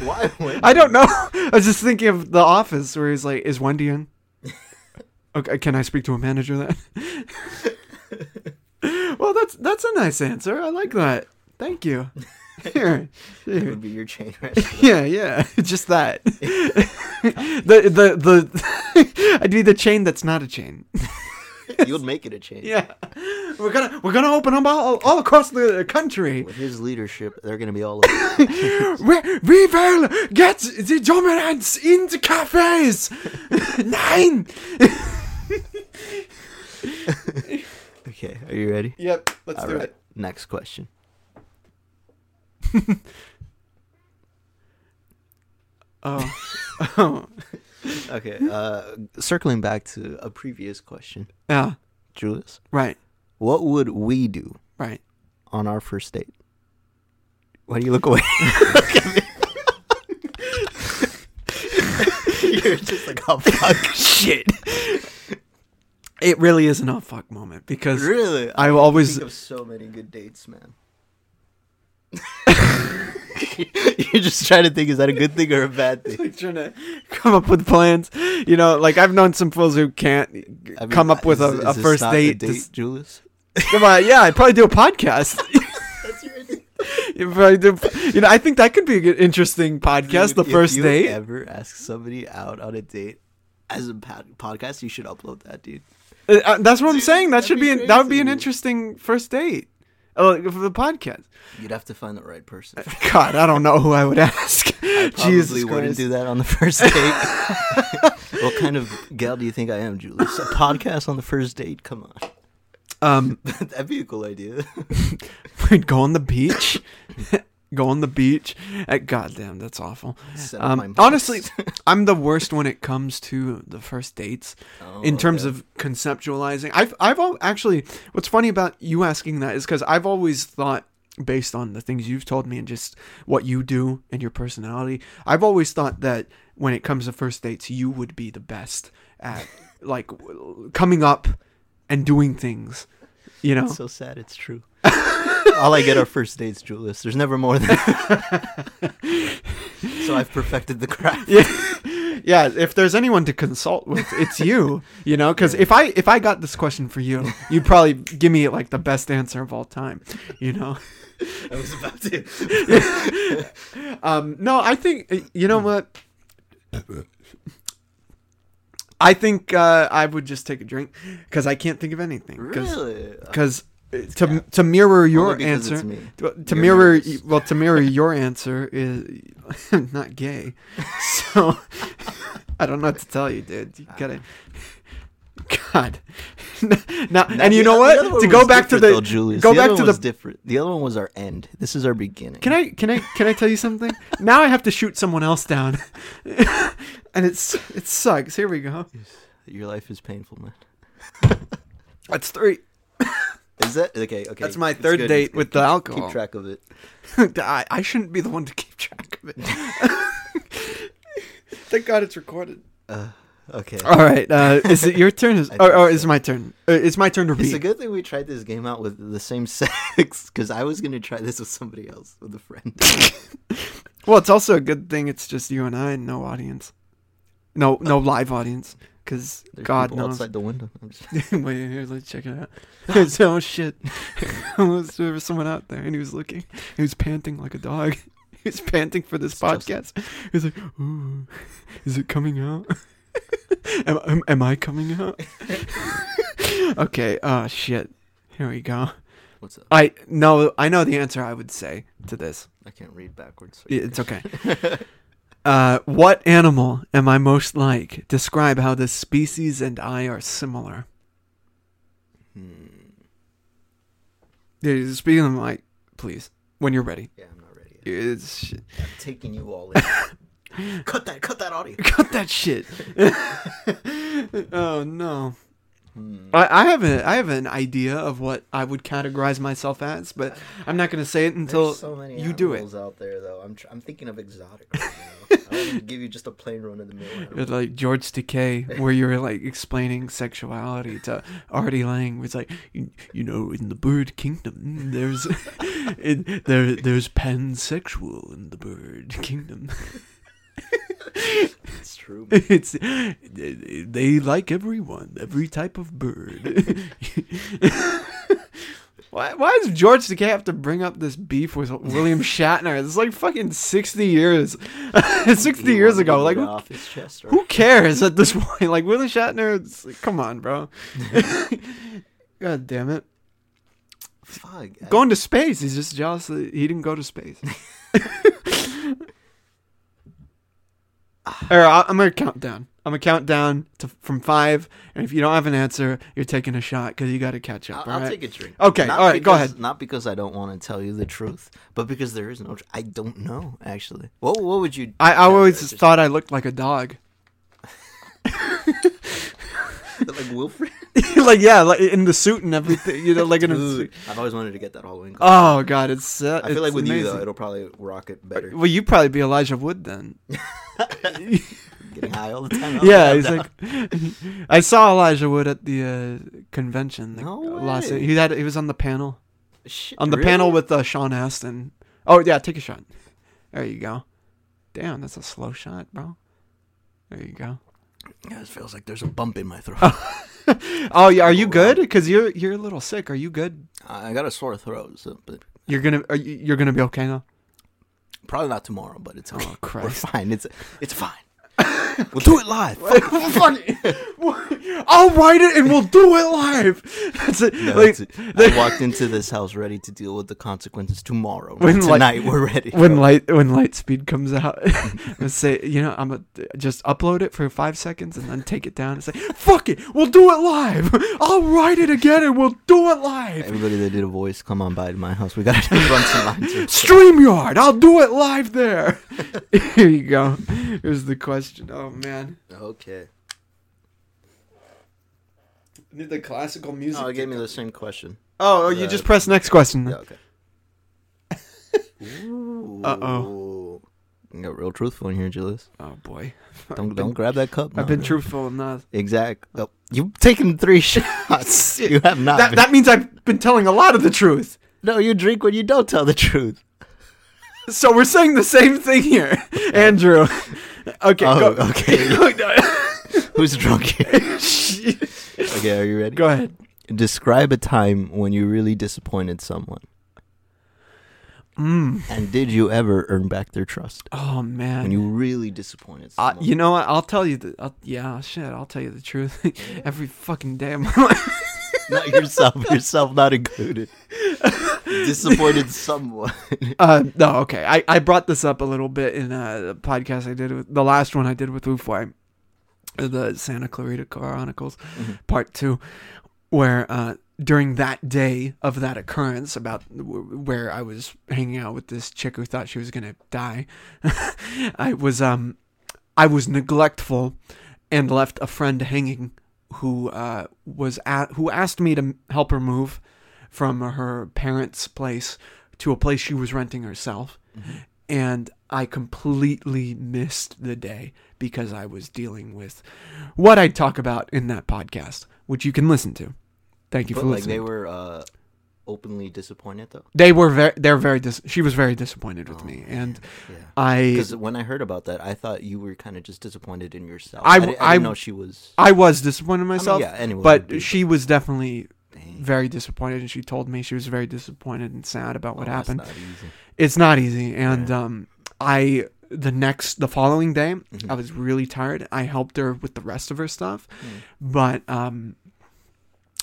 [SPEAKER 2] Why? Wendy?
[SPEAKER 1] I don't know. I was just thinking of The Office where he's like, "Is Wendy in?" Okay, can I speak to a manager then? well, that's that's a nice answer. I like that. Thank you. Here,
[SPEAKER 2] It
[SPEAKER 1] here.
[SPEAKER 2] would be your chain restaurant.
[SPEAKER 1] Yeah, yeah, just that. the the the I'd be the chain that's not a chain.
[SPEAKER 2] you would make it a chain.
[SPEAKER 1] Yeah, we're gonna we're gonna open them all all across the country.
[SPEAKER 2] With his leadership, they're gonna be all over.
[SPEAKER 1] We, we will get the dominance in the cafes. Nine.
[SPEAKER 2] okay, are you ready?
[SPEAKER 1] Yep, let's
[SPEAKER 2] All
[SPEAKER 1] do
[SPEAKER 2] right.
[SPEAKER 1] it.
[SPEAKER 2] Next question.
[SPEAKER 1] Oh, oh,
[SPEAKER 2] Okay. Uh, circling back to a previous question,
[SPEAKER 1] yeah.
[SPEAKER 2] Julius,
[SPEAKER 1] Right,
[SPEAKER 2] what would we do
[SPEAKER 1] right.
[SPEAKER 2] on our first date? Why do you look away? You're just like, oh fuck, shit.
[SPEAKER 1] It really is an oh fuck moment because
[SPEAKER 2] Really?
[SPEAKER 1] I always
[SPEAKER 2] think of so many good dates, man. You're just trying to think: is that a good thing or a bad thing?
[SPEAKER 1] like trying to come up with plans. You know, like I've known some fools who can't
[SPEAKER 2] I mean,
[SPEAKER 1] come up with
[SPEAKER 2] is-
[SPEAKER 1] a, a
[SPEAKER 2] is this
[SPEAKER 1] first
[SPEAKER 2] not
[SPEAKER 1] date.
[SPEAKER 2] A date,
[SPEAKER 1] s-
[SPEAKER 2] Julius.
[SPEAKER 1] Come on, yeah, I'd probably do a podcast.
[SPEAKER 2] That's your
[SPEAKER 1] You'd probably do- you know, I think that could be an interesting podcast. the
[SPEAKER 2] Dude,
[SPEAKER 1] first
[SPEAKER 2] you
[SPEAKER 1] date.
[SPEAKER 2] Ever ask somebody out on a date as a podcast? You should upload that, dude.
[SPEAKER 1] Uh, uh, that's what I'm saying. That
[SPEAKER 2] that'd
[SPEAKER 1] should
[SPEAKER 2] be
[SPEAKER 1] be an, that would be an interesting first date. Uh, for the podcast.
[SPEAKER 2] You'd have to find the right person.
[SPEAKER 1] God, I don't know who I would ask.
[SPEAKER 2] I probably
[SPEAKER 1] Jesus
[SPEAKER 2] wouldn't
[SPEAKER 1] Christ.
[SPEAKER 2] do that on the first date. what kind of gal do you think I am, Julius? A podcast on the first date? Come on.
[SPEAKER 1] Um,
[SPEAKER 2] That'd be a cool idea.
[SPEAKER 1] we'd go on the beach. Go on the beach. Uh, goddamn, that's awful.
[SPEAKER 2] Set up my
[SPEAKER 1] Um, honestly, I'm the worst when it comes to the first dates.
[SPEAKER 2] Oh,
[SPEAKER 1] in terms
[SPEAKER 2] okay.
[SPEAKER 1] of conceptualizing. I've I've al- actually what's funny about you asking that is because I've always thought based on the things you've told me and just what you do and your personality, I've always thought that when it comes to first dates, you would be the best at like coming up and doing things. You know,
[SPEAKER 2] It's so sad. It's true. All I get are first dates, Julius. There's never more than. so I've perfected the craft.
[SPEAKER 1] yeah, yeah. If there's anyone to consult with, it's you. You know, because if I if I got this question for you, you'd probably give me like the best answer of all time. You know.
[SPEAKER 2] I was about to.
[SPEAKER 1] Um, no, I think you know what. I think uh, I would just take a drink because I can't think of anything. Cause,
[SPEAKER 2] Really?
[SPEAKER 1] 'cause, to to mirror your
[SPEAKER 2] Only because it's
[SPEAKER 1] answer, to, to mirror
[SPEAKER 2] nervous.
[SPEAKER 1] well to mirror your answer is not gay. So I don't know what to tell you, dude. You gotta. God. now, and you know
[SPEAKER 2] the
[SPEAKER 1] what? To go back to the
[SPEAKER 2] though, Julius.
[SPEAKER 1] go
[SPEAKER 2] the
[SPEAKER 1] back to the
[SPEAKER 2] different. The other one was our end. This is our beginning.
[SPEAKER 1] Can I can I can I tell you something? Now I have to shoot someone else down, and it's it sucks. Here we go.
[SPEAKER 2] Your life is painful, man.
[SPEAKER 1] That's three.
[SPEAKER 2] Is that okay? Okay.
[SPEAKER 1] That's my third
[SPEAKER 2] good,
[SPEAKER 1] date with the
[SPEAKER 2] Keep-
[SPEAKER 1] alcohol.
[SPEAKER 2] Keep track of it.
[SPEAKER 1] I, I shouldn't be the one to keep track of it. Thank God it's recorded.
[SPEAKER 2] Uh, okay.
[SPEAKER 1] All right, uh, is it your turn? Or, or is it my turn? Uh, it's my turn to read.
[SPEAKER 2] It's a good thing we tried this game out with the same sex because I was gonna try this with somebody else, with a friend.
[SPEAKER 1] Well, it's also a good thing it's just you and I and no audience, no no live audience, because God knows.
[SPEAKER 2] outside the window. I'm just-
[SPEAKER 1] Wait, here, let's check it out. Oh shit! there was someone out there, and he was looking. He was panting like a dog. He was panting for this
[SPEAKER 2] It's Justin.
[SPEAKER 1] podcast. He was like, "Ooh, is it coming out? am, am, am I coming out?" okay. Oh shit! Here we go.
[SPEAKER 2] What's up?
[SPEAKER 1] I know. I know the answer. I would say to this.
[SPEAKER 2] I can't read backwards.
[SPEAKER 1] Yeah, It's okay. Uh, what animal am I most like? Describe how this species and I are similar.
[SPEAKER 2] Hmm.
[SPEAKER 1] Yeah, speaking of like, please, when you're ready.
[SPEAKER 2] Yeah, I'm not ready. Yet.
[SPEAKER 1] It's,
[SPEAKER 2] I'm taking you all in. cut that! Cut that audio.
[SPEAKER 1] cut that shit. oh no. I, I have a I have an idea of what I would categorize myself as, but I'm not gonna say it until
[SPEAKER 2] There's so many
[SPEAKER 1] you do it.
[SPEAKER 2] out there, though. I'm tr- I'm thinking of exotic. Right now. I want to give you just a plain run of the mill.
[SPEAKER 1] It's like George Takei, where you're like explaining sexuality to Artie Lange. It's like you, you know, in the bird kingdom, there's it, there there's pansexual in the bird kingdom.
[SPEAKER 2] It's true.
[SPEAKER 1] It's they like everyone, every type of bird. why why does George Takei have to bring up this beef with William Shatner? It's like fucking sixty years, sixty
[SPEAKER 2] He
[SPEAKER 1] years ago. Like who,
[SPEAKER 2] chest, right?
[SPEAKER 1] who cares at this point? Like William Shatner, it's like, come on, bro. God damn it.
[SPEAKER 2] Fuck.
[SPEAKER 1] Going to space. He's just jealous that he didn't go to space. Right, I'm gonna count down. I'm gonna count down to from five, and if you don't have an answer, you're taking a shot because you got to catch up.
[SPEAKER 2] I'll, I'll
[SPEAKER 1] right?
[SPEAKER 2] take a drink.
[SPEAKER 1] Okay,
[SPEAKER 2] Not
[SPEAKER 1] all right, go ahead.
[SPEAKER 2] Not because I don't want to tell you the truth, but because there is no. Tr- I don't know actually. What What would you?
[SPEAKER 1] I, I always thought I looked like a dog.
[SPEAKER 2] like Wilfred.
[SPEAKER 1] like yeah, like in the suit and everything. You know, like in a
[SPEAKER 2] Dude,
[SPEAKER 1] suit.
[SPEAKER 2] I've always wanted to get that Halloween. costume.
[SPEAKER 1] Oh god, it's. Uh,
[SPEAKER 2] I feel like with you though, it'll probably rock it better.
[SPEAKER 1] Well, you'd probably be Elijah Wood then.
[SPEAKER 2] Getting high all the time.
[SPEAKER 1] yeah, he's like. I saw Elijah Wood at the uh, convention.
[SPEAKER 2] No
[SPEAKER 1] last he had he was on the panel
[SPEAKER 2] Shit,
[SPEAKER 1] on the
[SPEAKER 2] really?
[SPEAKER 1] panel with uh, Sean Astin. Oh yeah, take a shot. There you go. Damn, that's a slow shot, bro. There you go.
[SPEAKER 2] Yeah, it feels like there's a bump in my throat.
[SPEAKER 1] Oh yeah, are you good? Because you're you're a little sick. Are you good?
[SPEAKER 2] I got a sore throat, so but
[SPEAKER 1] You're gonna are you, you're gonna be okay now.
[SPEAKER 2] probably not tomorrow. But it's okay.
[SPEAKER 1] Oh
[SPEAKER 2] We're
[SPEAKER 1] Christ!
[SPEAKER 2] fine. It's it's fine. We'll do it live.
[SPEAKER 1] Fuck it. I'll write it and we'll do it live. That's it.
[SPEAKER 2] No,
[SPEAKER 1] like,
[SPEAKER 2] it's- I walked into this house ready to deal with the consequences tomorrow.
[SPEAKER 1] When,
[SPEAKER 2] tonight we're ready.
[SPEAKER 1] when light when Lightspeed comes out, let's say you know I'm a, just upload it for five seconds and then take it down and say fuck it, we'll do it live. I'll write it again and we'll do it live.
[SPEAKER 2] Everybody that did a voice, come on by to my house. We gotta run some lines.
[SPEAKER 1] Streamyard, I'll do it live there. Here you go. Here's the question. Oh Oh, man,
[SPEAKER 2] Okay.
[SPEAKER 1] need the classical music.
[SPEAKER 2] Oh, it gave me the same question.
[SPEAKER 1] Oh, oh, you just press next question.
[SPEAKER 2] Yeah. Okay.
[SPEAKER 1] Uh-oh.
[SPEAKER 2] You got real truthful in here, Julius.
[SPEAKER 1] Oh boy.
[SPEAKER 2] Don't don't grab that cup.
[SPEAKER 1] I've been truthful enough.
[SPEAKER 2] Exact. Oh, you've taken three shots. you have not.
[SPEAKER 1] That
[SPEAKER 2] been-
[SPEAKER 1] that means I've been telling a lot of the truth.
[SPEAKER 2] no, you drink when you don't tell the truth.
[SPEAKER 1] So we're saying the same thing here, Andrew. Okay,
[SPEAKER 2] Oh,
[SPEAKER 1] go.
[SPEAKER 2] okay. Who's drunk here? okay, are you ready?
[SPEAKER 1] Go ahead.
[SPEAKER 2] Describe a time when you really disappointed someone,
[SPEAKER 1] Mm.
[SPEAKER 2] and did you ever earn back their trust?
[SPEAKER 1] Oh man.
[SPEAKER 2] When you really disappointed
[SPEAKER 1] Uh, you know what? I'll tell you the. I'll, yeah, shit. I'll tell you the truth. Every fucking day of my life.
[SPEAKER 2] not yourself, yourself not included. Disappointed someone.
[SPEAKER 1] Uh, no, okay. I, I brought this up a little bit in uh, the podcast I did with the last one I did with Ufwai, the Santa Clarita Chronicles,
[SPEAKER 2] Mhm.
[SPEAKER 1] part two, where uh, during that day of that occurrence, about w- where I was hanging out with this chick who thought she was gonna die, I was um, I was neglectful, and left a friend hanging, who uh was at who asked me to help her move from her parents' place to a place she was renting herself. And I completely missed the day because I was dealing with what I talk about in that podcast, which you can listen to. Thank you
[SPEAKER 2] But
[SPEAKER 1] for
[SPEAKER 2] like
[SPEAKER 1] listening.
[SPEAKER 2] they were uh, openly disappointed though.
[SPEAKER 1] They were very. They're very. Dis- she was very disappointed with
[SPEAKER 2] Oh,
[SPEAKER 1] me, and
[SPEAKER 2] Yeah.
[SPEAKER 1] I.
[SPEAKER 2] Because when I heard about that, I thought you were kind of just disappointed in yourself.
[SPEAKER 1] I
[SPEAKER 2] I, I
[SPEAKER 1] I-
[SPEAKER 2] know she was.
[SPEAKER 1] I was disappointed in
[SPEAKER 2] I mean,
[SPEAKER 1] myself,
[SPEAKER 2] yeah, Anyway,
[SPEAKER 1] but she was definitely
[SPEAKER 2] Dang.
[SPEAKER 1] very disappointed, and she told me she was very disappointed and sad about what
[SPEAKER 2] Oh,
[SPEAKER 1] happened.
[SPEAKER 2] not.
[SPEAKER 1] It's not easy, and
[SPEAKER 2] Yeah.
[SPEAKER 1] um, I the next the following day
[SPEAKER 2] Mhm.
[SPEAKER 1] I was really tired. I helped her with the rest of her stuff,
[SPEAKER 2] Mm.
[SPEAKER 1] but um,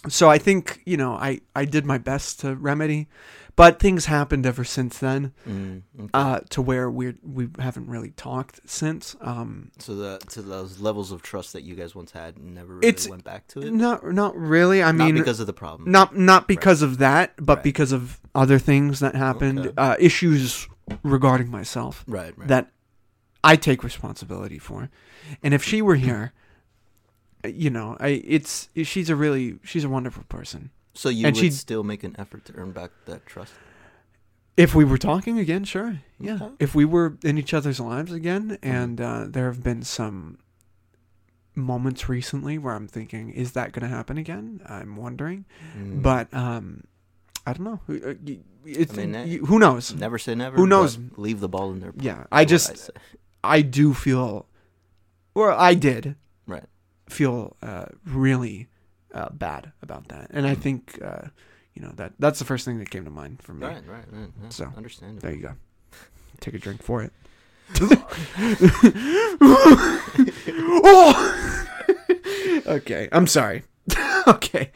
[SPEAKER 1] so I think you know I I did my best to remedy, but things happened ever since then.
[SPEAKER 2] Mm, okay.
[SPEAKER 1] Uh, to where we we haven't really talked since. Um,
[SPEAKER 2] so the to those levels of trust that you guys once had never really
[SPEAKER 1] It's-
[SPEAKER 2] went back to it.
[SPEAKER 1] not not really. I
[SPEAKER 2] not
[SPEAKER 1] mean,
[SPEAKER 2] because of the problem.
[SPEAKER 1] not not because of that, but
[SPEAKER 2] Right.
[SPEAKER 1] because of other things that happened,
[SPEAKER 2] Okay.
[SPEAKER 1] uh, issues regarding myself
[SPEAKER 2] right, right.
[SPEAKER 1] that I take responsibility for. And if she were here, you know, I it's she's a really she's a wonderful person.
[SPEAKER 2] So you
[SPEAKER 1] and
[SPEAKER 2] would
[SPEAKER 1] she'd-
[SPEAKER 2] still make an effort to earn back that trust.
[SPEAKER 1] If we were talking again, sure, yeah.
[SPEAKER 2] Okay.
[SPEAKER 1] If we were in each other's lives again,
[SPEAKER 2] Mm-hmm.
[SPEAKER 1] and uh, there have been some moments recently where I'm thinking, is that going to happen again? I'm wondering,
[SPEAKER 2] Mm.
[SPEAKER 1] but um, I don't know. Uh, It's,
[SPEAKER 2] I mean, that-
[SPEAKER 1] y- who knows?
[SPEAKER 2] never say never.
[SPEAKER 1] Who knows?
[SPEAKER 2] Leave the ball in their.
[SPEAKER 1] Yeah, I just-
[SPEAKER 2] say.
[SPEAKER 1] I do feel, or I did,
[SPEAKER 2] Right.
[SPEAKER 1] feel uh, really uh, bad about that, and I think uh, you know that that's the first thing that came to mind for me.
[SPEAKER 2] Right, right, right. Yeah,
[SPEAKER 1] So,
[SPEAKER 2] understand.
[SPEAKER 1] There you go. Take a drink for it. oh! okay, I'm sorry. okay.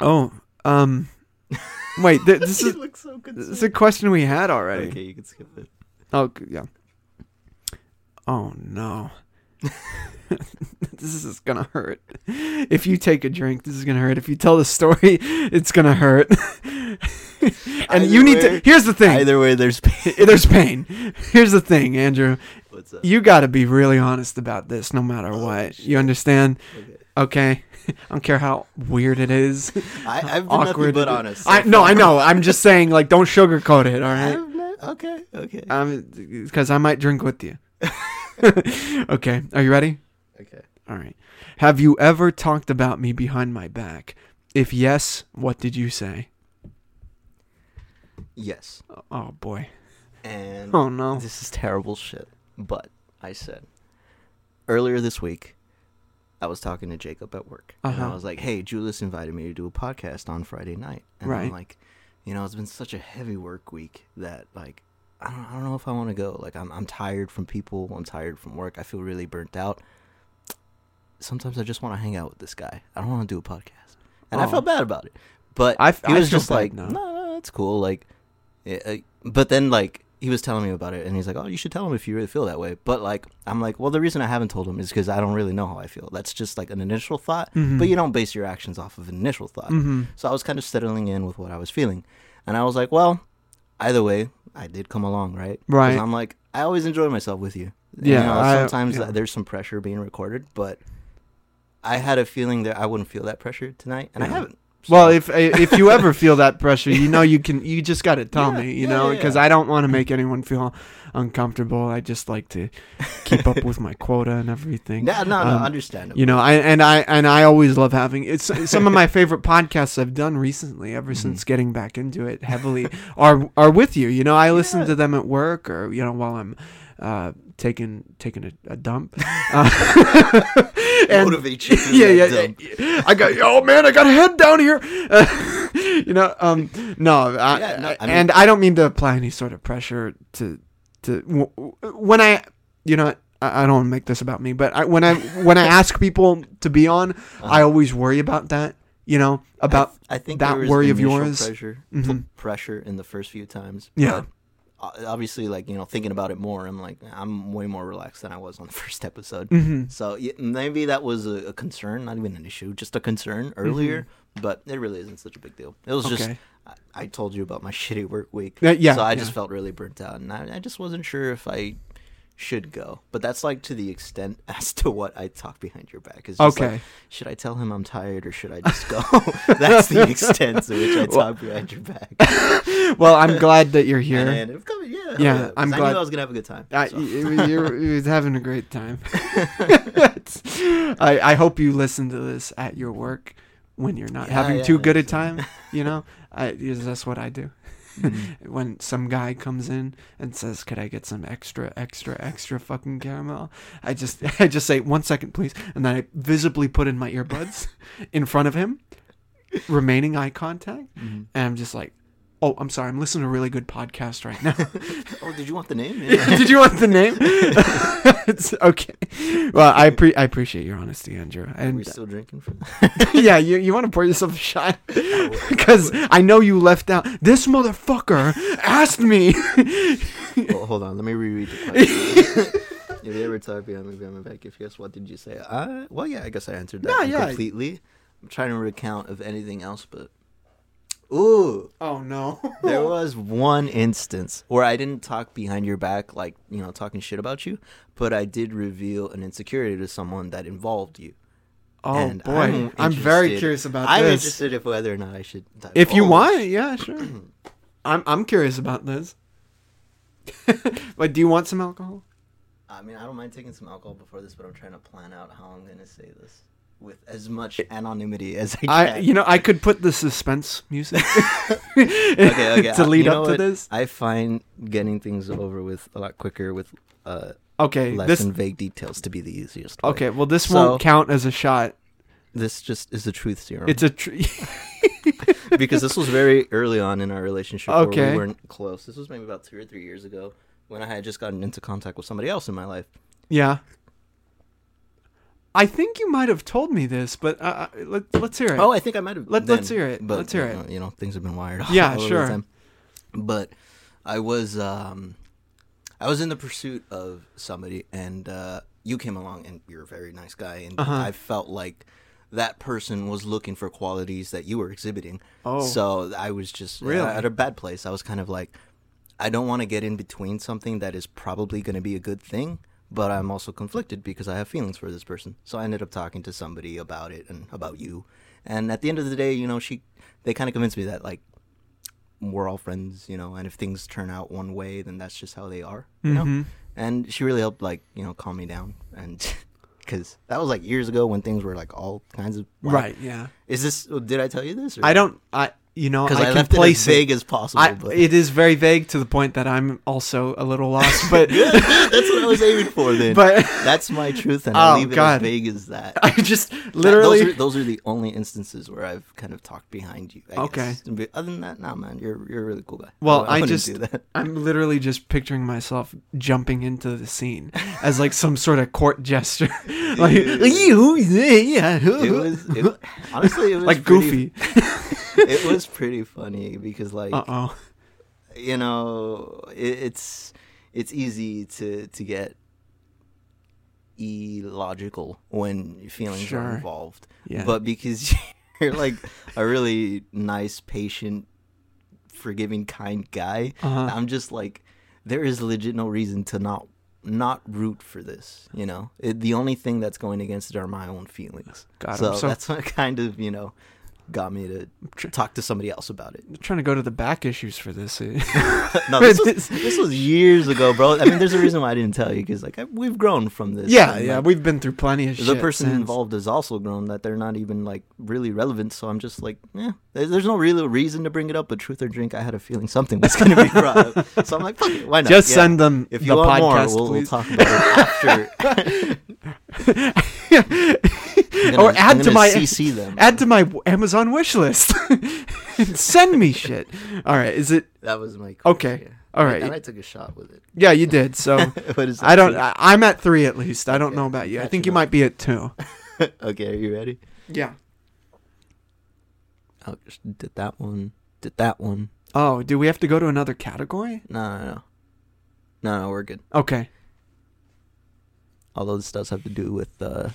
[SPEAKER 1] Oh, um, wait. Th- this is
[SPEAKER 2] looks so
[SPEAKER 1] this is a question we had already.
[SPEAKER 2] Okay, you can skip it.
[SPEAKER 1] Oh, yeah. Oh no. this is gonna hurt. If you take a drink, this is gonna hurt. If you tell the story, it's gonna hurt. and
[SPEAKER 2] Either
[SPEAKER 1] you need
[SPEAKER 2] way-
[SPEAKER 1] to. Here's the thing.
[SPEAKER 2] Either way, there's pain.
[SPEAKER 1] There's pain. Here's the thing, Andrew.
[SPEAKER 2] What's up?
[SPEAKER 1] You got to be really honest about this, no matter
[SPEAKER 2] Oh,
[SPEAKER 1] what.
[SPEAKER 2] shit.
[SPEAKER 1] You understand?
[SPEAKER 2] Okay.
[SPEAKER 1] Okay. I don't care how weird it is.
[SPEAKER 2] I, I've been
[SPEAKER 1] awkward
[SPEAKER 2] but honest. so
[SPEAKER 1] I no, I know. I'm just saying, like, don't sugarcoat it. All right.
[SPEAKER 2] Not- okay, okay,
[SPEAKER 1] Um, because I might drink with you. okay, are you ready?
[SPEAKER 2] okay.
[SPEAKER 1] All right. Have you ever talked about me behind my back? If yes, what did you say?
[SPEAKER 2] Yes,
[SPEAKER 1] Oh boy.
[SPEAKER 2] and
[SPEAKER 1] Oh no.
[SPEAKER 2] this is terrible shit. But I said earlier this week, I was talking to Jacob at work, and
[SPEAKER 1] Uh-huh.
[SPEAKER 2] I was like, "Hey, Julius invited me to do a podcast on Friday night." And I'm like, you know, it's been such a heavy work week that like I don't I don't know if I want to go. Like I'm I'm tired from people. I'm tired from work. I feel really burnt out. Sometimes I just want to hang out with this guy. I don't want to do a podcast, and I
[SPEAKER 1] Oh.
[SPEAKER 2] felt bad about it. But
[SPEAKER 1] I
[SPEAKER 2] he
[SPEAKER 1] I
[SPEAKER 2] was
[SPEAKER 1] feel
[SPEAKER 2] just like, no, no, it's cool. Like, yeah, uh, but then like he was telling me about it, and he's like, oh, you should tell him if you really feel that way. But like, I'm like, well, the reason I haven't told him is because I don't really know how I feel. That's just like an initial thought,
[SPEAKER 1] Mhm.
[SPEAKER 2] but you don't base your actions off of an initial thought.
[SPEAKER 1] Mm-hmm.
[SPEAKER 2] So I was kind of settling in with what I was feeling, and I was like, well, either way, I did come along, right?
[SPEAKER 1] Right.
[SPEAKER 2] I'm like, I always enjoy myself with you.
[SPEAKER 1] Yeah,
[SPEAKER 2] You know,
[SPEAKER 1] I-
[SPEAKER 2] sometimes
[SPEAKER 1] yeah.
[SPEAKER 2] there's some pressure being recorded, but I had a feeling that I wouldn't feel that pressure tonight, and I
[SPEAKER 1] Yeah. Well, if if you ever feel that pressure, you know you can. You just got to tell
[SPEAKER 2] Yeah,
[SPEAKER 1] me, you
[SPEAKER 2] yeah,
[SPEAKER 1] know, because
[SPEAKER 2] yeah.
[SPEAKER 1] I don't want to make anyone feel uncomfortable. I just like to keep up with my quota and everything.
[SPEAKER 2] no, no, no,
[SPEAKER 1] Um,
[SPEAKER 2] understandable.
[SPEAKER 1] You know, I and I and I always love having it's some of my favorite podcasts I've done recently, ever
[SPEAKER 2] Mm-hmm.
[SPEAKER 1] since getting back into it heavily, are are with you. You know, I listen to them at work or you know while I'm uh, taking taking a, a dump. Uh, and-
[SPEAKER 2] motivate you.
[SPEAKER 1] yeah, yeah, yeah. I got oh man, I got a head down here. Uh, you know, um, no, I,
[SPEAKER 2] Yeah, no, I mean-
[SPEAKER 1] and I don't mean to apply any sort of pressure to to when I, you know. I I don't want to make this about me, but I, when I when I ask people to be on, I always worry about that. You know, about
[SPEAKER 2] Uh-huh. I, I think
[SPEAKER 1] that worry of yours.
[SPEAKER 2] pressure,
[SPEAKER 1] Mhm.
[SPEAKER 2] pressure in the first few times.
[SPEAKER 1] Yeah.
[SPEAKER 2] Obviously, like you know, thinking about it more, I'm like, I'm way more relaxed than I was on the first episode.
[SPEAKER 1] Mhm.
[SPEAKER 2] So yeah, maybe that was a, a concern, not even an issue, just a concern earlier. But it really isn't such a big deal. It was just
[SPEAKER 1] Mm-hmm.
[SPEAKER 2] I, I told you about my shitty work week,
[SPEAKER 1] Uh, yeah,
[SPEAKER 2] So I
[SPEAKER 1] yeah.
[SPEAKER 2] just felt really burnt out, and I, I just wasn't sure if I should go. But that's like to the extent as to what I talk behind your back. Is
[SPEAKER 1] Okay.
[SPEAKER 2] like, should I tell him I'm tired or should I just go? that's the extent to which I talk behind your back.
[SPEAKER 1] well, I'm glad that you're here.
[SPEAKER 2] And it, yeah,
[SPEAKER 1] Yeah,
[SPEAKER 2] 'cause
[SPEAKER 1] I'm
[SPEAKER 2] I
[SPEAKER 1] glad-
[SPEAKER 2] knew I was gonna have a good time.
[SPEAKER 1] I,
[SPEAKER 2] so.
[SPEAKER 1] you, you're, you're having a great time. I, I hope you listen to this at your work when you're not
[SPEAKER 2] Yeah,
[SPEAKER 1] having
[SPEAKER 2] yeah,
[SPEAKER 1] too good a time. You know, I, that's what I do.
[SPEAKER 2] Mm-hmm.
[SPEAKER 1] when some guy comes in and says, "Could I get some extra, extra, extra fucking caramel?" I just, I just say, "One second, please," and then I visibly put in my earbuds in front of him, remaining eye contact,
[SPEAKER 2] Mhm.
[SPEAKER 1] and I'm just like, "Oh, I'm sorry, I'm listening to a really good podcast right now."
[SPEAKER 2] oh, did you want the name? Yeah.
[SPEAKER 1] Did you want the name? it's okay. Well, I pre- I appreciate your honesty, Andrew. And
[SPEAKER 2] still drinking from
[SPEAKER 1] yeah, you you want to pour yourself a shot because I know you left out. This motherfucker asked me.
[SPEAKER 2] well, hold on, let me reread the question. if you ever talk behind me, behind my back, if yes, what did you say? Uh, well, yeah, I guess I answered that
[SPEAKER 1] Yeah, yeah.
[SPEAKER 2] completely. I'm trying to recount of anything else, but ooh,
[SPEAKER 1] oh no.
[SPEAKER 2] there was one instance where I didn't talk behind your back, like you know, talking shit about you, but I did reveal an insecurity to someone that involved you.
[SPEAKER 1] Oh
[SPEAKER 2] And
[SPEAKER 1] boy,
[SPEAKER 2] I'm
[SPEAKER 1] I'm, very curious about this.
[SPEAKER 2] I'm
[SPEAKER 1] this.
[SPEAKER 2] interested if whether or not I should. divulge.
[SPEAKER 1] If you want, yeah, sure. I'm I'm curious about this. but do you want some alcohol?
[SPEAKER 2] I mean, I don't mind taking some alcohol before this, but I'm trying to plan out how I'm going to say this with as much anonymity as I can.
[SPEAKER 1] I you know I could put the suspense music
[SPEAKER 2] okay, okay.
[SPEAKER 1] to lead
[SPEAKER 2] you
[SPEAKER 1] up to
[SPEAKER 2] what?
[SPEAKER 1] this.
[SPEAKER 2] I find getting things over with a lot quicker with uh,
[SPEAKER 1] Okay,
[SPEAKER 2] less
[SPEAKER 1] this
[SPEAKER 2] and vague details to be the easiest. way.
[SPEAKER 1] okay. Well, this
[SPEAKER 2] So-
[SPEAKER 1] won't count as a shot.
[SPEAKER 2] This just is the truth serum.
[SPEAKER 1] It's a tr-
[SPEAKER 2] because this was very early on in our relationship where
[SPEAKER 1] Okay.
[SPEAKER 2] we weren't close. This was maybe about two or three years ago when I had just gotten into contact with somebody else in my life.
[SPEAKER 1] yeah. I think you might have told me this, but uh, uh, let, let's hear it.
[SPEAKER 2] Oh, I think I might have.
[SPEAKER 1] Let- let's hear it.
[SPEAKER 2] But,
[SPEAKER 1] Let's hear
[SPEAKER 2] uh,
[SPEAKER 1] it.
[SPEAKER 2] You know, things have been wired. Off.
[SPEAKER 1] Yeah,
[SPEAKER 2] all over the
[SPEAKER 1] sure.
[SPEAKER 2] time. But I was, um, I was in the pursuit of somebody, and uh, you came along, and you're a very nice guy, and
[SPEAKER 1] Uh-huh.
[SPEAKER 2] I felt like that person was looking for qualities that you were exhibiting.
[SPEAKER 1] Oh.
[SPEAKER 2] So I was just
[SPEAKER 1] Really?
[SPEAKER 2] at a bad place. I was kind of like, I don't want to get in between something that is probably going to be a good thing, but I'm also conflicted because I have feelings for this person. So I ended up talking to somebody about it and about you. And at the end of the day, you know, she they kind of convinced me that like we're all friends, you know, and if things turn out one way, then that's just how they are, you know.
[SPEAKER 1] Mhm.
[SPEAKER 2] And she really helped like, you know, calm me down and cuz that was like years ago when things were like all kinds of.
[SPEAKER 1] Right. Yeah.
[SPEAKER 2] Is this did I tell you this?
[SPEAKER 1] I don't. I you know
[SPEAKER 2] because
[SPEAKER 1] I,
[SPEAKER 2] I,
[SPEAKER 1] can
[SPEAKER 2] left it as vague
[SPEAKER 1] it.
[SPEAKER 2] as possible.
[SPEAKER 1] I,
[SPEAKER 2] but
[SPEAKER 1] it is very vague to the point that I'm also a little lost. But
[SPEAKER 2] that's what I was aiming for. Then,
[SPEAKER 1] But-
[SPEAKER 2] that's my truth, and
[SPEAKER 1] Oh,
[SPEAKER 2] I'll leave it
[SPEAKER 1] God.
[SPEAKER 2] as vague as that.
[SPEAKER 1] I just literally.
[SPEAKER 2] those, are, those are the only instances where I've kind of talked behind you. I
[SPEAKER 1] Okay.
[SPEAKER 2] guess. Other than that, nah, man, you're you're a really cool guy.
[SPEAKER 1] Well,
[SPEAKER 2] I,
[SPEAKER 1] I just
[SPEAKER 2] do that.
[SPEAKER 1] I'm literally just picturing myself jumping into the scene as like some sort of court gesture, like you, yeah,
[SPEAKER 2] It was it, honestly, it was
[SPEAKER 1] like
[SPEAKER 2] pretty,
[SPEAKER 1] goofy.
[SPEAKER 2] It was pretty funny because, like,
[SPEAKER 1] Uh oh.
[SPEAKER 2] you know, it, it's it's easy to to get illogical when feelings
[SPEAKER 1] Sure.
[SPEAKER 2] are involved.
[SPEAKER 1] Yeah.
[SPEAKER 2] But because you're like a really nice, patient, forgiving, kind guy,
[SPEAKER 1] Uh-huh.
[SPEAKER 2] I'm just like, there is legit no reason to not not root for this. You know, it, the only thing that's going against it are my own feelings.
[SPEAKER 1] I'm
[SPEAKER 2] so,
[SPEAKER 1] so-
[SPEAKER 2] that's what kind of you know got me to
[SPEAKER 1] Tr-
[SPEAKER 2] talk to somebody else about it.
[SPEAKER 1] I'm trying to go to the back issues for this.
[SPEAKER 2] no, this was, this was years ago, bro. I mean, there's a reason why I didn't tell you because like I, we've grown from this.
[SPEAKER 1] yeah,
[SPEAKER 2] and,
[SPEAKER 1] yeah,
[SPEAKER 2] like,
[SPEAKER 1] we've been through plenty of
[SPEAKER 2] the person
[SPEAKER 1] since.
[SPEAKER 2] involved has also grown that they're not even like really relevant. So I'm just like, yeah, there's, no real reason to bring it up. But truth or drink, I had a feeling something was going to be brought up. So I'm like, fuck it, why not?
[SPEAKER 1] Just
[SPEAKER 2] Yeah.
[SPEAKER 1] send them
[SPEAKER 2] If
[SPEAKER 1] the
[SPEAKER 2] you want more, we'll, we'll talk about it after. Gonna-
[SPEAKER 1] or add to my
[SPEAKER 2] CC them.
[SPEAKER 1] add to my Amazon wish list. Send me shit. All right, is it
[SPEAKER 2] that was my
[SPEAKER 1] Okay.
[SPEAKER 2] question, yeah.
[SPEAKER 1] all right?
[SPEAKER 2] And I took a shot with it.
[SPEAKER 1] Yeah, you did. So I don't. I, I'm at three at least. I don't
[SPEAKER 2] Okay,
[SPEAKER 1] know about you. I think you might be at two.
[SPEAKER 2] okay, are you ready?
[SPEAKER 1] Yeah.
[SPEAKER 2] Oh, just did that one. Did that one.
[SPEAKER 1] Oh, do we have to go to another category?
[SPEAKER 2] No, no, no. No, no, we're good.
[SPEAKER 1] Okay.
[SPEAKER 2] Although this does have to do with uh,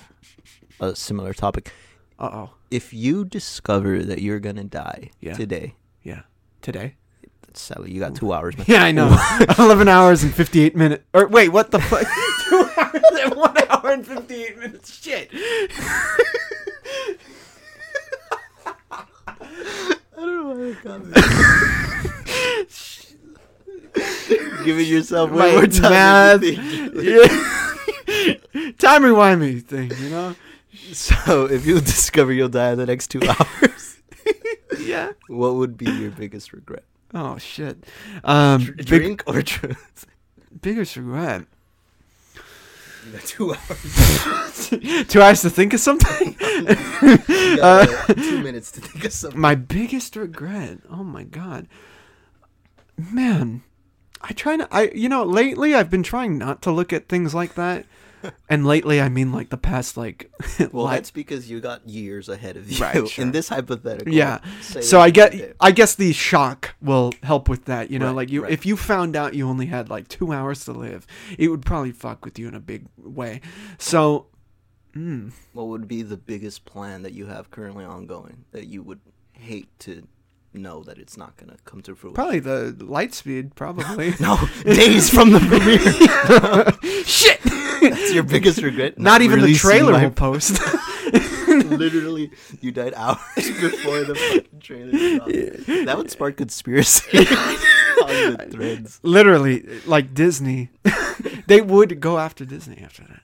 [SPEAKER 2] a similar topic.
[SPEAKER 1] Uh oh.
[SPEAKER 2] If you discover that you're gonna die
[SPEAKER 1] Yeah.
[SPEAKER 2] today,
[SPEAKER 1] Yeah. Today.
[SPEAKER 2] Sally, you got two hours, man.
[SPEAKER 1] Yeah, I know. Eleven hours and fifty-eight minutes. Or wait, what the fuck? Two hours and one hour and fifty-eight minutes. Shit.
[SPEAKER 2] I don't know why I. Giving yourself way more time. than you think.
[SPEAKER 1] Yeah. Time rewind me thing, you know?
[SPEAKER 2] So, if you discover you'll die in the next two hours,
[SPEAKER 1] Yeah.
[SPEAKER 2] what would be your biggest regret?
[SPEAKER 1] Oh shit. Um,
[SPEAKER 2] Dr-
[SPEAKER 1] big,
[SPEAKER 2] drink or truth?
[SPEAKER 1] biggest regret.
[SPEAKER 2] Got two hours.
[SPEAKER 1] Two hours to think of something. Uh,
[SPEAKER 2] uh, two minutes to think of something.
[SPEAKER 1] My biggest regret. Oh my god, man. I try to. I you know lately I've been trying not to look at things like that, and lately I mean like the past like.
[SPEAKER 2] Well,
[SPEAKER 1] like-
[SPEAKER 2] that's because you got years ahead of you
[SPEAKER 1] Right, sure.
[SPEAKER 2] in this hypothetical.
[SPEAKER 1] Yeah. so I get. I guess the shock will help with that. You know,
[SPEAKER 2] Right,
[SPEAKER 1] like you
[SPEAKER 2] right.
[SPEAKER 1] if you found out you only had like two hours to live, it would probably fuck with you in a big way. So. Mm,
[SPEAKER 2] What would be the biggest plan that you have currently ongoing that you would hate to know that it's not going to come to fruition?
[SPEAKER 1] probably the Lightspeed. Probably.
[SPEAKER 2] No, days from the premiere.
[SPEAKER 1] Shit.
[SPEAKER 2] That's your biggest regret.
[SPEAKER 1] Not even the trailer
[SPEAKER 2] my-
[SPEAKER 1] will post.
[SPEAKER 2] Literally, you died hours before the fucking trailer. dropped. That would spark conspiracy on the threads.
[SPEAKER 1] Literally, like Disney, they would go after Disney after that.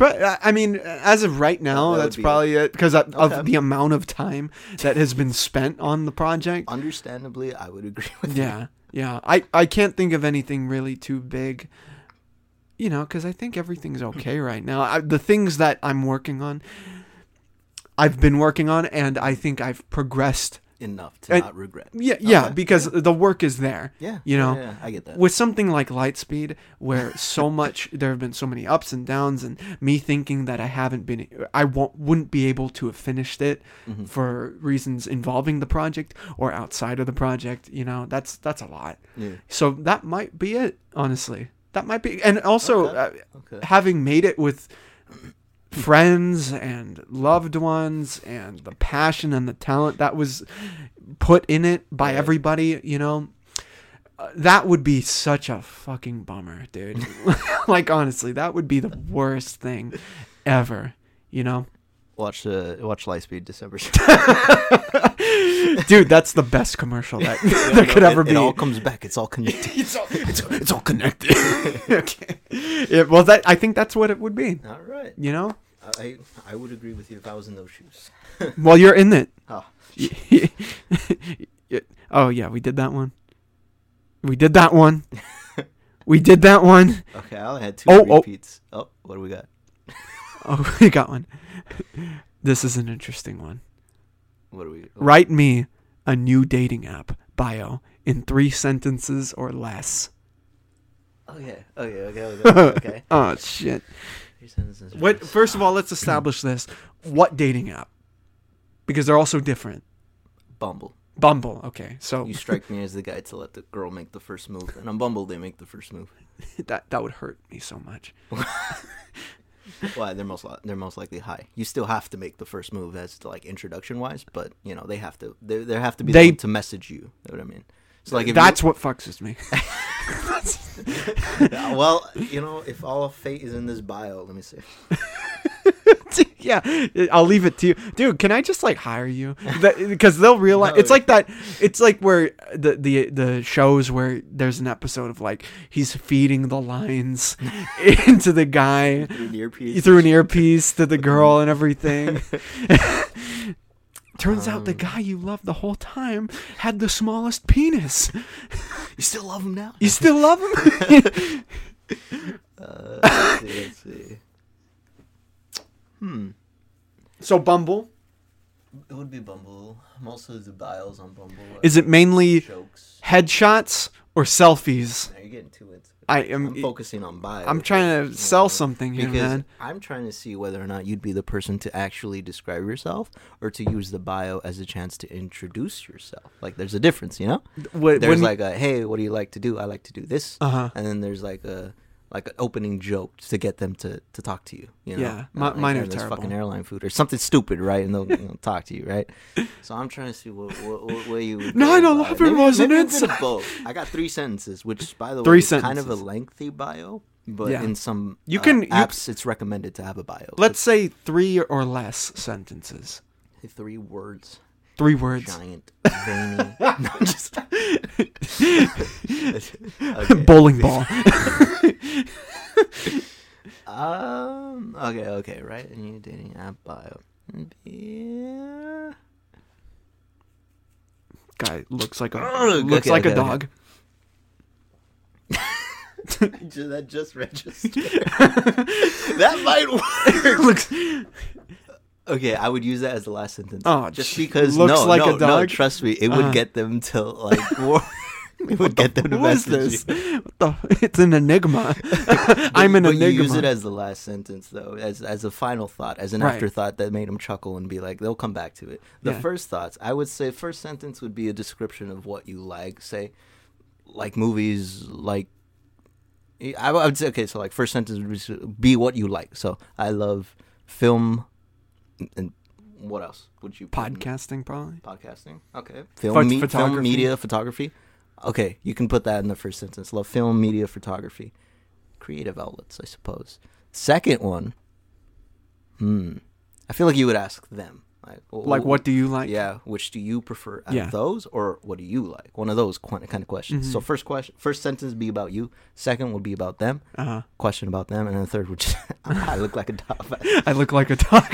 [SPEAKER 1] I I mean, as of right now,
[SPEAKER 2] That
[SPEAKER 1] that's probably it because of,
[SPEAKER 2] Okay.
[SPEAKER 1] of the amount of time that has been spent on the project.
[SPEAKER 2] Understandably, I would agree with you.
[SPEAKER 1] Yeah, yeah. I I can't think of anything really too big. You know, because I think everything's okay right now. I, the things that I'm working on, I've been working on, and I think I've progressed.
[SPEAKER 2] Enough to
[SPEAKER 1] And-
[SPEAKER 2] not regret.
[SPEAKER 1] Yeah, yeah,
[SPEAKER 2] Okay,
[SPEAKER 1] because the work is there.
[SPEAKER 2] Yeah,
[SPEAKER 1] you know,
[SPEAKER 2] yeah, yeah, I get that.
[SPEAKER 1] with something like Lightspeed, where so much there have been so many ups and downs, and me thinking that I haven't been, I won't, wouldn't be able to have finished it
[SPEAKER 2] Mm-hmm.
[SPEAKER 1] for reasons involving the project or outside of the project. You know, that's that's a lot.
[SPEAKER 2] Yeah.
[SPEAKER 1] So that might be it, honestly. That might be, and also
[SPEAKER 2] Okay,
[SPEAKER 1] uh,
[SPEAKER 2] okay.
[SPEAKER 1] having made it with friends and loved ones and the passion and the talent that was put in it by
[SPEAKER 2] Right.
[SPEAKER 1] everybody, you know, uh, that would be such a fucking bummer, dude. like honestly, that would be the worst thing ever, you know.
[SPEAKER 2] Watch uh, watch Lightspeed December.
[SPEAKER 1] Dude, that's the best commercial that
[SPEAKER 2] Yeah,
[SPEAKER 1] there
[SPEAKER 2] no,
[SPEAKER 1] could
[SPEAKER 2] it-
[SPEAKER 1] ever
[SPEAKER 2] it
[SPEAKER 1] be.
[SPEAKER 2] all comes back. It's all connected.
[SPEAKER 1] it's all it's, it's all connected. okay. Yeah, well, that I think that's what it would be.
[SPEAKER 2] all right.
[SPEAKER 1] You know,
[SPEAKER 2] I I would agree with you if I was in those shoes.
[SPEAKER 1] well, you're in it.
[SPEAKER 2] Oh,
[SPEAKER 1] Yeah. oh yeah, we did that one. We did that one. we did that one.
[SPEAKER 2] okay. I only had two
[SPEAKER 1] Oh, oh.
[SPEAKER 2] repeats. Oh. what do we got?
[SPEAKER 1] Oh, we got one. This is an interesting one.
[SPEAKER 2] What do we?
[SPEAKER 1] Write me a new dating app bio in three sentences or less.
[SPEAKER 2] Oh, oh, okay. Okay. Okay. Okay. Okay.
[SPEAKER 1] Oh shit.
[SPEAKER 2] Three sentences.
[SPEAKER 1] What? First of all, let's establish this. What dating app? Because they're also different.
[SPEAKER 2] Bumble.
[SPEAKER 1] Bumble. Okay, so
[SPEAKER 2] You strike me as the guy to let the girl make the first move, and on Bumble they make the first move.
[SPEAKER 1] that that would hurt me so much.
[SPEAKER 2] Why? They're most li- they're most likely high. You still have to make the first move as to like introduction wise, but you know they have to. They there have to be
[SPEAKER 1] They-
[SPEAKER 2] they, to message you. You know what I mean? So like you-
[SPEAKER 1] That's what fucks with me.
[SPEAKER 2] well, you know, if all of fate is in this bio, let me see.
[SPEAKER 1] yeah, I'll leave it to you, dude. Can I just like hire you? Because they'll realize
[SPEAKER 2] No.
[SPEAKER 1] it's like that. It's like where the the the shows where there's an episode of like he's feeding the lines into the guy
[SPEAKER 2] Through the earpiece.
[SPEAKER 1] through an earpiece to the girl and everything. Turns out the guy you loved the whole time had the smallest penis.
[SPEAKER 2] You still love him now?
[SPEAKER 1] You still love him?
[SPEAKER 2] Uh, let's see. Let's see. Hmm.
[SPEAKER 1] so Bumble
[SPEAKER 2] It would be Bumble. Most of the bios on Bumble. are
[SPEAKER 1] is it mainly
[SPEAKER 2] jokes?
[SPEAKER 1] headshots or selfies?
[SPEAKER 2] Now you're getting too into it.
[SPEAKER 1] I am.
[SPEAKER 2] I'm focusing on bio.
[SPEAKER 1] I'm trying to sell
[SPEAKER 2] know,
[SPEAKER 1] something here,
[SPEAKER 2] because
[SPEAKER 1] man.
[SPEAKER 2] I'm trying to see whether or not you'd be the person to actually describe yourself or to use the bio as a chance to introduce yourself. Like there's a difference, you know?
[SPEAKER 1] When,
[SPEAKER 2] There's like a hey, what do you like to do? I like to do this.
[SPEAKER 1] Uh-huh.
[SPEAKER 2] And then there's like a like an opening joke to get them to, to talk to you. You know?
[SPEAKER 1] Yeah, mi-
[SPEAKER 2] Like,
[SPEAKER 1] mine are
[SPEAKER 2] "Hey, there's fucking airline food or something stupid, right? And they'll you know, talk to you, right? So I'm trying to see what what, what way you. Would
[SPEAKER 1] Nine
[SPEAKER 2] go about it.
[SPEAKER 1] eleven was an
[SPEAKER 2] maybe a bit of
[SPEAKER 1] inside-
[SPEAKER 2] both. I got three sentences, which by the
[SPEAKER 1] Three
[SPEAKER 2] way, is kind of a lengthy bio. But
[SPEAKER 1] Yeah.
[SPEAKER 2] in some
[SPEAKER 1] You
[SPEAKER 2] uh,
[SPEAKER 1] can- you-
[SPEAKER 2] apps, it's recommended to have a bio.
[SPEAKER 1] let's say three or less sentences.
[SPEAKER 2] Three words.
[SPEAKER 1] Three words.
[SPEAKER 2] Giant, veiny. no, just. Okay.
[SPEAKER 1] Bowling ball.
[SPEAKER 2] Um. Okay. Okay. Right. And you dating app bio. Yeah.
[SPEAKER 1] Guy looks like a
[SPEAKER 2] Ugh,
[SPEAKER 1] looks
[SPEAKER 2] okay,
[SPEAKER 1] like
[SPEAKER 2] okay,
[SPEAKER 1] a dog.
[SPEAKER 2] Ju- that just registered. that might work.
[SPEAKER 1] looks
[SPEAKER 2] Okay, I would use that as the last sentence.
[SPEAKER 1] Oh,
[SPEAKER 2] just because
[SPEAKER 1] looks
[SPEAKER 2] no,
[SPEAKER 1] like
[SPEAKER 2] no,
[SPEAKER 1] a
[SPEAKER 2] no.
[SPEAKER 1] dog?
[SPEAKER 2] Trust me, it would get them to like. war- it would get them to
[SPEAKER 1] Who is
[SPEAKER 2] message
[SPEAKER 1] this?
[SPEAKER 2] you.
[SPEAKER 1] What the? It's an enigma. I'm an
[SPEAKER 2] but
[SPEAKER 1] enigma.
[SPEAKER 2] You use it as the last sentence, though, as as a final thought, as an
[SPEAKER 1] Right.
[SPEAKER 2] afterthought that made them chuckle and be like, they'll come back to it. The
[SPEAKER 1] Yeah.
[SPEAKER 2] first thoughts, I would say, first sentence would be a description of what you like. Say, like movies, like. I would say okay, so like first sentence would be- be what you like. So I love film, and what else would you put in-
[SPEAKER 1] Podcasting, probably.
[SPEAKER 2] podcasting. Okay. Film, me- film,
[SPEAKER 1] photography.
[SPEAKER 2] media, photography. Okay, you can put that in the first sentence. Love film, media, photography, creative outlets, I suppose. Second one. Hmm. I feel like you would ask them, like,
[SPEAKER 1] Like, what do you like?
[SPEAKER 2] Yeah, which do you prefer out
[SPEAKER 1] Yeah.
[SPEAKER 2] of those, or what do you like? One of those kind of questions.
[SPEAKER 1] Mm-hmm.
[SPEAKER 2] So first question, first sentence be about you. Second would be about them.
[SPEAKER 1] Uh huh.
[SPEAKER 2] Question about them, and then the third would just, I look like a dog.
[SPEAKER 1] I look like a dog.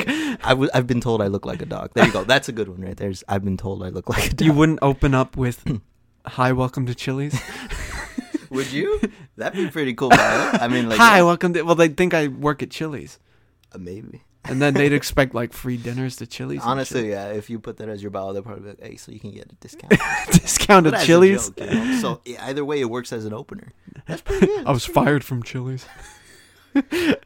[SPEAKER 2] I w- I've been told I look like a dog. There you go. That's a good one right there. I've been told I look like a dog.
[SPEAKER 1] you wouldn't open up with, "Hi, welcome to Chili's."
[SPEAKER 2] Would you? That'd be pretty cool. I mean, like,
[SPEAKER 1] Hi, welcome to. Well, they think I work at Chili's,
[SPEAKER 2] uh, maybe.
[SPEAKER 1] and then they'd expect like free dinners to Chili's.
[SPEAKER 2] Honestly, yeah. If you put that as your bio, they'll probably be like, "Hey, so you can get a discount."
[SPEAKER 1] discount at Chili's.
[SPEAKER 2] joke, you know? So yeah, either way, it works as an opener. That's pretty good.
[SPEAKER 1] I was fired from Chili's.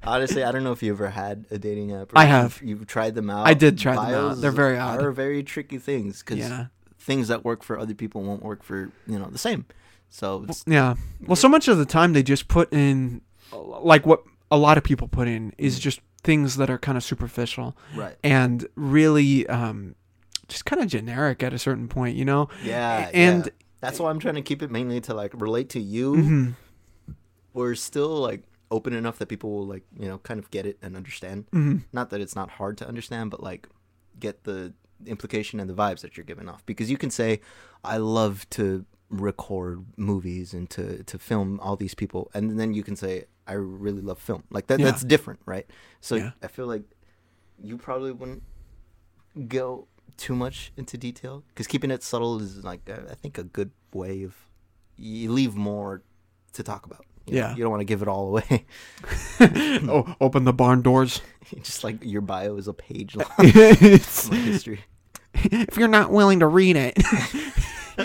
[SPEAKER 2] Honestly, I don't know if you ever had a dating app.
[SPEAKER 1] I have.
[SPEAKER 2] You've, tried them out.
[SPEAKER 1] I did try them out. They're very odd.
[SPEAKER 2] Are very tricky things because
[SPEAKER 1] Yeah.
[SPEAKER 2] Things that work for other people won't work for you know the same. So it's,
[SPEAKER 1] Yeah. Well, so much of the time they just put in, like what a lot of people put in is just things that are kind of superficial
[SPEAKER 2] right.
[SPEAKER 1] and really um, just kind of generic at a certain point, you know?
[SPEAKER 2] Yeah,
[SPEAKER 1] And-
[SPEAKER 2] yeah. that's why I'm trying to keep it mainly to like relate to you.
[SPEAKER 1] Mhm.
[SPEAKER 2] We're still like open enough that people will like you know kind of get it and understand.
[SPEAKER 1] Mhm.
[SPEAKER 2] Not that it's not hard to understand, but like get the implication and the vibes that you're giving off. Because you can say, "I love to record movies and to to film all these people," and then you can say, "I really love film." Like that.
[SPEAKER 1] Yeah.
[SPEAKER 2] That's different, right? So
[SPEAKER 1] Yeah.
[SPEAKER 2] I feel like you probably wouldn't go too much into detail because keeping it subtle is like I think a good way of you leave more to talk about. You know?
[SPEAKER 1] Yeah.
[SPEAKER 2] you don't want to give it all away.
[SPEAKER 1] oh, open the barn doors.
[SPEAKER 2] Just like your bio is a page long.
[SPEAKER 1] It's-
[SPEAKER 2] history.
[SPEAKER 1] if you're not willing to read it,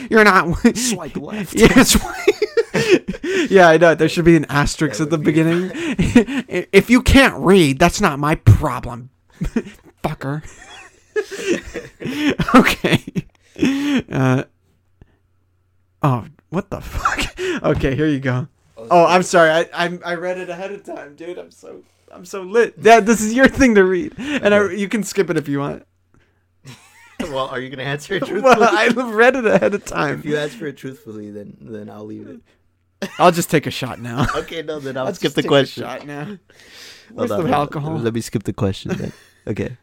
[SPEAKER 1] you're not.
[SPEAKER 2] Swipe left.
[SPEAKER 1] Yeah, yeah, I know. There should be an asterisk
[SPEAKER 2] That
[SPEAKER 1] at the
[SPEAKER 2] be-
[SPEAKER 1] beginning. if you can't read, that's not my problem, fucker. okay. Uh, oh, what the fuck? Okay, here you go. Oh, I'm sorry. I, I I read it ahead of time, dude. I'm so I'm so lit. Yeah, this is your thing to read, and I, you can skip it if you want.
[SPEAKER 2] well, are you gonna answer it truthfully?
[SPEAKER 1] well, I read it ahead of time.
[SPEAKER 2] if you answer it truthfully, then then I'll leave it.
[SPEAKER 1] I'll just take a shot now.
[SPEAKER 2] Okay, no, then I'll,
[SPEAKER 1] I'll
[SPEAKER 2] skip
[SPEAKER 1] just
[SPEAKER 2] the
[SPEAKER 1] take a
[SPEAKER 2] question.
[SPEAKER 1] shot now.
[SPEAKER 2] Hold
[SPEAKER 1] Where's
[SPEAKER 2] on,
[SPEAKER 1] the
[SPEAKER 2] on.
[SPEAKER 1] alcohol?
[SPEAKER 2] Let me skip the question. Then. Okay.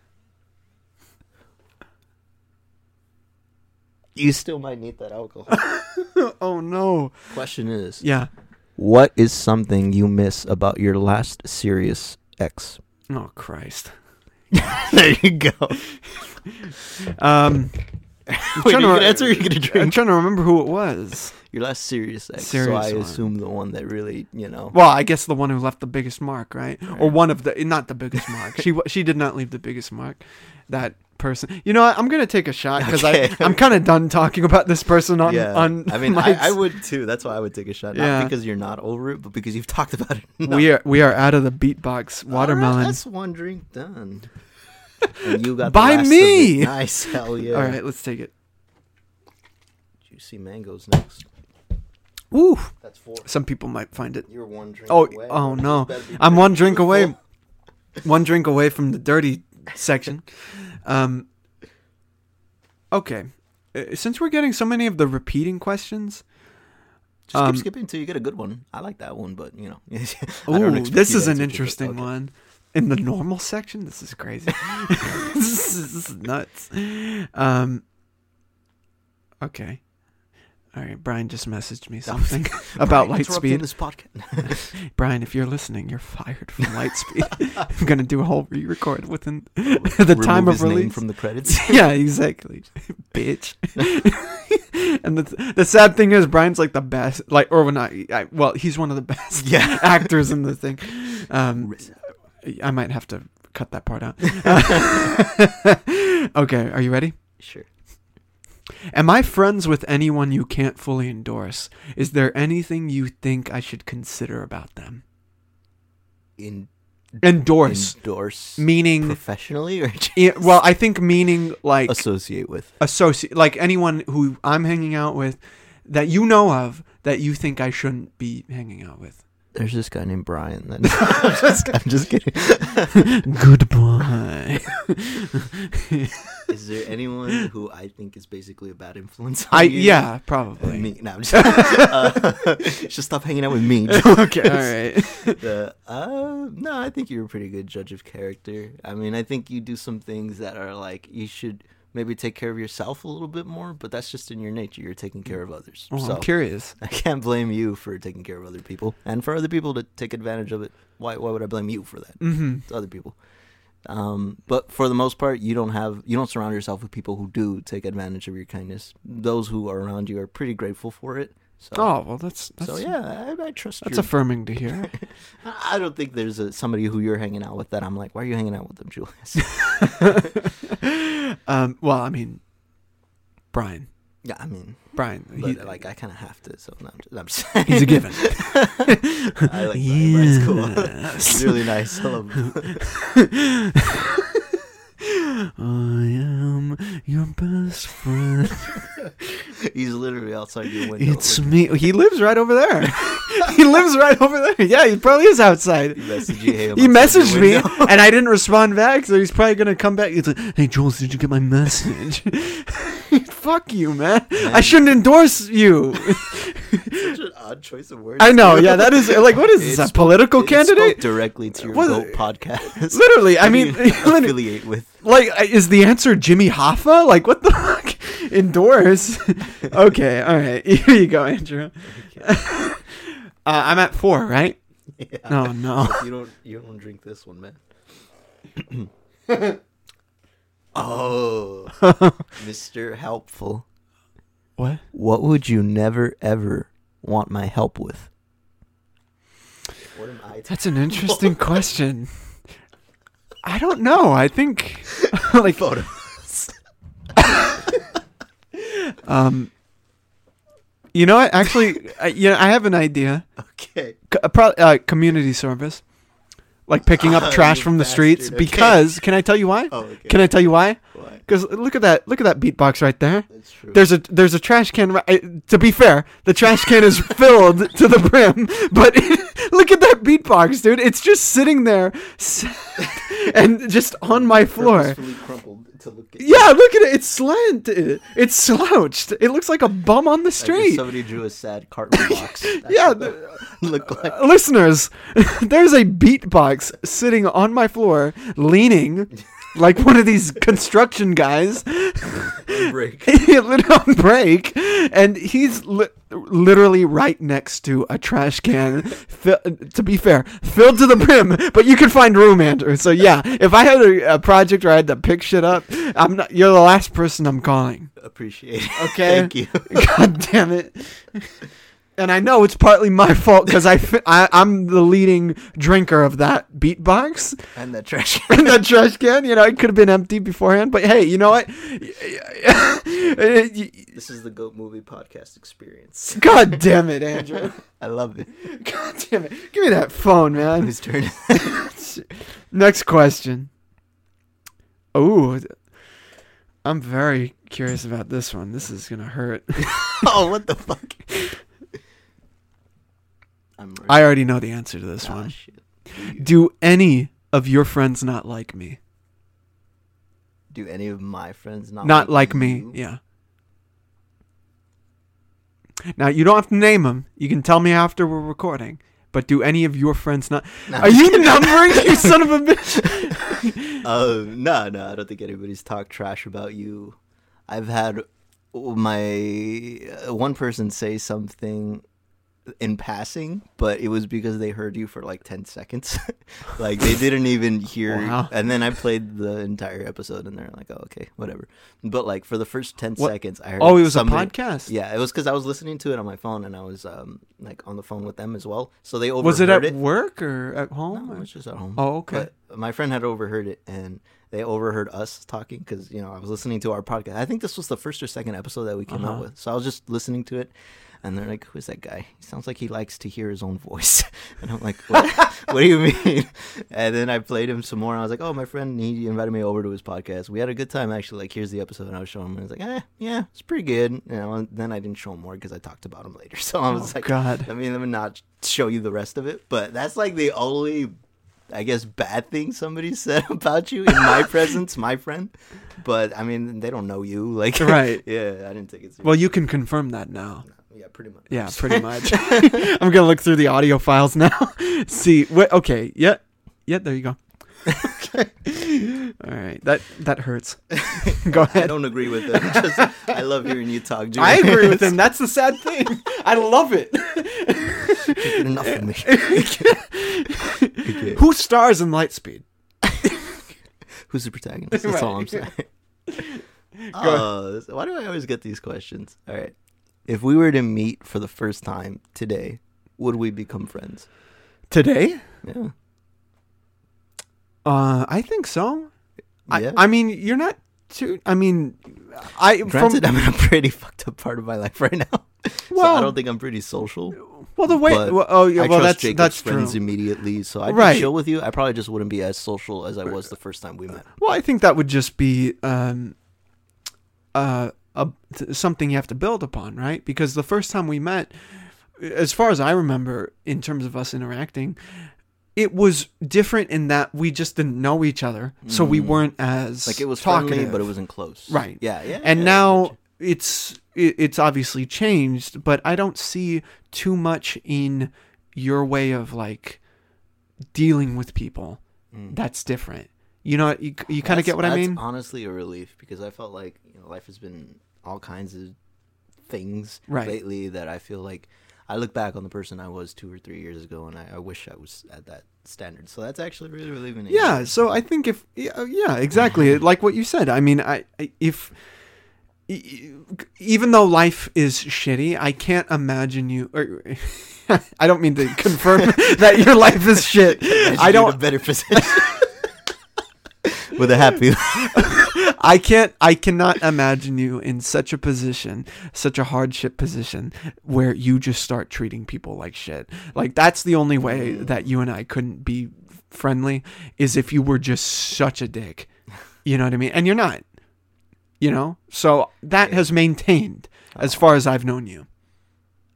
[SPEAKER 2] You still might need that alcohol.
[SPEAKER 1] oh no.
[SPEAKER 2] Question is,
[SPEAKER 1] Yeah.
[SPEAKER 2] What is something you miss about your last serious ex?
[SPEAKER 1] Oh Christ.
[SPEAKER 2] there you go.
[SPEAKER 1] Um,
[SPEAKER 2] Wait,
[SPEAKER 1] trying
[SPEAKER 2] are you
[SPEAKER 1] to-
[SPEAKER 2] gonna answer? Or are you gonna
[SPEAKER 1] I'm trying to remember who it was.
[SPEAKER 2] Your last serious ex. so
[SPEAKER 1] Serious
[SPEAKER 2] I
[SPEAKER 1] one.
[SPEAKER 2] assume the one that really, you know.
[SPEAKER 1] Well, I guess the one who left the biggest mark, right? Or one of the not the biggest mark. she she did not leave the biggest mark. That person. You know what? I'm gonna take a shot because
[SPEAKER 2] Okay.
[SPEAKER 1] I I'm kind of done talking about this person on
[SPEAKER 2] yeah,
[SPEAKER 1] on.
[SPEAKER 2] I mean, I, I would too. That's why I would take a shot. Not
[SPEAKER 1] Yeah.
[SPEAKER 2] because you're not over it, but because you've talked about it. enough.
[SPEAKER 1] We are we are out of the beatbox
[SPEAKER 2] All right,
[SPEAKER 1] watermelon.
[SPEAKER 2] that's one drink done. And you got
[SPEAKER 1] By me!
[SPEAKER 2] Nice, hell yeah.
[SPEAKER 1] All right, let's take it.
[SPEAKER 2] Juicy mangoes next.
[SPEAKER 1] Ooh,
[SPEAKER 2] That's four.
[SPEAKER 1] Some people might find it.
[SPEAKER 2] You're one drink
[SPEAKER 1] Oh,
[SPEAKER 2] away.
[SPEAKER 1] oh no. I'm one drink away. One drink away from the dirty section. Um. Okay, Uh, since we're getting so many of the repeating questions,
[SPEAKER 2] Just
[SPEAKER 1] Um,
[SPEAKER 2] keep skipping until you get a good one. I like that one, but you know.
[SPEAKER 1] Ooh, this is an
[SPEAKER 2] answer it, but
[SPEAKER 1] interesting
[SPEAKER 2] okay.
[SPEAKER 1] one. In the normal section, this is crazy. this, is, this is nuts. Um. Okay. All right, Brian just messaged me something about Lightspeed.
[SPEAKER 2] This podcast.
[SPEAKER 1] Brian, if you're listening, you're fired from Lightspeed. I'm gonna do a whole re-record within the time of release.
[SPEAKER 2] from the credits.
[SPEAKER 1] yeah, exactly, bitch. and the the sad thing is, Brian's like the best. Like, or when not. I, well, he's one of the best
[SPEAKER 2] Yeah.
[SPEAKER 1] actors in the thing. Um, I might have to cut that part out. okay, are you ready?
[SPEAKER 2] Sure.
[SPEAKER 1] Am I friends with anyone you can't fully endorse? Is there anything you think I should consider about them?
[SPEAKER 2] In
[SPEAKER 1] Endorse,
[SPEAKER 2] endorse
[SPEAKER 1] meaning.
[SPEAKER 2] professionally or just
[SPEAKER 1] Yeah, well, I think meaning like
[SPEAKER 2] associate with.
[SPEAKER 1] associate, like anyone who I'm hanging out with that you know of that you think I shouldn't be hanging out with.
[SPEAKER 2] There's this guy named Brian. Then I'm just, I'm just kidding.
[SPEAKER 1] Goodbye.
[SPEAKER 2] Is there anyone who I think is basically a bad influence? On
[SPEAKER 1] I
[SPEAKER 2] you?
[SPEAKER 1] yeah,
[SPEAKER 2] Uh,
[SPEAKER 1] probably.
[SPEAKER 2] me. No, I'm just, uh, just stop hanging out with me.
[SPEAKER 1] okay, all right.
[SPEAKER 2] The, uh, no, I think you're a pretty good judge of character. I mean, I think you do some things that are like you should maybe take care of yourself a little bit more, but that's just in your nature. You're taking care of others.
[SPEAKER 1] Well,
[SPEAKER 2] so
[SPEAKER 1] I'm curious.
[SPEAKER 2] I can't blame you for taking care of other people, and for other people to take advantage of it. Why? Why would I blame you for that?
[SPEAKER 1] Mm-hmm.
[SPEAKER 2] It's other people. Um, but for the most part, you don't have you don't surround yourself with people who do take advantage of your kindness. Those who are around you are pretty grateful for it. So,
[SPEAKER 1] Oh well, that's that's
[SPEAKER 2] so yeah, I, I trust
[SPEAKER 1] that's
[SPEAKER 2] your
[SPEAKER 1] affirming to hear.
[SPEAKER 2] I don't think there's a, somebody who you're hanging out with that I'm like, why are you hanging out with them, Julius?
[SPEAKER 1] um, well, I mean, Brian,
[SPEAKER 2] yeah, I mean,
[SPEAKER 1] Brian,
[SPEAKER 2] but
[SPEAKER 1] he,
[SPEAKER 2] like I kind of have to. So no, I'm just, I'm
[SPEAKER 1] he's a given.
[SPEAKER 2] I like Brian. Brian's cool. He's really nice. I love him.
[SPEAKER 1] I am your best friend.
[SPEAKER 2] he's literally outside your window.
[SPEAKER 1] It's me. He lives right over there. he lives right over there. Yeah, he probably is outside.
[SPEAKER 2] He messaged you, "Hey,
[SPEAKER 1] He messaged me, and I didn't respond back, so he's probably gonna come back. He's like, "Hey, Jules, did you get my message?" Fuck you, man. I shouldn't endorse you.
[SPEAKER 2] Such an odd choice of words.
[SPEAKER 1] I know.
[SPEAKER 2] too.
[SPEAKER 1] Yeah, that is like, what is this? A political candidate?
[SPEAKER 2] directly to your
[SPEAKER 1] What-
[SPEAKER 2] GOAT podcast.
[SPEAKER 1] Literally, I mean, literally,
[SPEAKER 2] affiliate with.
[SPEAKER 1] like, is the answer Jimmy Hoffa? Like, what the fuck? Endorse? okay, all right. Here you go, Andrew. uh, I'm at four, right?
[SPEAKER 2] Yeah.
[SPEAKER 1] Oh no.
[SPEAKER 2] you don't you don't drink this one, man. oh, Mr. Helpful.
[SPEAKER 1] What?
[SPEAKER 2] What would you never ever want my help with? What am I?
[SPEAKER 1] That's an interesting question. I don't know. I think, like,
[SPEAKER 2] photos.
[SPEAKER 1] um, you know, what? actually, I, yeah, I have an idea.
[SPEAKER 2] Okay.
[SPEAKER 1] C- uh, pro- uh, community service, like picking up trash from the
[SPEAKER 2] bastard.
[SPEAKER 1] streets.
[SPEAKER 2] Okay.
[SPEAKER 1] Because, can I tell you why?
[SPEAKER 2] Oh, okay.
[SPEAKER 1] Can I tell you why?
[SPEAKER 2] Why?
[SPEAKER 1] Because look at that, look at that beatbox right there.
[SPEAKER 2] That's true.
[SPEAKER 1] There's a there's a trash can. ri- I- To be fair, the trash can is filled to the brim, but look at that beatbox, dude. It's just sitting there, and just on my floor.
[SPEAKER 2] Crumpled to look at
[SPEAKER 1] Yeah, look at it. It's slanted. It's slouched. It looks like a bum on the
[SPEAKER 2] Like
[SPEAKER 1] street.
[SPEAKER 2] somebody drew a sad cartoon box.
[SPEAKER 1] Yeah, the-
[SPEAKER 2] look like.
[SPEAKER 1] Uh, Listeners, there's a beatbox sitting on my floor, leaning, like one of these construction guys.
[SPEAKER 2] break.
[SPEAKER 1] he on break, and he's li- literally right next to a trash can. Fi- to be fair, filled to the brim, but you can find room, Andrew. So yeah, if I had a, a project where I had to pick shit up, I'm not. You're the last person I'm calling.
[SPEAKER 2] Appreciate it.
[SPEAKER 1] Okay.
[SPEAKER 2] Thank you.
[SPEAKER 1] God damn it. And I know it's partly my fault because I, I I'm the leading drinker of that beatbox
[SPEAKER 2] And the trash.
[SPEAKER 1] in that trash can. You know, it could have been empty beforehand. But hey, you know what?
[SPEAKER 2] this is the Goat Movie Podcast experience.
[SPEAKER 1] God damn it, Andrew.
[SPEAKER 2] I love it.
[SPEAKER 1] God damn it. Give me that phone, man.
[SPEAKER 2] Whose turn?
[SPEAKER 1] Next question. Oh, I'm very curious about this one. This is gonna hurt.
[SPEAKER 2] oh, what the fuck? I'm.
[SPEAKER 1] I already know the answer to this
[SPEAKER 2] Ah,
[SPEAKER 1] one.
[SPEAKER 2] shit.
[SPEAKER 1] Do any of your friends not like me?
[SPEAKER 2] Do any of my friends not
[SPEAKER 1] not like me.
[SPEAKER 2] you?
[SPEAKER 1] Yeah. Now you don't have to name them. You can tell me after we're recording. But do any of your friends not?
[SPEAKER 2] No,
[SPEAKER 1] Are you numbering? you son of a bitch!
[SPEAKER 2] Uh, no, no, I don't think anybody's talked trash about you. I've had my uh, one person say something in passing, but it was because they heard you for like 10 seconds. like they didn't even hear.
[SPEAKER 1] Wow.
[SPEAKER 2] And then I played the entire episode and they're like, oh, okay, whatever. But like for the first 10
[SPEAKER 1] What?
[SPEAKER 2] seconds, I heard.
[SPEAKER 1] Oh, it was
[SPEAKER 2] somebody-
[SPEAKER 1] a podcast.
[SPEAKER 2] Yeah, it was because I was listening to it on my phone and I was um like on the phone with them as well. So they overheard
[SPEAKER 1] Was it at
[SPEAKER 2] it.
[SPEAKER 1] work or at home?
[SPEAKER 2] No, it was just at home.
[SPEAKER 1] Oh, okay.
[SPEAKER 2] But my friend had overheard it, and they overheard us talking because you know I was listening to our podcast. I think this was the first or second episode that we came
[SPEAKER 1] Uh-huh.
[SPEAKER 2] out with. So I was just listening to it, and they're like, "Who's that guy? He sounds like he likes to hear his own voice." and I'm like, "What? what do you mean?" And then I played him some more, and I was like, "Oh, my friend, he invited me over to his podcast. We had a good time actually. Like, here's the episode." And I was showing him, and I was like, "Eh, yeah, it's pretty good." You know, and then I didn't show him more because I talked about him later. So I was
[SPEAKER 1] Oh,
[SPEAKER 2] like,
[SPEAKER 1] God.
[SPEAKER 2] I mean, let me not show you the rest of it, but that's like the only, I guess, bad thing somebody said about you in my presence, my friend. But I mean, they don't know you, like,
[SPEAKER 1] Right.
[SPEAKER 2] yeah, I didn't take it. Seriously.
[SPEAKER 1] Well, you can confirm that now.
[SPEAKER 2] Yeah, pretty much.
[SPEAKER 1] Yeah, pretty much. I'm gonna look through the audio files now. See, wait, okay, yeah, yeah. There you go. okay. All right, that that hurts. Go ahead.
[SPEAKER 2] I don't agree with it. Just, I love hearing you talk. Julian.
[SPEAKER 1] I agree with him. That's the sad thing. I love it.
[SPEAKER 2] Enough for me. Okay.
[SPEAKER 1] Who stars in Lightspeed?
[SPEAKER 2] Who's the protagonist? That's all I'm
[SPEAKER 1] Right.
[SPEAKER 2] saying. Uh, so why do I always get these questions? All right. If we were to meet for the first time today, would we become friends?
[SPEAKER 1] Today?
[SPEAKER 2] Yeah.
[SPEAKER 1] Uh, I think so.
[SPEAKER 2] Yeah.
[SPEAKER 1] I, I mean, you're not too. I mean, I
[SPEAKER 2] Granted,
[SPEAKER 1] from
[SPEAKER 2] I'm in a pretty fucked up part of my life right now. so
[SPEAKER 1] Well-
[SPEAKER 2] I don't think I'm pretty social.
[SPEAKER 1] well the way. Well, oh yeah,
[SPEAKER 2] I
[SPEAKER 1] well that's
[SPEAKER 2] Jacob's
[SPEAKER 1] that's
[SPEAKER 2] friends
[SPEAKER 1] true.
[SPEAKER 2] immediately, so I'd
[SPEAKER 1] Right.
[SPEAKER 2] be chill with you. I probably just wouldn't be as social as I was the first time we met.
[SPEAKER 1] Well, I think that would just be um, uh, a, something you have to build upon, right? Because the first time we met, as far as I remember, in terms of us interacting, it was different in that we just didn't know each other, so we
[SPEAKER 2] Mm.
[SPEAKER 1] weren't as
[SPEAKER 2] Like it was
[SPEAKER 1] talkative.
[SPEAKER 2] friendly, but it wasn't close.
[SPEAKER 1] Right.
[SPEAKER 2] Yeah. Yeah.
[SPEAKER 1] and
[SPEAKER 2] yeah,
[SPEAKER 1] now it's it, it's obviously changed but i don't see too much in your way of like dealing with people
[SPEAKER 2] Mm.
[SPEAKER 1] that's different you know you, you kind of get what i mean
[SPEAKER 2] Honestly, a relief because I felt like you know life has been all kinds of things
[SPEAKER 1] Right.
[SPEAKER 2] lately that I feel like I look back on the person I was two or three years ago, and I, I wish I was at that standard. So that's actually really relieving.
[SPEAKER 1] yeah so i think if yeah, uh, yeah exactly like what you said i mean i, I if even though life is shitty i can't imagine you or, i don't mean to confirm that your life is shit
[SPEAKER 2] Imagine
[SPEAKER 1] i don't
[SPEAKER 2] a better position with a happy.
[SPEAKER 1] I can't I cannot imagine you in such a position, such a hardship position where you just start treating people like shit. Like that's the only way mm. that you and I couldn't be friendly is if you were just such a dick. You know what I mean? And you're not. You know? So that has maintained as far as I've known you.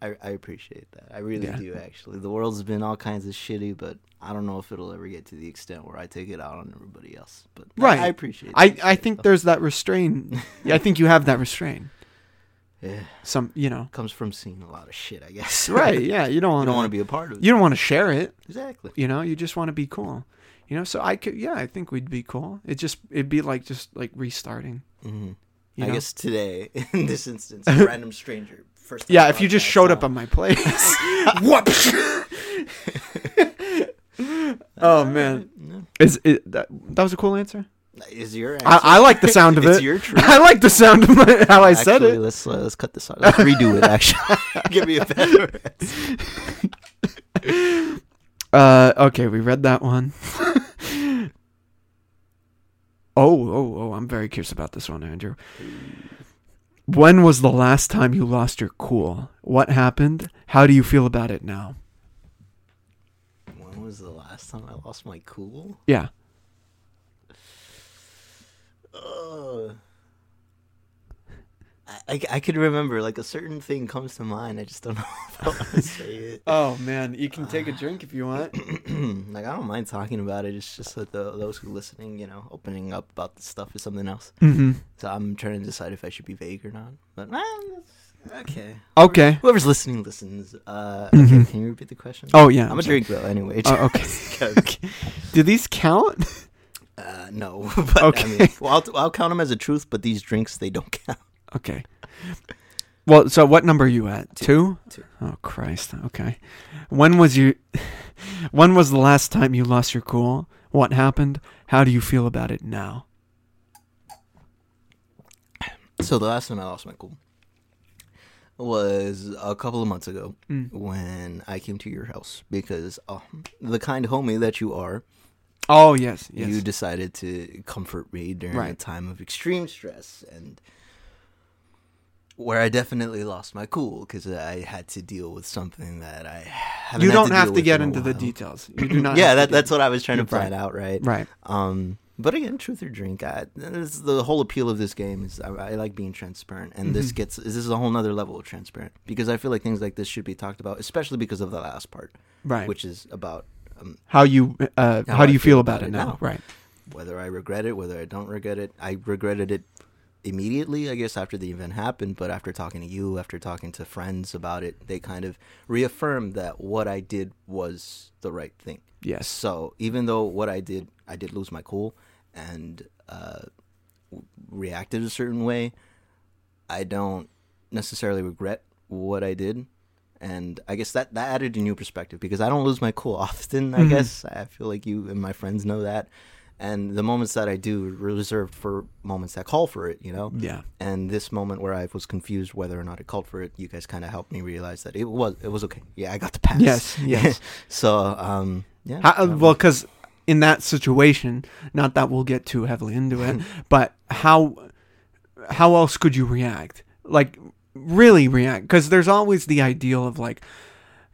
[SPEAKER 2] I, I appreciate that. I really
[SPEAKER 1] Yeah.
[SPEAKER 2] do. Actually, the world's been all kinds of shitty, but I don't know if it'll ever get to the extent where I take it out on everybody else. But
[SPEAKER 1] Right.
[SPEAKER 2] I, appreciate.
[SPEAKER 1] I, I
[SPEAKER 2] shit,
[SPEAKER 1] think
[SPEAKER 2] though.
[SPEAKER 1] there's that restraint. Yeah, I think you have that restraint.
[SPEAKER 2] yeah,
[SPEAKER 1] Some, you know.
[SPEAKER 2] comes from seeing a lot of shit. I guess.
[SPEAKER 1] Right, yeah, you don't want
[SPEAKER 2] don't want
[SPEAKER 1] to
[SPEAKER 2] be a part of it.
[SPEAKER 1] you don't want to share it.
[SPEAKER 2] exactly.
[SPEAKER 1] You know, you just want to be cool. You know, so I could, yeah, I think we'd be cool. It just, it'd be like just like restarting.
[SPEAKER 2] hmm
[SPEAKER 1] You
[SPEAKER 2] I
[SPEAKER 1] know?
[SPEAKER 2] guess today, in this instance, a random stranger. First. time
[SPEAKER 1] Yeah, if you just
[SPEAKER 2] podcast
[SPEAKER 1] showed up
[SPEAKER 2] on.
[SPEAKER 1] on my place. Whoop. oh man, is it that, that was a cool answer?
[SPEAKER 2] Is your answer?
[SPEAKER 1] I, I like the sound of it.
[SPEAKER 2] it's
[SPEAKER 1] it.
[SPEAKER 2] your truth.
[SPEAKER 1] I like the sound of my, how I said it.
[SPEAKER 2] Let's uh, let's cut this out. Let's redo it. Actually, give me a better. answer.
[SPEAKER 1] Uh, okay, we read that one. oh, oh, oh! I'm very curious about this one, Andrew. When was the last time you lost your cool? What happened? How do you feel about it now?
[SPEAKER 2] When was the last time I lost my cool?
[SPEAKER 1] Yeah.
[SPEAKER 2] Ugh. I, I, I could remember like a certain thing comes to mind. I just don't know if I want to say it.
[SPEAKER 1] Oh man, you can take a drink if you want.
[SPEAKER 2] like I don't mind talking about it. It's just that the, those who are listening, you know, opening up about this stuff is something else.
[SPEAKER 1] Mm-hmm.
[SPEAKER 2] So I'm trying to decide if I should be vague or not. But eh, okay,
[SPEAKER 1] Okay.
[SPEAKER 2] whoever's listening listens. Uh, okay, can you repeat the question?
[SPEAKER 1] Oh yeah.
[SPEAKER 2] I'm a drink though. Anyway.
[SPEAKER 1] Oh, okay. okay. Do these count?
[SPEAKER 2] Uh, no, but I
[SPEAKER 1] Okay.
[SPEAKER 2] mean, well, I'll, I'll count them as a truth. But these drinks, they don't count.
[SPEAKER 1] Okay. Well, so what number are you at? Two.
[SPEAKER 2] Two.
[SPEAKER 1] Oh Christ. Okay. When was you? When was the last time you lost your cool? What happened? How do you feel about it now?
[SPEAKER 2] So the last time I lost my cool was a couple of months ago
[SPEAKER 1] Mm.
[SPEAKER 2] when I came to your house because um, the kind homie that you are,
[SPEAKER 1] Oh yes, yes.
[SPEAKER 2] you decided to comfort me during a time of extreme stress and where I definitely lost my cool because I had to deal with something that I haven't
[SPEAKER 1] you don't
[SPEAKER 2] to
[SPEAKER 1] have to get
[SPEAKER 2] in
[SPEAKER 1] into the details. You do not.
[SPEAKER 2] yeah, that, that's what I was trying to
[SPEAKER 1] Right.
[SPEAKER 2] out, right?
[SPEAKER 1] right.
[SPEAKER 2] Um, but again, truth or drink, I, this, the whole appeal of this game is I, I like being transparent, and this
[SPEAKER 1] Mhm.
[SPEAKER 2] gets this is a whole nother level of transparent because I feel like things like this should be talked about, especially because of the last part,
[SPEAKER 1] Right.
[SPEAKER 2] which is about um,
[SPEAKER 1] how you uh, how,
[SPEAKER 2] How
[SPEAKER 1] do you
[SPEAKER 2] feel
[SPEAKER 1] feel
[SPEAKER 2] about
[SPEAKER 1] about it
[SPEAKER 2] it
[SPEAKER 1] now?
[SPEAKER 2] now.
[SPEAKER 1] Right.
[SPEAKER 2] whether I regret it, whether I don't regret it. I regretted it immediately, I guess, after the event happened, but after talking to you, after talking to friends about it, they kind of reaffirmed that what I did was the right thing.
[SPEAKER 1] Yes.
[SPEAKER 2] So even though what I did, I did lose my cool and uh, w- reacted a certain way, I don't necessarily regret what I did. And I guess that, that added a new perspective because I don't lose my cool often, I
[SPEAKER 1] Mhm.
[SPEAKER 2] guess. I feel like you and my friends know that. And the moments that I do reserved for moments that call for it, you know?
[SPEAKER 1] Yeah.
[SPEAKER 2] And this moment where I was confused whether or not it called for it, you guys kind of helped me realize that it was it was okay. Yeah, I got the pass.
[SPEAKER 1] Yes. Yes.
[SPEAKER 2] so, um, yeah.
[SPEAKER 1] How, well, because in that situation, not that we'll get too heavily into it, but how how else could you react? Like really react? Because there's always the ideal of like,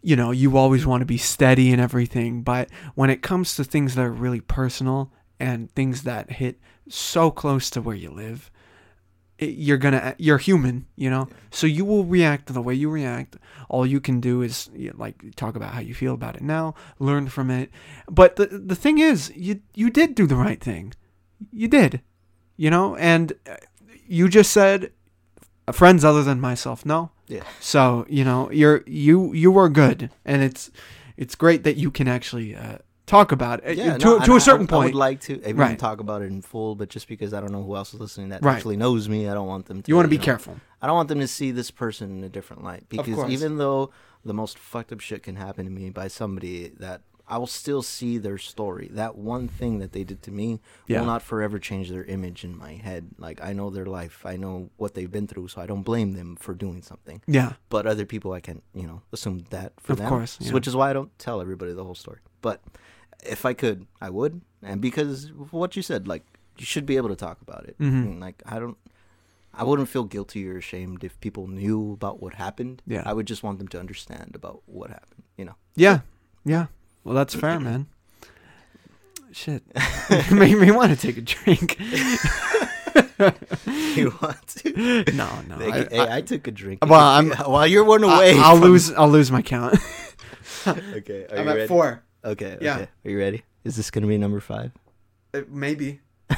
[SPEAKER 1] you know, you always want to be steady and everything, but when it comes to things that are really personal and things that hit so close to where you live. it- You're gonna, you're human, you know, so you will react the way you react. All you can do is you know, like talk about how you feel about it now, learn from it, but the the thing is, you you did do the right thing. You did, you know, and uh, you just said friends other than myself. No,
[SPEAKER 2] yeah.
[SPEAKER 1] so you know you're you you were good, and it's it's great that you can actually uh, talk about it
[SPEAKER 2] Yeah,
[SPEAKER 1] to
[SPEAKER 2] no,
[SPEAKER 1] to
[SPEAKER 2] and
[SPEAKER 1] a
[SPEAKER 2] I-
[SPEAKER 1] certain
[SPEAKER 2] I, would- I
[SPEAKER 1] point.
[SPEAKER 2] would like to
[SPEAKER 1] Right.
[SPEAKER 2] talk about it in full, but just because I don't know who else is listening that
[SPEAKER 1] Right.
[SPEAKER 2] actually knows me, I don't want them to.
[SPEAKER 1] you want to be
[SPEAKER 2] know,
[SPEAKER 1] careful.
[SPEAKER 2] I don't want them to see this person in a different light because
[SPEAKER 1] course.
[SPEAKER 2] even though the most fucked up shit can happen to me by somebody that I will still see their story. That one thing that they did to me
[SPEAKER 1] Yeah.
[SPEAKER 2] will not forever change their image in my head. Like I know their life, I know what they've been through, so I don't blame them for doing something.
[SPEAKER 1] Yeah,
[SPEAKER 2] But other people, I can you know assume that for
[SPEAKER 1] Of
[SPEAKER 2] them,
[SPEAKER 1] course,
[SPEAKER 2] So-
[SPEAKER 1] yeah.
[SPEAKER 2] which is why I don't tell everybody the whole story. But if I could, I would, and because what you said, like you should be able to talk about it.
[SPEAKER 1] Mhm.
[SPEAKER 2] Like I don't. I wouldn't feel guilty or ashamed if people knew about what happened.
[SPEAKER 1] Yeah.
[SPEAKER 2] I would just want them to understand about what happened, you know.
[SPEAKER 1] yeah, yeah. Well, that's fair, man. Shit, made me want to take a drink.
[SPEAKER 2] you want to?
[SPEAKER 1] no, no.
[SPEAKER 2] Hey,
[SPEAKER 1] I,
[SPEAKER 2] hey, I, took a drink.
[SPEAKER 1] Well, I'm-
[SPEAKER 2] while you're one away.
[SPEAKER 1] I, will
[SPEAKER 2] from-
[SPEAKER 1] lose. I'll lose my count.
[SPEAKER 2] Okay, are
[SPEAKER 1] I'm
[SPEAKER 2] you
[SPEAKER 1] at
[SPEAKER 2] ready?
[SPEAKER 1] four.
[SPEAKER 2] Okay,
[SPEAKER 1] Yeah.
[SPEAKER 2] okay. Are you ready? Is this gonna be number five?
[SPEAKER 1] Uh, maybe.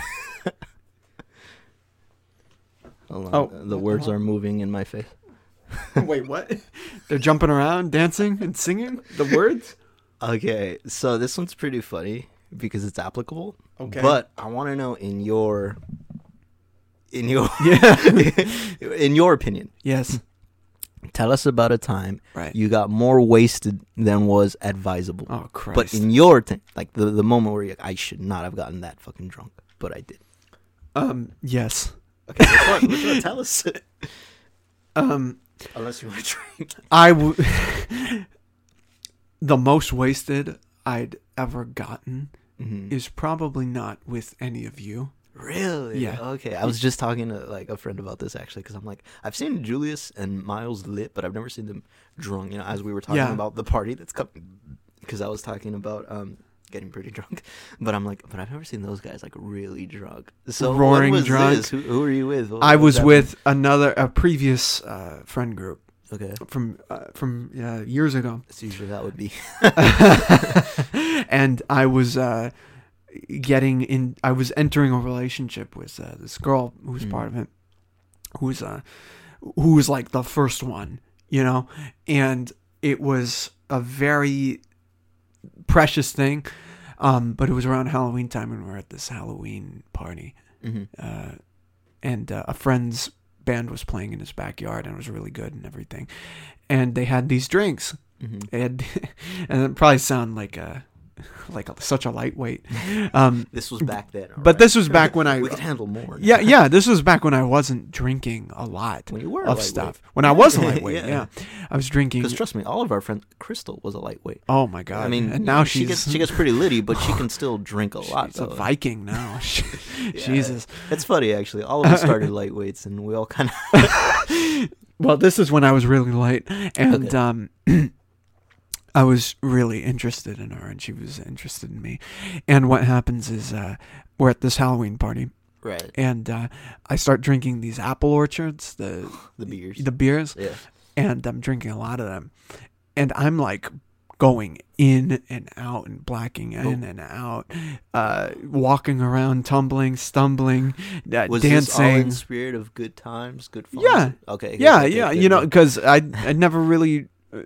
[SPEAKER 2] Hold on.
[SPEAKER 1] Oh,
[SPEAKER 2] the words are moving in my face.
[SPEAKER 1] Wait, what? They're jumping around, dancing, and singing the words.
[SPEAKER 2] Okay, so this one's pretty funny because it's applicable.
[SPEAKER 1] Okay.
[SPEAKER 2] But I want to know in your in your
[SPEAKER 1] Yeah.
[SPEAKER 2] in your opinion,
[SPEAKER 1] yes.
[SPEAKER 2] Tell us about a time
[SPEAKER 1] Right.
[SPEAKER 2] you got more wasted than was advisable.
[SPEAKER 1] Oh Christ.
[SPEAKER 2] but in your t- like the the moment where you're like, I should not have gotten that fucking drunk, but I did.
[SPEAKER 1] um. Yes.
[SPEAKER 2] Okay, which one? Which one? Tell us.
[SPEAKER 1] Um.
[SPEAKER 2] Unless you want to drink.
[SPEAKER 1] I w- the most wasted I'd ever gotten
[SPEAKER 2] Mm-hmm.
[SPEAKER 1] is probably not with any of you.
[SPEAKER 2] Really?
[SPEAKER 1] Yeah.
[SPEAKER 2] Okay. I was just talking to like a friend about this actually because I'm like I've seen Julius and Miles lit, but I've never seen them drunk. You know, as we were talking
[SPEAKER 1] Yeah.
[SPEAKER 2] about the party that's coming, because I was talking about um getting pretty drunk, but I'm like, but I've never seen those guys like really drunk. So
[SPEAKER 1] Roaring
[SPEAKER 2] was
[SPEAKER 1] drunk?
[SPEAKER 2] Who, who were you with? What
[SPEAKER 1] I was with another a previous uh, friend group
[SPEAKER 2] Okay.
[SPEAKER 1] from uh, from uh, years ago,
[SPEAKER 2] That's usually that would be.
[SPEAKER 1] and I was uh, getting in. I was entering a relationship with uh, this girl who was
[SPEAKER 2] Mm.
[SPEAKER 1] part of it, who was uh, who was like the first one, you know, and it was a very precious thing. Um, but it was around Halloween time, and we were at this Halloween party,
[SPEAKER 2] hmm
[SPEAKER 1] uh, and uh, a friend's band was playing in his backyard, and it was really good and everything. And they had these drinks,
[SPEAKER 2] hmm
[SPEAKER 1] and and it probably sound like a like a, such a lightweight. Um,
[SPEAKER 2] This was back then.
[SPEAKER 1] but
[SPEAKER 2] alright.
[SPEAKER 1] this was back when I
[SPEAKER 2] we could handle more.
[SPEAKER 1] yeah yeah this was back when I wasn't drinking a lot
[SPEAKER 2] When you were
[SPEAKER 1] of stuff. When I was a lightweight,
[SPEAKER 2] Yeah.
[SPEAKER 1] yeah. I was drinking.
[SPEAKER 2] Because trust me, all of our friends, Crystal was a lightweight.
[SPEAKER 1] Oh my god!
[SPEAKER 2] I mean,
[SPEAKER 1] and now
[SPEAKER 2] she gets she gets pretty litty, but she can still drink a lot.
[SPEAKER 1] she's a. Viking now.
[SPEAKER 2] Yeah.
[SPEAKER 1] Jesus.
[SPEAKER 2] It's funny actually. All of us started lightweights, and we all kind of.
[SPEAKER 1] Well, this is when I was really light, and
[SPEAKER 2] Okay.
[SPEAKER 1] um, I was really interested in her, and she was interested in me. And what happens is, uh, we're at this Halloween party,
[SPEAKER 2] Right.
[SPEAKER 1] and uh, I start drinking these apple orchards, the
[SPEAKER 2] The beers.
[SPEAKER 1] the beers,
[SPEAKER 2] yeah.
[SPEAKER 1] and I'm drinking a lot of them, and I'm like going in and out and blacking in
[SPEAKER 2] Oh.
[SPEAKER 1] and out, uh, walking around, tumbling, stumbling, uh,
[SPEAKER 2] Was this all in
[SPEAKER 1] dancing.
[SPEAKER 2] spirit of good times, good fun?
[SPEAKER 1] Yeah.
[SPEAKER 2] Okay.
[SPEAKER 1] yeah, yeah,
[SPEAKER 2] good,
[SPEAKER 1] you know, because I I never really uh,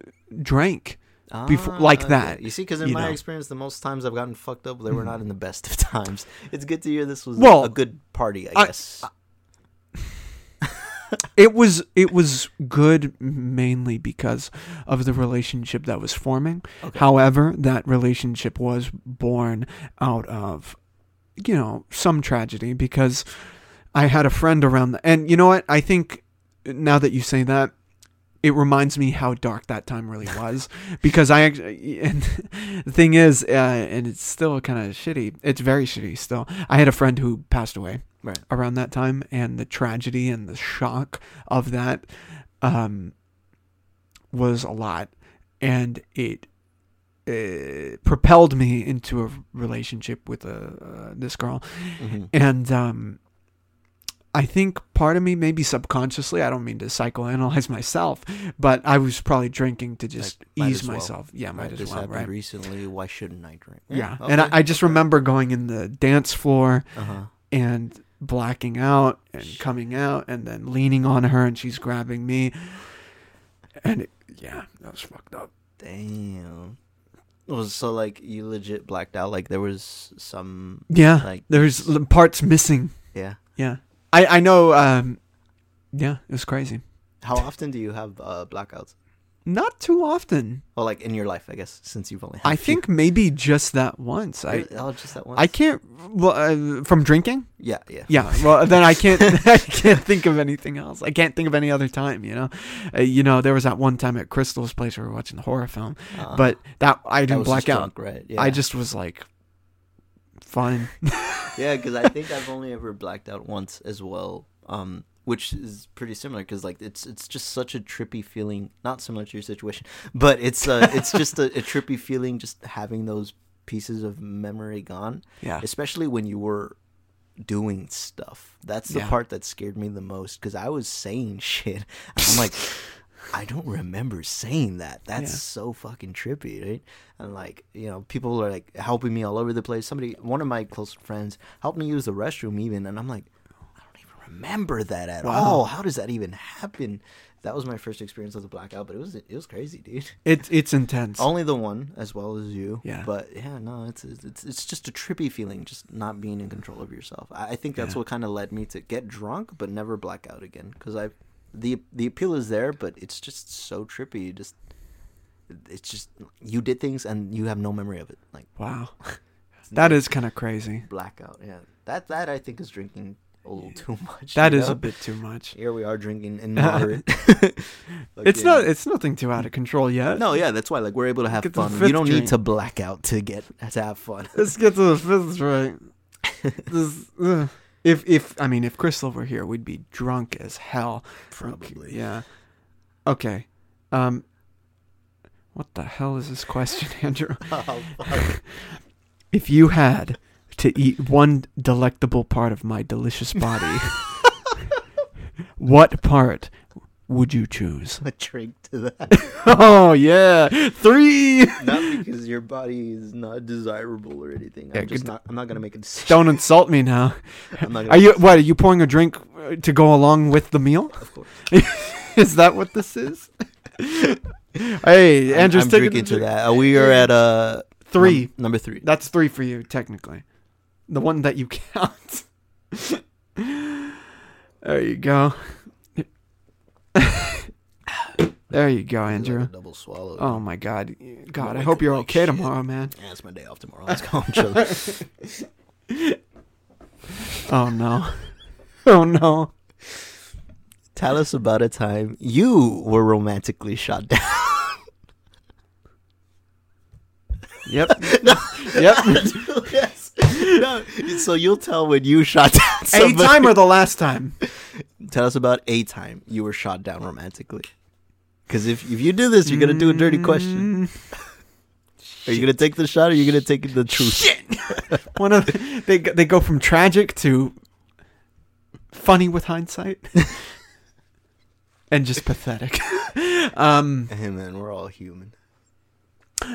[SPEAKER 1] drank. before- like
[SPEAKER 2] Ah,
[SPEAKER 1] that,
[SPEAKER 2] okay. You see, because in my
[SPEAKER 1] know.
[SPEAKER 2] experience, the most times I've gotten fucked up, they were not in the best of times. It's good to hear this was
[SPEAKER 1] Well,
[SPEAKER 2] a good party. I
[SPEAKER 1] I-
[SPEAKER 2] guess.
[SPEAKER 1] It was it was good mainly because of the relationship that was forming.
[SPEAKER 2] Okay.
[SPEAKER 1] However, that relationship was born out of you know some tragedy because I had a friend around the and you know what I think now that you say that it reminds me how dark that time really was because I actually and the thing is uh, and it's still kind of shitty it's very shitty still I had a friend who passed away
[SPEAKER 2] Right.
[SPEAKER 1] around that time and the tragedy and the shock of that um, was a lot and it uh, propelled me into a relationship with a, uh, this girl
[SPEAKER 2] Mhm.
[SPEAKER 1] and um, I think part of me, maybe subconsciously, I don't mean to psychoanalyze myself, but I was probably drinking to just
[SPEAKER 2] Like,
[SPEAKER 1] ease
[SPEAKER 2] well.
[SPEAKER 1] myself. Yeah, might
[SPEAKER 2] Right,
[SPEAKER 1] as well, right?
[SPEAKER 2] recently. Why shouldn't I drink?
[SPEAKER 1] Yeah,
[SPEAKER 2] okay,
[SPEAKER 1] and I, I just remember going in the dance floor
[SPEAKER 2] Uh-huh.
[SPEAKER 1] and blacking out and coming out and then leaning on her and she's grabbing me, and it, yeah, that was fucked up.
[SPEAKER 2] Damn. Was so like you legit blacked out? Like there was some
[SPEAKER 1] Yeah,
[SPEAKER 2] like
[SPEAKER 1] there's l- parts missing.
[SPEAKER 2] yeah.
[SPEAKER 1] Yeah, I I know. Um, yeah, it was crazy.
[SPEAKER 2] How often do you have uh, blackouts?
[SPEAKER 1] Not too often.
[SPEAKER 2] Well, like in your life, I guess, since you've only. Had
[SPEAKER 1] I think maybe just that once. I
[SPEAKER 2] oh, just that once.
[SPEAKER 1] I can't well, uh, from drinking.
[SPEAKER 2] Yeah, yeah,
[SPEAKER 1] Yeah, well then I can't. I can't think of anything else. I can't think of any other time. You know, uh, you know there was that one time at Crystal's place where we were watching the horror film,
[SPEAKER 2] Uh,
[SPEAKER 1] but that I
[SPEAKER 2] that
[SPEAKER 1] didn't
[SPEAKER 2] was
[SPEAKER 1] black out.
[SPEAKER 2] drunk, right? Yeah.
[SPEAKER 1] I just was like, fine.
[SPEAKER 2] yeah, because I think I've only ever blacked out once as well. Um, which is pretty similar because like it's it's just such a trippy feeling. Not similar to your situation, but it's uh it's just a, a trippy feeling just having those pieces of memory gone.
[SPEAKER 1] yeah,
[SPEAKER 2] especially when you were doing stuff. That's the
[SPEAKER 1] Yeah.
[SPEAKER 2] part that scared me the most because I was saying shit. I'm like, I don't remember saying that. That's
[SPEAKER 1] Yeah.
[SPEAKER 2] so fucking trippy, right? And like, you know, people are like helping me all over the place. Somebody, one of my close friends, helped me use the restroom even, and I'm like. I don't even remember that at
[SPEAKER 1] Wow.
[SPEAKER 2] all. How does that even happen? That was my first experience of the blackout, but it was it was crazy, dude.
[SPEAKER 1] It's it's intense.
[SPEAKER 2] Only the one, as well as you.
[SPEAKER 1] Yeah.
[SPEAKER 2] But yeah, no, it's it's it's just a trippy feeling, just not being in control of yourself. I, I think that's
[SPEAKER 1] Yeah.
[SPEAKER 2] what kind of led me to get drunk, but never black out again. Because I, the the appeal is there, but it's just so trippy. You just, it's just you did things and you have no memory of it. Like
[SPEAKER 1] Wow, that is kind of crazy.
[SPEAKER 2] blackout. Yeah, that that I think is drinking a little too much.
[SPEAKER 1] That is
[SPEAKER 2] know?
[SPEAKER 1] a bit too much.
[SPEAKER 2] Here we are drinking in moderate.
[SPEAKER 1] It's
[SPEAKER 2] Fucking-
[SPEAKER 1] not. It's nothing too out of control yet.
[SPEAKER 2] No, yeah, that's why. Like we're able to have
[SPEAKER 1] Get
[SPEAKER 2] fun. You don't
[SPEAKER 1] drink.
[SPEAKER 2] need to black out to get to have fun.
[SPEAKER 1] Let's get to the fifth drink. This- ugh. If if I mean if Crystal were here, we'd be drunk as hell.
[SPEAKER 2] Probably.
[SPEAKER 1] Yeah. Okay. Um. What the hell is this question, Andrew?
[SPEAKER 2] Oh.
[SPEAKER 1] If you had to eat one delectable part of my delicious body, what part would you choose?
[SPEAKER 2] a drink to that.
[SPEAKER 1] Oh yeah, three.
[SPEAKER 2] not because your body is not desirable or anything. I'm just not. I'm not gonna make a decision.
[SPEAKER 1] Don't insult me now.
[SPEAKER 2] I'm not
[SPEAKER 1] Are you what? Are you pouring a drink uh, to go along with the meal?
[SPEAKER 2] Of course.
[SPEAKER 1] Is that what this is? hey,
[SPEAKER 2] I'm-
[SPEAKER 1] Andrew's
[SPEAKER 2] I'm, drinking to that. We are at uh
[SPEAKER 1] Three.
[SPEAKER 2] num- number three.
[SPEAKER 1] That's three for you, technically. The one that you count. there you go. there you go,
[SPEAKER 2] It's like a
[SPEAKER 1] Andrew.
[SPEAKER 2] double swallow.
[SPEAKER 1] Oh my God, God! I hope you're
[SPEAKER 2] like
[SPEAKER 1] okay
[SPEAKER 2] shit.
[SPEAKER 1] tomorrow, man.
[SPEAKER 2] Yeah, it's my day off tomorrow. Let's go. chill.
[SPEAKER 1] Oh no, oh no.
[SPEAKER 2] Tell us about a time you were romantically shot down.
[SPEAKER 1] Yep, yep.
[SPEAKER 2] No. So you'll tell when you shot down
[SPEAKER 1] A time or the last time?
[SPEAKER 2] Tell us about a time you were shot down romantically. Because if if you do this, you're gonna do a dirty question.
[SPEAKER 1] Mm,
[SPEAKER 2] Are you gonna take the shot, or are you gonna take the truth? Shit!
[SPEAKER 1] One of they they go from tragic to funny with hindsight, and just pathetic. um,
[SPEAKER 2] Hey man, we're all human.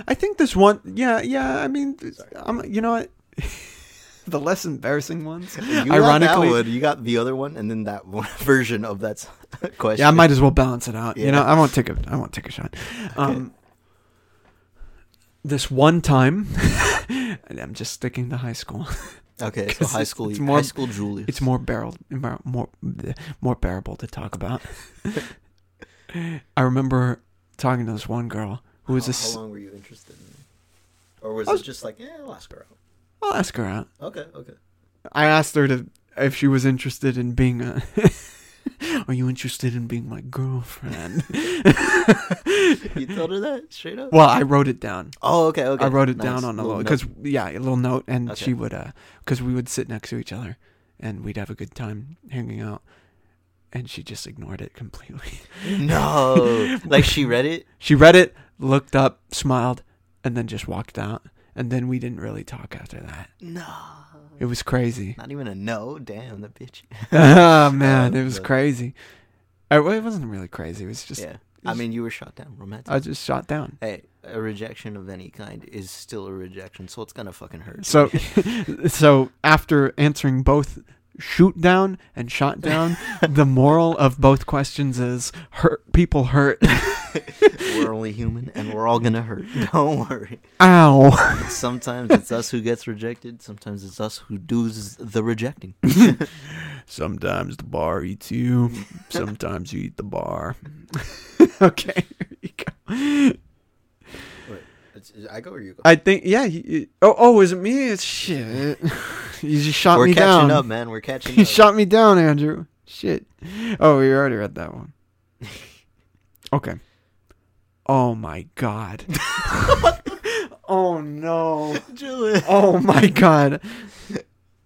[SPEAKER 1] I think this one, yeah, yeah. I mean, I'm, you know what? the less embarrassing ones,
[SPEAKER 2] You got
[SPEAKER 1] ironically,
[SPEAKER 2] that one, you got the other one, and then that one version of that question.
[SPEAKER 1] yeah, I might as well balance it out. You know, I won't take a, I won't take a shot. Um, this one time, I'm just sticking to high school.
[SPEAKER 2] Okay, so
[SPEAKER 1] 'Cause
[SPEAKER 2] high school,
[SPEAKER 1] it's
[SPEAKER 2] high
[SPEAKER 1] more-
[SPEAKER 2] school Julius.
[SPEAKER 1] It's more barrel, more more more bearable to talk about. I remember talking to this one girl who was
[SPEAKER 2] how,
[SPEAKER 1] a. s-
[SPEAKER 2] how long were you interested in? Or was,
[SPEAKER 1] was-
[SPEAKER 2] it just like, yeah, I'll ask her out?
[SPEAKER 1] I'll ask her out.
[SPEAKER 2] Okay, okay.
[SPEAKER 1] I asked her to if she was interested in being a. Are you interested in being my girlfriend?
[SPEAKER 2] You told her that straight up?
[SPEAKER 1] well, I wrote it down.
[SPEAKER 2] Oh, okay, okay.
[SPEAKER 1] I wrote it
[SPEAKER 2] Nice.
[SPEAKER 1] down on a
[SPEAKER 2] Little
[SPEAKER 1] because yeah, a little note, and
[SPEAKER 2] Okay.
[SPEAKER 1] she would uh because we would sit next to each other, and we'd have a good time hanging out, and she just ignored it completely.
[SPEAKER 2] no, like she read it.
[SPEAKER 1] She read it, looked up, smiled, and then just walked out. And then we didn't really talk after that.
[SPEAKER 2] No,
[SPEAKER 1] It was crazy.
[SPEAKER 2] not even a no. Damn, the bitch.
[SPEAKER 1] oh man, um, it was crazy. It wasn't really crazy. It was just
[SPEAKER 2] yeah, I mean, you were shot down. Romantic.
[SPEAKER 1] I was just shot down.
[SPEAKER 2] hey, a rejection of any kind is still a rejection, so it's gonna fucking hurt.
[SPEAKER 1] So, so after answering both shoot down and shot down, the moral of both questions is hurt people hurt.
[SPEAKER 2] we're only human, and we're all gonna hurt. Don't worry.
[SPEAKER 1] Ow.
[SPEAKER 2] Sometimes it's us who gets rejected. Sometimes it's us who does the rejecting.
[SPEAKER 1] Sometimes the bar eats you. Sometimes you eat the bar. okay. Here you go.
[SPEAKER 2] I go or you go?
[SPEAKER 1] I think yeah. you- you- oh, oh, is it me? It's shit. You just shot
[SPEAKER 2] We're
[SPEAKER 1] me
[SPEAKER 2] catching
[SPEAKER 1] down.
[SPEAKER 2] up, man. We're catching
[SPEAKER 1] You
[SPEAKER 2] up.
[SPEAKER 1] shot me down, Andrew. Shit. Oh, we already read that one. Okay. Oh my god. oh no.
[SPEAKER 2] Julian.
[SPEAKER 1] Oh my god.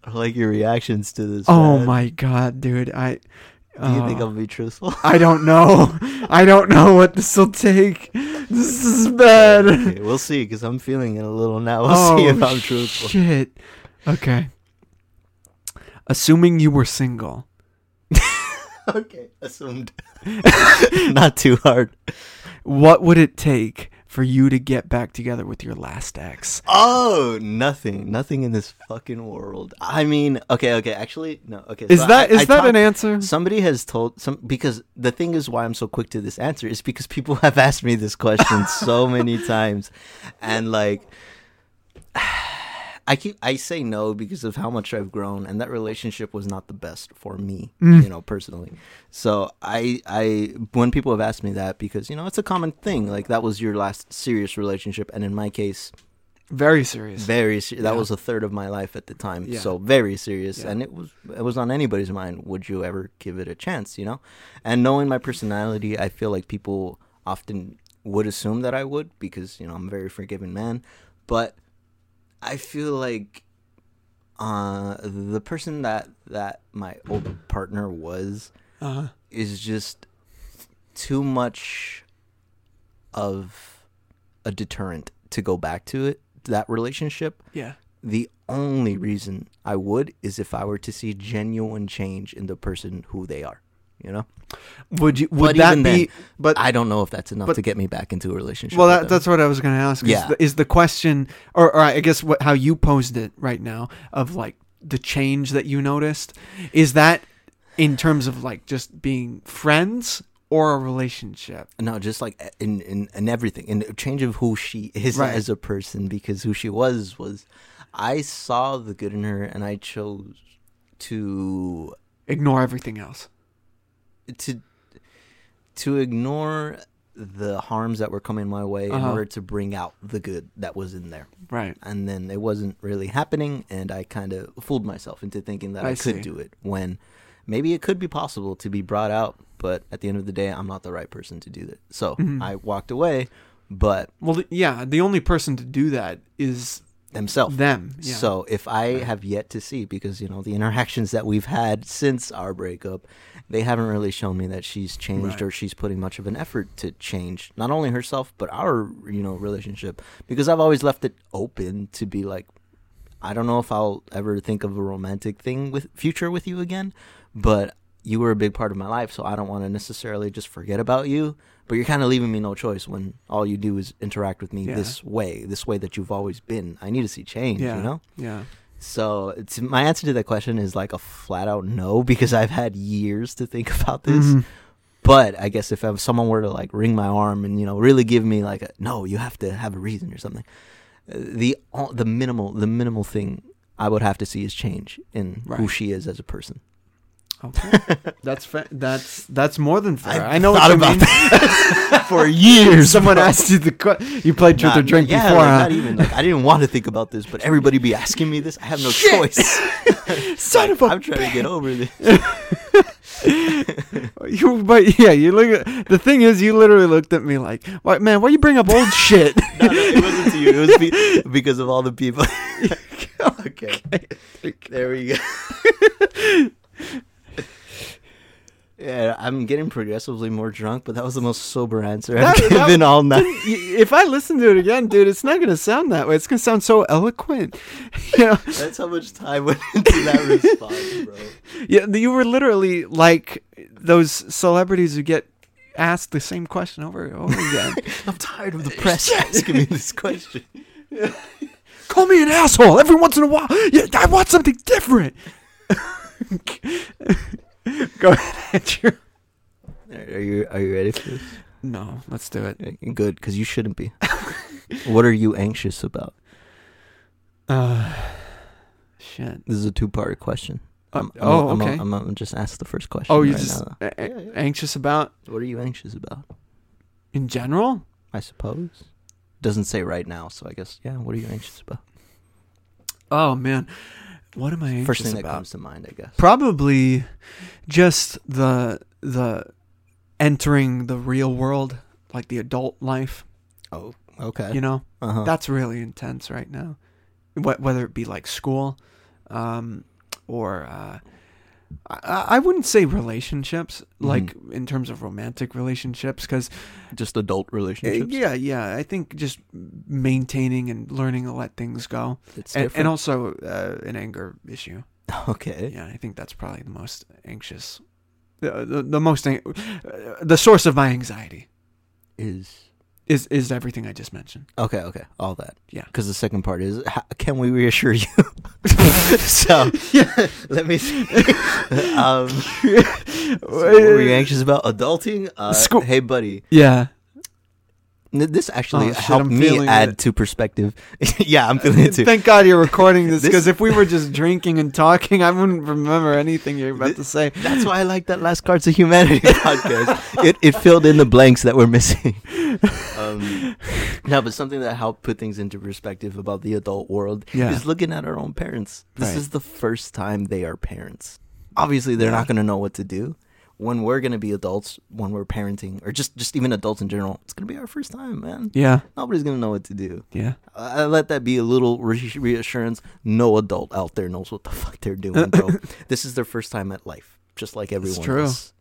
[SPEAKER 2] I like your reactions to this.
[SPEAKER 1] Oh
[SPEAKER 2] man.
[SPEAKER 1] my god, dude. I.
[SPEAKER 2] Do you think
[SPEAKER 1] uh,
[SPEAKER 2] I'll be truthful?
[SPEAKER 1] I don't know. I don't know what this will take. This is bad.
[SPEAKER 2] okay, we'll see, because I'm feeling it a little now. We'll
[SPEAKER 1] oh,
[SPEAKER 2] see if I'm truthful.
[SPEAKER 1] Shit. Okay. Assuming you were single,
[SPEAKER 2] okay, assumed. Not too hard.
[SPEAKER 1] what would it take for you to get back together with your last ex?
[SPEAKER 2] Oh, nothing, nothing in this fucking world. I mean, okay, okay, actually, no, okay.
[SPEAKER 1] Is
[SPEAKER 2] so
[SPEAKER 1] that
[SPEAKER 2] I-
[SPEAKER 1] is
[SPEAKER 2] I
[SPEAKER 1] that
[SPEAKER 2] talked-
[SPEAKER 1] an answer?
[SPEAKER 2] Somebody has told some because the thing is why I'm so quick to this answer is because people have asked me this question so many times, and like, I keep I say no because of how much I've grown, and that relationship was not the best for me,
[SPEAKER 1] Mm.
[SPEAKER 2] you know, personally. So I I when people have asked me that because you know it's a common thing, like that was your last serious relationship, and in my case,
[SPEAKER 1] Very serious.
[SPEAKER 2] very se- that
[SPEAKER 1] Yeah.
[SPEAKER 2] was a third of my life at the time
[SPEAKER 1] Yeah.
[SPEAKER 2] so very serious
[SPEAKER 1] Yeah.
[SPEAKER 2] and it was it was on anybody's mind would you ever give it a chance you know and knowing my personality i feel like people often would assume that i would because you know i'm a very forgiving man but i feel like uh the person that that my old partner was
[SPEAKER 1] Uh,
[SPEAKER 2] is just too much of a deterrent to go back to it that relationship.
[SPEAKER 1] Yeah.
[SPEAKER 2] the only reason i would is if i were to see genuine change in the person who they are you know
[SPEAKER 1] Would you? Would
[SPEAKER 2] But
[SPEAKER 1] that be?
[SPEAKER 2] then,
[SPEAKER 1] but
[SPEAKER 2] i don't know if that's enough
[SPEAKER 1] but-
[SPEAKER 2] to get me back into a relationship
[SPEAKER 1] well, that, that's what I was going to ask. Is,
[SPEAKER 2] Yeah.
[SPEAKER 1] the, is the question, or, or I guess what how you posed it right now of like the change that you noticed is that in terms of like just being friends or a relationship?
[SPEAKER 2] no just like in in, in everything in a change of who she is
[SPEAKER 1] Right.
[SPEAKER 2] as a person because who she was was i saw the good in her and i chose to
[SPEAKER 1] Ignore everything else.
[SPEAKER 2] To to ignore the harms that were coming my way in
[SPEAKER 1] Uh-huh.
[SPEAKER 2] order to bring out the good that was in there
[SPEAKER 1] Right.
[SPEAKER 2] and then it wasn't really happening and i kind of fooled myself into thinking that i,
[SPEAKER 1] I
[SPEAKER 2] could do it when maybe it could be possible to be brought out but at the end of the day i'm not the right person to do that so
[SPEAKER 1] Mhm.
[SPEAKER 2] i walked away but
[SPEAKER 1] Well, yeah. The only person to do that is
[SPEAKER 2] themselves
[SPEAKER 1] them. Yeah.
[SPEAKER 2] So if I
[SPEAKER 1] Right.
[SPEAKER 2] have yet to see, because you know the interactions that we've had since our breakup, they haven't really shown me that she's changed
[SPEAKER 1] Right.
[SPEAKER 2] or she's putting much of an effort to change not only herself but our you know relationship. Because I've always left it open to be like, I don't know if I'll ever think of a romantic thing with future with you again, but you were a big part of my life, so I don't want to necessarily just forget about you. But you're kind of leaving me no choice when all you do is interact with me
[SPEAKER 1] Yeah.
[SPEAKER 2] this way, this way that you've always been. I need to see change,
[SPEAKER 1] yeah.
[SPEAKER 2] you know?
[SPEAKER 1] Yeah.
[SPEAKER 2] So it's my answer to that question is like a flat out no because I've had years to think about this.
[SPEAKER 1] Mhm.
[SPEAKER 2] But I guess if someone were to like wring my arm and you know really give me like a no, you have to have a reason or something. uh, The all- the minimal the minimal thing I would have to see is change in who she is as a person.
[SPEAKER 1] Okay. that's fa- that's that's more than fair.
[SPEAKER 2] I've
[SPEAKER 1] I know
[SPEAKER 2] thought
[SPEAKER 1] what you
[SPEAKER 2] about
[SPEAKER 1] mean.
[SPEAKER 2] that for years.
[SPEAKER 1] Someone
[SPEAKER 2] bro.
[SPEAKER 1] asked you the question. you played truth
[SPEAKER 2] Not-
[SPEAKER 1] or drink
[SPEAKER 2] yeah,
[SPEAKER 1] before.
[SPEAKER 2] like,
[SPEAKER 1] huh?
[SPEAKER 2] not even like I didn't want to think about this, but everybody be asking me this. I have no
[SPEAKER 1] Shit!
[SPEAKER 2] choice.
[SPEAKER 1] Son of a
[SPEAKER 2] I'm trying to get over this.
[SPEAKER 1] You, but yeah, you look. At, the thing is, you literally looked at me like, "What, man? Why you bring up old shit?"
[SPEAKER 2] No, no, it wasn't to you. It was be- because of all the people. okay. There we go. Yeah, I'm getting progressively more drunk, but that was the most sober answer I've
[SPEAKER 1] That- that-
[SPEAKER 2] given all night.
[SPEAKER 1] If I listen to it again, dude, it's not gonna sound that way. It's gonna sound so eloquent. You know,
[SPEAKER 2] That's how much time went into that response, bro.
[SPEAKER 1] yeah, you were literally like those celebrities who get asked the same question over and over again.
[SPEAKER 2] I'm tired of the press asking me this question.
[SPEAKER 1] Call me an asshole every once in a while. Yeah, I want something different. Go ahead, Andrew.
[SPEAKER 2] Are you are you ready for this?
[SPEAKER 1] No, let's do it.
[SPEAKER 2] Good, because you shouldn't be. what are you anxious about?
[SPEAKER 1] Uh, shit.
[SPEAKER 2] This is a two part question.
[SPEAKER 1] Uh,
[SPEAKER 2] I'm, I'm,
[SPEAKER 1] oh,
[SPEAKER 2] I'm,
[SPEAKER 1] okay.
[SPEAKER 2] I'm, I'm, just ask the first question.
[SPEAKER 1] Oh, you
[SPEAKER 2] right
[SPEAKER 1] just a- a-
[SPEAKER 2] Yeah, yeah.
[SPEAKER 1] anxious about
[SPEAKER 2] What are you anxious about?
[SPEAKER 1] in general?
[SPEAKER 2] I suppose. Doesn't say right now, so I guess yeah. What are you anxious about?
[SPEAKER 1] Oh man, what am I anxious
[SPEAKER 2] First thing that
[SPEAKER 1] about?
[SPEAKER 2] comes to mind, I guess.
[SPEAKER 1] Probably just the the entering the real world, like the adult life.
[SPEAKER 2] Oh, okay.
[SPEAKER 1] You know,
[SPEAKER 2] uh-huh.
[SPEAKER 1] that's really intense right now. Wh- Whether it be like school, um, or uh, I, I wouldn't say relationships, like in terms of romantic relationships, because
[SPEAKER 2] just adult relationships.
[SPEAKER 1] yeah, yeah, I think just maintaining and learning to let things go,
[SPEAKER 2] it's
[SPEAKER 1] and, and also uh, an anger issue.
[SPEAKER 2] okay.
[SPEAKER 1] Yeah, I think that's probably the most anxious, the the, the most an- uh, the source of my anxiety.
[SPEAKER 2] Is
[SPEAKER 1] is is everything I just mentioned.
[SPEAKER 2] Okay, okay, all that.
[SPEAKER 1] Yeah.
[SPEAKER 2] Because the second part is, how, can we reassure you? so let me. See. um, so what were you anxious about adulting? Uh,
[SPEAKER 1] School-
[SPEAKER 2] Hey, buddy.
[SPEAKER 1] Yeah.
[SPEAKER 2] N- This actually
[SPEAKER 1] Oh, shit,
[SPEAKER 2] helped
[SPEAKER 1] I'm
[SPEAKER 2] me add
[SPEAKER 1] it.
[SPEAKER 2] to perspective. yeah, I'm feeling it too.
[SPEAKER 1] Thank God you're recording this
[SPEAKER 2] This-
[SPEAKER 1] because if we were just drinking and talking, I wouldn't remember anything you're about to say.
[SPEAKER 2] That's why I like that last Cards of Humanity podcast. it it filled in the blanks that were missing. Um, no, but something that helped put things into perspective about the adult world
[SPEAKER 1] Yeah.
[SPEAKER 2] is looking at our own parents. This
[SPEAKER 1] Right.
[SPEAKER 2] is the first time they are parents. Obviously, they're
[SPEAKER 1] Yeah.
[SPEAKER 2] not going to know what to do. When we're going to be adults, when we're parenting, or just just even adults in general, it's going to be our first time, man.
[SPEAKER 1] Yeah.
[SPEAKER 2] Nobody's going to know what to do.
[SPEAKER 1] Yeah.
[SPEAKER 2] I I let that be a little reassurance. No adult out there knows what the fuck they're doing, bro. this is their first time at life, just like everyone
[SPEAKER 1] true.
[SPEAKER 2] else.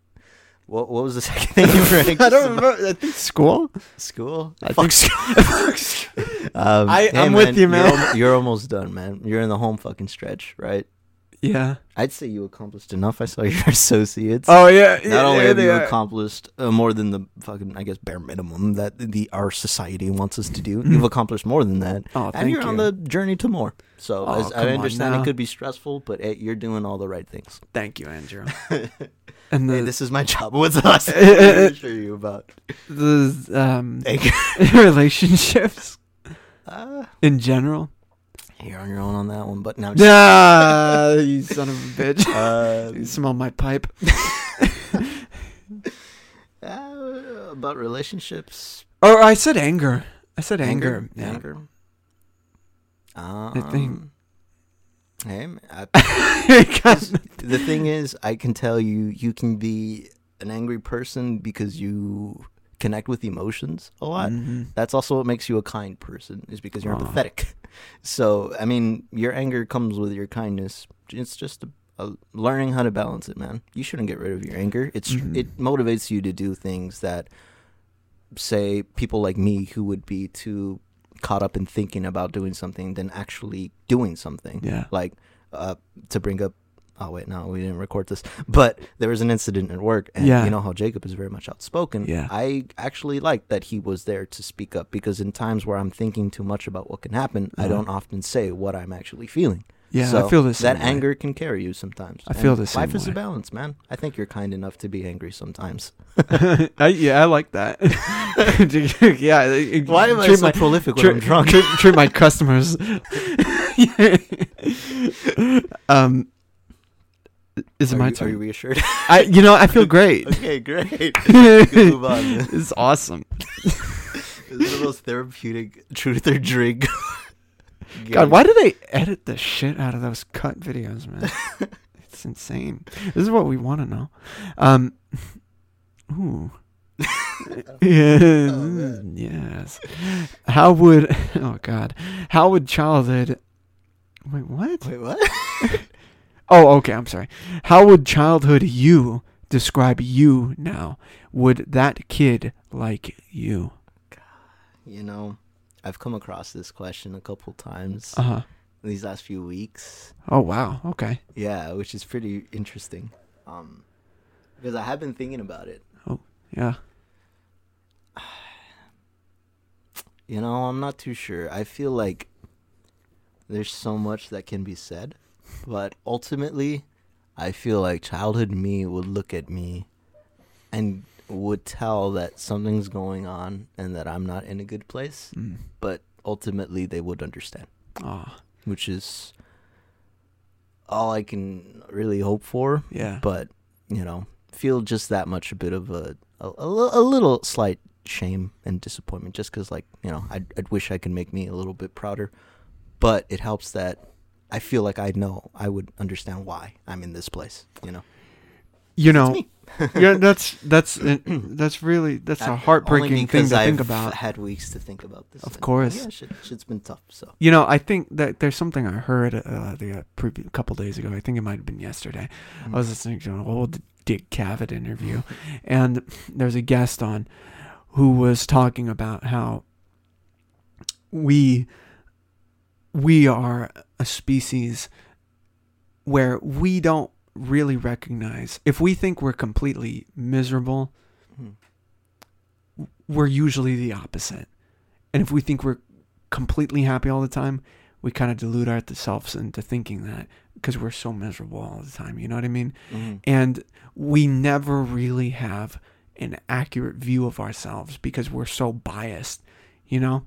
[SPEAKER 2] What What was the second thing you were
[SPEAKER 1] I don't remember. I think school.
[SPEAKER 2] School.
[SPEAKER 1] I
[SPEAKER 2] Fuck
[SPEAKER 1] think
[SPEAKER 2] school. um,
[SPEAKER 1] I-
[SPEAKER 2] hey,
[SPEAKER 1] I'm with you, man.
[SPEAKER 2] You're, you're almost done, man. You're in the home fucking stretch, right?
[SPEAKER 1] Yeah.
[SPEAKER 2] I'd say you accomplished enough. I saw your associates.
[SPEAKER 1] Oh yeah.
[SPEAKER 2] Not
[SPEAKER 1] yeah,
[SPEAKER 2] only
[SPEAKER 1] there
[SPEAKER 2] have you
[SPEAKER 1] are.
[SPEAKER 2] accomplished uh, more than the fucking, I guess, bare minimum that the our society wants us to do,
[SPEAKER 1] Mm.
[SPEAKER 2] you've accomplished more than that.
[SPEAKER 1] Oh,
[SPEAKER 2] and you're
[SPEAKER 1] you.
[SPEAKER 2] on the journey to more. So
[SPEAKER 1] Oh,
[SPEAKER 2] I understand it could be stressful, but hey, you're doing all the right things.
[SPEAKER 1] Thank you, Andrew. and the
[SPEAKER 2] hey, this is my job. with
[SPEAKER 1] us.
[SPEAKER 2] I reassure you about?
[SPEAKER 1] the um relationships
[SPEAKER 2] Uh,
[SPEAKER 1] in general.
[SPEAKER 2] You're on your own on that one, but now.
[SPEAKER 1] Ah, you son of a bitch.
[SPEAKER 2] Uh,
[SPEAKER 1] you smell my pipe.
[SPEAKER 2] uh, about relationships.
[SPEAKER 1] Or I said anger. I said anger. Yeah.
[SPEAKER 2] Anger. Um,
[SPEAKER 1] think-
[SPEAKER 2] Hey, man, I, the thing is, I can tell you, you can be an angry person because you connect with emotions a lot.
[SPEAKER 1] Mhm.
[SPEAKER 2] That's also what makes you a kind person, is because you're
[SPEAKER 1] Aw.
[SPEAKER 2] empathetic. So, I mean, your anger comes with your kindness. It's just a, a learning how to balance it, man. You shouldn't get rid of your anger. It's
[SPEAKER 1] Mhm.
[SPEAKER 2] it motivates you to do things that, say, people like me who would be too caught up in thinking about doing something than actually doing something
[SPEAKER 1] Yeah.
[SPEAKER 2] like uh, to bring up oh wait no we didn't record this but there was an incident at work and
[SPEAKER 1] Yeah.
[SPEAKER 2] you know how jacob is very much outspoken
[SPEAKER 1] Yeah.
[SPEAKER 2] i actually like that he was there to speak up because in times where i'm thinking too much about what can happen i
[SPEAKER 1] Uh-huh.
[SPEAKER 2] don't often say what i'm actually feeling
[SPEAKER 1] Yeah,
[SPEAKER 2] so
[SPEAKER 1] I feel this.
[SPEAKER 2] that anger can carry you sometimes
[SPEAKER 1] I feel
[SPEAKER 2] And
[SPEAKER 1] same
[SPEAKER 2] life is a balance man i think you're kind enough to be angry sometimes
[SPEAKER 1] I, yeah, I like that. yeah.
[SPEAKER 2] why am i so
[SPEAKER 1] my,
[SPEAKER 2] prolific when i'm drunk
[SPEAKER 1] treat, treat my customers. um, is it
[SPEAKER 2] are
[SPEAKER 1] my
[SPEAKER 2] you, are
[SPEAKER 1] turn?
[SPEAKER 2] you reassured
[SPEAKER 1] I, you know, I feel great.
[SPEAKER 2] okay great move on
[SPEAKER 1] it's awesome.
[SPEAKER 2] It's one of those therapeutic truth or drink.
[SPEAKER 1] God, why do they edit the shit out of those cut videos, man? it's insane. This is what we want to know. Um, ooh. yeah, yes. How would? Oh God. How would childhood? Wait, what?
[SPEAKER 2] Wait, what?
[SPEAKER 1] Oh, okay. I'm sorry. How would childhood you describe you now? Would that kid like you?
[SPEAKER 2] You know, I've come across this question a couple times
[SPEAKER 1] Uh huh.
[SPEAKER 2] these last few weeks.
[SPEAKER 1] Oh wow. Okay.
[SPEAKER 2] Yeah, which is pretty interesting. Um, because I have been thinking about it.
[SPEAKER 1] Oh yeah.
[SPEAKER 2] You know, I'm not too sure. I feel like there's so much that can be said, but ultimately, I feel like childhood me would look at me and would tell that something's going on and that I'm not in a good place,
[SPEAKER 1] Mm.
[SPEAKER 2] but ultimately they would understand,
[SPEAKER 1] Oh.
[SPEAKER 2] which is all I can really hope for.
[SPEAKER 1] Yeah.
[SPEAKER 2] But, you know, feel just that much a bit of a a, a, a little slight shame and disappointment just because like you know I'd, I'd wish i could make me a little bit prouder but it helps that i feel like i know i would understand why i'm in this place you know
[SPEAKER 1] You know. yeah. That's that's uh, that's really that's
[SPEAKER 2] Uh,
[SPEAKER 1] a heartbreaking thing to
[SPEAKER 2] I've
[SPEAKER 1] think about.
[SPEAKER 2] had weeks to think about this
[SPEAKER 1] Of course.
[SPEAKER 2] yeah shit, shit's been tough so
[SPEAKER 1] You know, I think that there's something I heard uh, the uh, a couple days ago. I think it might have been yesterday. I was listening to an old Dick Cavett interview, and there's a guest on who was talking about how we we are a species where we don't really recognize if we think we're completely miserable
[SPEAKER 2] Mhm.
[SPEAKER 1] we're usually the opposite. And if we think we're completely happy all the time, we kind of delude ourselves into thinking that because we're so miserable all the time. You know what I mean?
[SPEAKER 2] Mhm.
[SPEAKER 1] And we never really have an accurate view of ourselves because we're so biased, you know?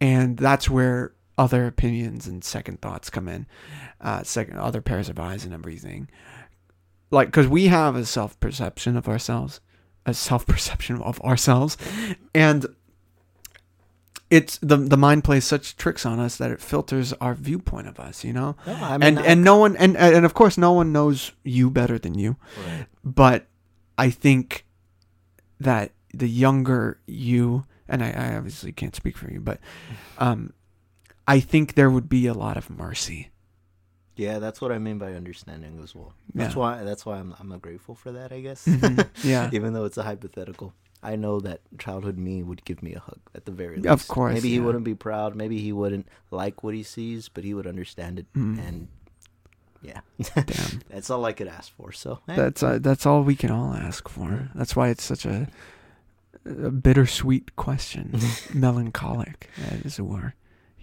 [SPEAKER 1] And that's where other opinions and second thoughts come in, uh, second other pairs of eyes and everything. Like, because we have a self perception of ourselves, a self perception of ourselves, and it's the the mind plays such tricks on us that it filters our viewpoint of us, you know.
[SPEAKER 2] No, I mean,
[SPEAKER 1] and
[SPEAKER 2] I-
[SPEAKER 1] and no one and and of course no one knows you better than you
[SPEAKER 2] Right.
[SPEAKER 1] but I think that the younger you, and I, I obviously can't speak for you, but um, I think there would be a lot of mercy.
[SPEAKER 2] Yeah, that's what I mean by understanding as well. That's
[SPEAKER 1] Yeah.
[SPEAKER 2] why that's why I'm I'm grateful for that, I guess.
[SPEAKER 1] Mhm. Yeah.
[SPEAKER 2] Even though it's a hypothetical. I know that childhood me would give me a hug at the very least.
[SPEAKER 1] Of course,
[SPEAKER 2] Maybe he wouldn't be proud, maybe he wouldn't like what he sees, but he would understand it
[SPEAKER 1] Mm.
[SPEAKER 2] and yeah.
[SPEAKER 1] Damn,
[SPEAKER 2] that's all I could ask for. So eh,
[SPEAKER 1] that's uh, that's all we can all ask for. That's why it's such a, a bittersweet question, melancholic, as it were.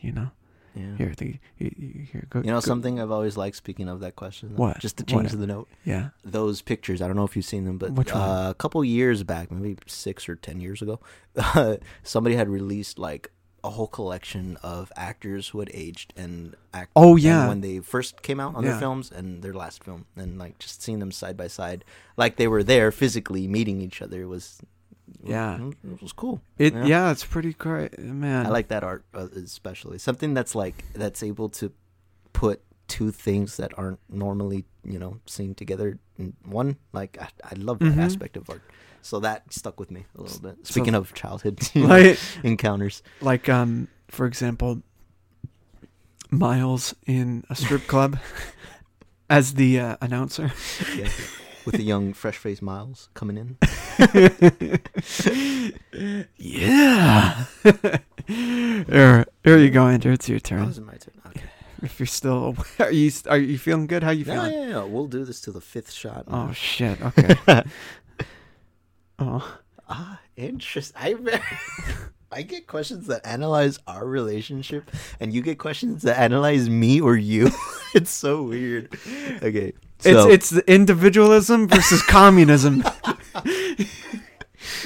[SPEAKER 1] You know,
[SPEAKER 2] yeah.
[SPEAKER 1] here, the, here, go.
[SPEAKER 2] You know
[SPEAKER 1] go-
[SPEAKER 2] something I've always liked speaking of that question? though?
[SPEAKER 1] What?
[SPEAKER 2] Just to
[SPEAKER 1] What?
[SPEAKER 2] change the note.
[SPEAKER 1] Yeah.
[SPEAKER 2] those pictures. I don't know if you've seen them, but? Uh, a couple years back, maybe six or ten years ago, somebody had released like a whole collection of actors who had aged and act.
[SPEAKER 1] Oh, yeah.
[SPEAKER 2] when they first came out on
[SPEAKER 1] Yeah.
[SPEAKER 2] their films and their last film, and like just seeing them side by side, like they were there physically meeting each other was.
[SPEAKER 1] Yeah.
[SPEAKER 2] it was, cool.
[SPEAKER 1] It
[SPEAKER 2] Yeah.
[SPEAKER 1] yeah, it's pretty great, man.
[SPEAKER 2] I like that art uh, especially something that's like that's able to put two things that aren't normally you know seen together in one. Like I, I love that
[SPEAKER 1] Mhm.
[SPEAKER 2] aspect of art. So that stuck with me a little bit. Speaking of childhood
[SPEAKER 1] like
[SPEAKER 2] encounters,
[SPEAKER 1] like um for example miles in a strip club as the uh, announcer
[SPEAKER 2] yeah, with the young fresh faced Miles coming in.
[SPEAKER 1] yeah here, here you go andrew it's your
[SPEAKER 2] Oh,
[SPEAKER 1] turn
[SPEAKER 2] is it my turn? Okay.
[SPEAKER 1] if you're still are you are you feeling good how you feeling
[SPEAKER 2] yeah, yeah. yeah. We'll do this to the fifth shot.
[SPEAKER 1] oh shit okay oh
[SPEAKER 2] Ah, interesting. I I get questions that analyze our relationship, and you get questions that analyze me or you. it's so weird. Okay, so
[SPEAKER 1] it's it's the individualism versus communism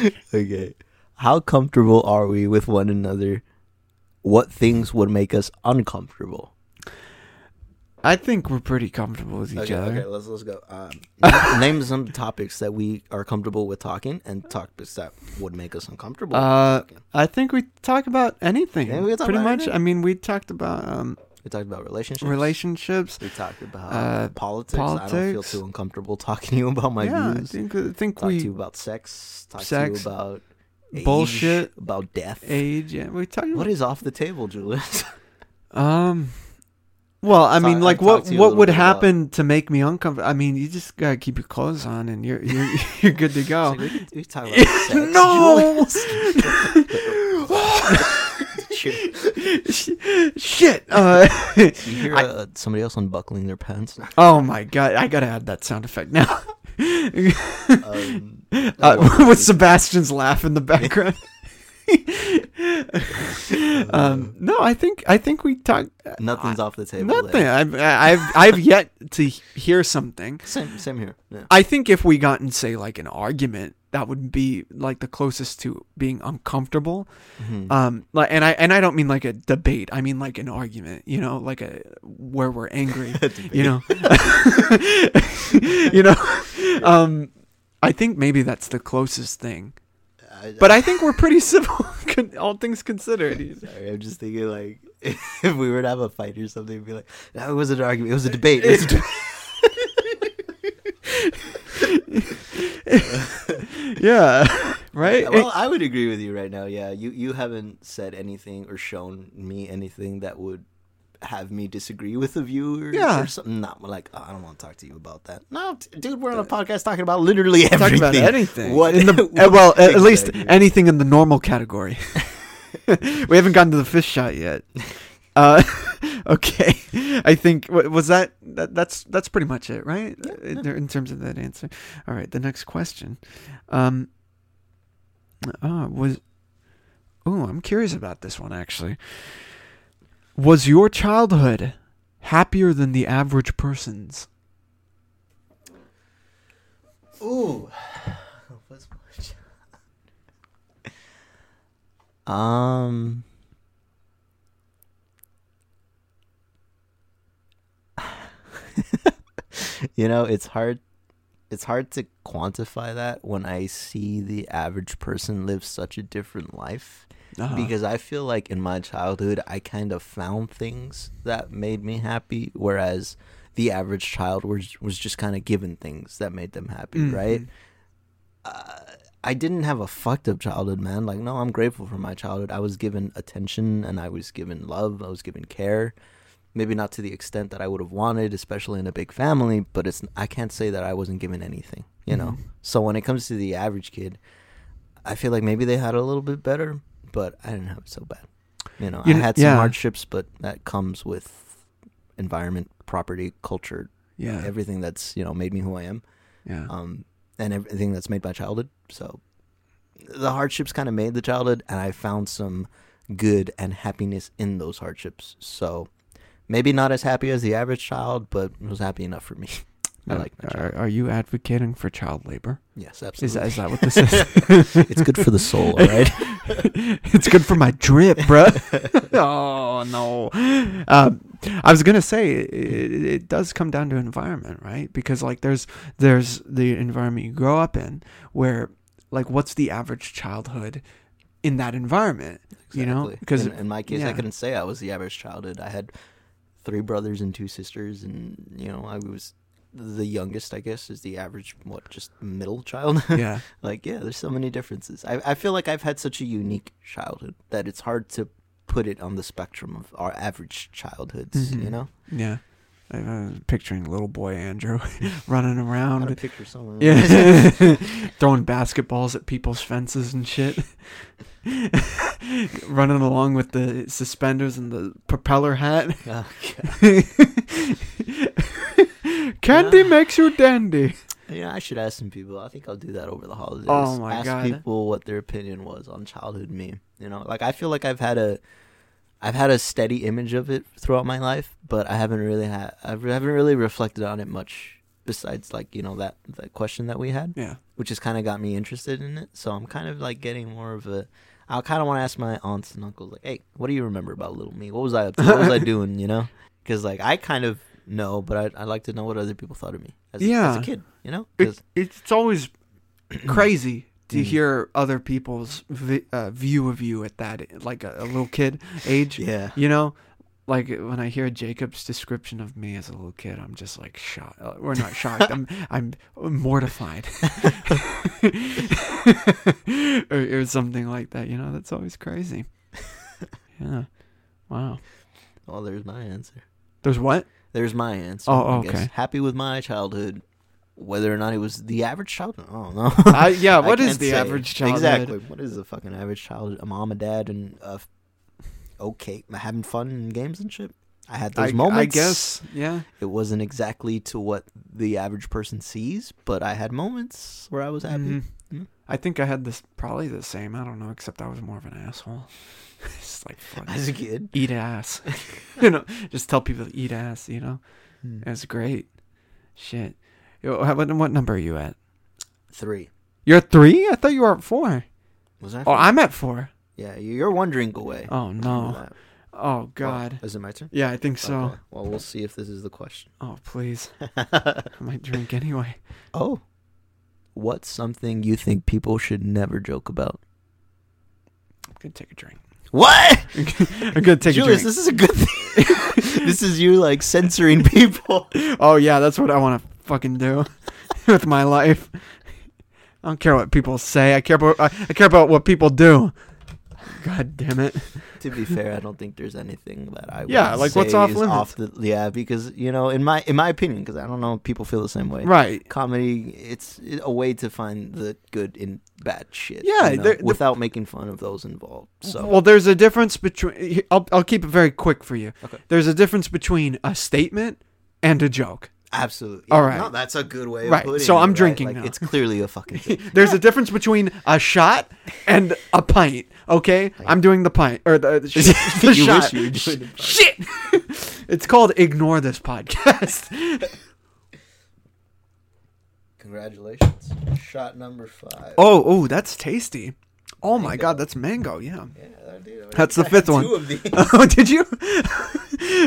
[SPEAKER 2] okay. How comfortable are we with one another? What things would make us uncomfortable?
[SPEAKER 1] I think we're pretty comfortable with each
[SPEAKER 2] Okay,
[SPEAKER 1] other
[SPEAKER 2] okay, let's let's go. Um, name- some topics that we are comfortable with talking, and topics that would make us uncomfortable.
[SPEAKER 1] Uh, I think we talk about anything.
[SPEAKER 2] Yeah, we can talk
[SPEAKER 1] pretty
[SPEAKER 2] about
[SPEAKER 1] much.
[SPEAKER 2] anything.
[SPEAKER 1] I mean, we talked about um,
[SPEAKER 2] we talked about relationships.
[SPEAKER 1] relationships.
[SPEAKER 2] We talked about
[SPEAKER 1] Uh,
[SPEAKER 2] politics. I don't feel
[SPEAKER 1] politics.
[SPEAKER 2] too uncomfortable talking to you about my
[SPEAKER 1] yeah, I
[SPEAKER 2] views.
[SPEAKER 1] think I think
[SPEAKER 2] talk to you about sex. Talk to
[SPEAKER 1] Sex.
[SPEAKER 2] you about age,
[SPEAKER 1] Bullshit.
[SPEAKER 2] about death.
[SPEAKER 1] age. Yeah, we talked.
[SPEAKER 2] What is off the table, Julius?
[SPEAKER 1] um. Well, I mean, like, what
[SPEAKER 2] talked to you a
[SPEAKER 1] what would happen to make me uncomfortable? I mean, you just gotta keep your clothes on, and you're you're you're good to go.
[SPEAKER 2] We, could, we could talk about sex.
[SPEAKER 1] no. Shit. Uh,
[SPEAKER 2] you hear uh, somebody else unbuckling their pants?
[SPEAKER 1] oh my god! I gotta add that sound effect now.
[SPEAKER 2] Um,
[SPEAKER 1] uh, with Sebastian's laugh in the background. um, no, I think I think we talk.
[SPEAKER 2] nothing's off the table.
[SPEAKER 1] Nothing.
[SPEAKER 2] there.
[SPEAKER 1] I've I've I've yet to hear something.
[SPEAKER 2] Same, same here. Yeah.
[SPEAKER 1] I think if we got in say like an argument, that would be like the closest to being uncomfortable.
[SPEAKER 2] Mhm.
[SPEAKER 1] Um, like, and I and I don't mean like a debate. I mean like an argument. You know, like a where we're angry. you know, you know. Um, I think maybe that's the closest thing.
[SPEAKER 2] I,
[SPEAKER 1] But I think we're pretty civil, all things considered.
[SPEAKER 2] Sorry, I'm just thinking like if we were to have a fight or something, it'd be like, no, it wasn't an argument, it was a debate. It was a debate.
[SPEAKER 1] yeah, right.
[SPEAKER 2] well, I would agree with you right now. Yeah, you you haven't said anything or shown me anything that would have me disagree with the viewer
[SPEAKER 1] Yeah.
[SPEAKER 2] or something. Not like oh, I don't want to talk to you about that. No, t- dude, we're on a podcast talking about literally everything.
[SPEAKER 1] Talk about anything.
[SPEAKER 2] What?
[SPEAKER 1] In the, uh, well, at at least anything in the normal category. we haven't gotten to the fish shot yet. Uh, okay, I think was that, that that's that's pretty much it, right? in, in terms of that answer. All right, the next question. Um, Uh, was oh, I'm curious about this one actually. Was your childhood happier than the average person's?
[SPEAKER 2] Ooh. Um. you know, it's hard. It's hard to quantify that when I see the average person live such a different life.
[SPEAKER 1] Uh-huh.
[SPEAKER 2] Because I feel like in my childhood, I kind of found things that made me happy, whereas the average child was was just kind of given things that made them happy,
[SPEAKER 1] Mhm.
[SPEAKER 2] right? Uh, I didn't have a fucked up childhood, man. Like, no, I'm grateful for my childhood. I was given attention and I was given love. I was given care. Maybe not to the extent that I would have wanted, especially in a big family. But it's I can't say that I wasn't given anything, you know.
[SPEAKER 1] Mhm.
[SPEAKER 2] So when it comes to the average kid, I feel like maybe they had a little bit better, but I didn't have it so bad. You know,
[SPEAKER 1] You
[SPEAKER 2] I had some
[SPEAKER 1] yeah.
[SPEAKER 2] hardships, but that comes with environment, property, culture,
[SPEAKER 1] yeah,
[SPEAKER 2] everything that's you know made me who I am,
[SPEAKER 1] yeah,
[SPEAKER 2] um, and everything that's made my childhood. So the hardships kind of made the childhood, and I found some good and happiness in those hardships. So maybe not as happy as the average child, but it was happy enough for me. I like my
[SPEAKER 1] Are, are you advocating for child labor?
[SPEAKER 2] Yes,
[SPEAKER 1] Is
[SPEAKER 2] absolutely.
[SPEAKER 1] that, is that what this is?
[SPEAKER 2] it's good for the soul, all right?
[SPEAKER 1] it's good for my drip, bro. oh no. Um, I was gonna say it, it, does come down to environment, right? Because like there's there's the environment you grow up in, where like what's the average childhood in that environment? You know,
[SPEAKER 2] Exactly.
[SPEAKER 1] 'cause-
[SPEAKER 2] in, in my case,
[SPEAKER 1] yeah.
[SPEAKER 2] I couldn't say I was the average childhood. I had three brothers and two sisters, and you know, I was the youngest. I guess is the average. What, just middle child?
[SPEAKER 1] Yeah,
[SPEAKER 2] like, yeah, there's so many differences. I I feel like I've had such a unique childhood that it's hard to put it on the spectrum of our average childhoods.
[SPEAKER 1] Mhm.
[SPEAKER 2] You know,
[SPEAKER 1] yeah. I'm uh, picturing little boy Andrew running around.
[SPEAKER 2] picture somewhere.
[SPEAKER 1] Yeah, throwing basketballs at people's fences and shit. Running along with the suspenders and the propeller hat.
[SPEAKER 2] Oh.
[SPEAKER 1] Candy
[SPEAKER 2] Yeah.
[SPEAKER 1] makes you dandy.
[SPEAKER 2] Yeah, I should ask some people. I think I'll do that over the holidays.
[SPEAKER 1] Oh my
[SPEAKER 2] ask
[SPEAKER 1] God.
[SPEAKER 2] people what their opinion was on childhood me. You know, like I feel like I've had a, I've had a steady image of it throughout my life, but I haven't really had, I haven't really reflected on it much. Besides, like you know that that question that we had,
[SPEAKER 1] Yeah.
[SPEAKER 2] which has kind of got me interested in it. So I'm kind of like getting more of a. I kind of want to ask my aunts and uncles, like, "Hey, what do you remember about little me? What was I up to? What was I doing? You know?" Because like I kind of know, but I I like to know what other people thought of me as, as a kid. You know?
[SPEAKER 1] It, it's always crazy to
[SPEAKER 2] Mhm.
[SPEAKER 1] hear other people's vi- uh, view of you at that, like a, a little kid age.
[SPEAKER 2] yeah.
[SPEAKER 1] You know, like when I hear Jacob's description of me as a little kid, I'm just like shocked. Uh, We're not shocked. I'm I'm mortified, or, or something like that. You know, that's always crazy. Yeah. Wow.
[SPEAKER 2] Well, there's my answer.
[SPEAKER 1] There's what?
[SPEAKER 2] There's my answer.
[SPEAKER 1] Oh,
[SPEAKER 2] I guess.
[SPEAKER 1] okay.
[SPEAKER 2] Happy with my childhood. Whether or not it was the average childhood, I don't know.
[SPEAKER 1] I, yeah. What is the
[SPEAKER 2] say.
[SPEAKER 1] average childhood?
[SPEAKER 2] Exactly. What is the fucking average childhood? A mom, a dad, and uh, okay, having fun and games and shit. I had those
[SPEAKER 1] I,
[SPEAKER 2] moments.
[SPEAKER 1] I guess. Yeah.
[SPEAKER 2] it wasn't exactly to what the average person sees, but I had moments where I was happy.
[SPEAKER 1] Mhm. I think I had this probably the same. I don't know, except I was more of an asshole. it's like fuck,
[SPEAKER 2] As a kid,
[SPEAKER 1] eat ass. you know, just tell people to eat ass. You know,
[SPEAKER 2] Hmm.
[SPEAKER 1] it's great. Shit. Yo, what, what number are you at?
[SPEAKER 2] three.
[SPEAKER 1] You're at three. I thought you were at four.
[SPEAKER 2] Was I?
[SPEAKER 1] Oh, I'm at four.
[SPEAKER 2] yeah, you're one drink away.
[SPEAKER 1] Oh no. Oh
[SPEAKER 2] Well,
[SPEAKER 1] God.
[SPEAKER 2] is it my turn?
[SPEAKER 1] Yeah, I think so.
[SPEAKER 2] Okay. Well, we'll see if this is the question.
[SPEAKER 1] Oh please. I might drink anyway.
[SPEAKER 2] oh, what's something you think people should never joke about?
[SPEAKER 1] I'm gonna take a drink.
[SPEAKER 2] What?
[SPEAKER 1] I'm gonna take
[SPEAKER 2] Julius,
[SPEAKER 1] a drink.
[SPEAKER 2] this is a good thing. this is you like censoring people.
[SPEAKER 1] Oh yeah, that's what I want to fucking do with my life. I don't care what people say. I care about I, I care about what people do. God damn it.
[SPEAKER 2] To be fair, I don't think there's anything that I would
[SPEAKER 1] Yeah, like, what's off limits?
[SPEAKER 2] off the yeah because you know in my in my opinion because I don't know if people feel the same way.
[SPEAKER 1] Right.
[SPEAKER 2] Comedy, it's a way to find the good in bad shit.
[SPEAKER 1] Yeah,
[SPEAKER 2] you know,
[SPEAKER 1] there- the-
[SPEAKER 2] without making fun of those involved. So
[SPEAKER 1] Well, there's a difference between. I'll I'll keep it very quick for you.
[SPEAKER 2] Okay.
[SPEAKER 1] There's a difference between a statement and a joke.
[SPEAKER 2] Absolutely.
[SPEAKER 1] All right.
[SPEAKER 2] No, that's a good way of
[SPEAKER 1] Right, so
[SPEAKER 2] it,
[SPEAKER 1] I'm
[SPEAKER 2] right?
[SPEAKER 1] drinking
[SPEAKER 2] Like,
[SPEAKER 1] now.
[SPEAKER 2] It's clearly a fucking thing.
[SPEAKER 1] There's a difference between a shot and a pint. Okay, I'm doing the pint or the, the, sh- the
[SPEAKER 2] You
[SPEAKER 1] shot.
[SPEAKER 2] wish you were doing the pint.
[SPEAKER 1] Shit! it's called ignore this podcast.
[SPEAKER 2] Congratulations. Shot number five.
[SPEAKER 1] oh, oh, that's tasty. Oh my god, that's mango. Yeah.
[SPEAKER 2] Yeah, dude,
[SPEAKER 1] That's the
[SPEAKER 2] I had
[SPEAKER 1] fifth one.
[SPEAKER 2] Two of these.
[SPEAKER 1] Oh, did you?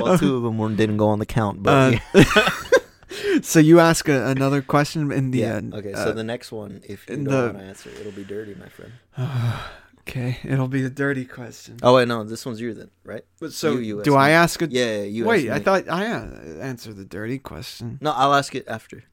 [SPEAKER 2] well, two of them weren't, didn't go on the count, but
[SPEAKER 1] Uh,
[SPEAKER 2] yeah.
[SPEAKER 1] so you ask a, another question in the
[SPEAKER 2] Yeah,
[SPEAKER 1] end.
[SPEAKER 2] Okay,
[SPEAKER 1] uh,
[SPEAKER 2] so the next one, if you
[SPEAKER 1] in
[SPEAKER 2] don't
[SPEAKER 1] the-
[SPEAKER 2] want to answer, it'll be dirty, my friend.
[SPEAKER 1] okay, it'll be a dirty question.
[SPEAKER 2] Oh wait, no, this one's you then, right?
[SPEAKER 1] But So
[SPEAKER 2] you- you
[SPEAKER 1] do
[SPEAKER 2] ask
[SPEAKER 1] I
[SPEAKER 2] me.
[SPEAKER 1] ask a?
[SPEAKER 2] Yeah, yeah, you.
[SPEAKER 1] Wait, I thought I uh, answered the dirty question.
[SPEAKER 2] No, I'll ask it after.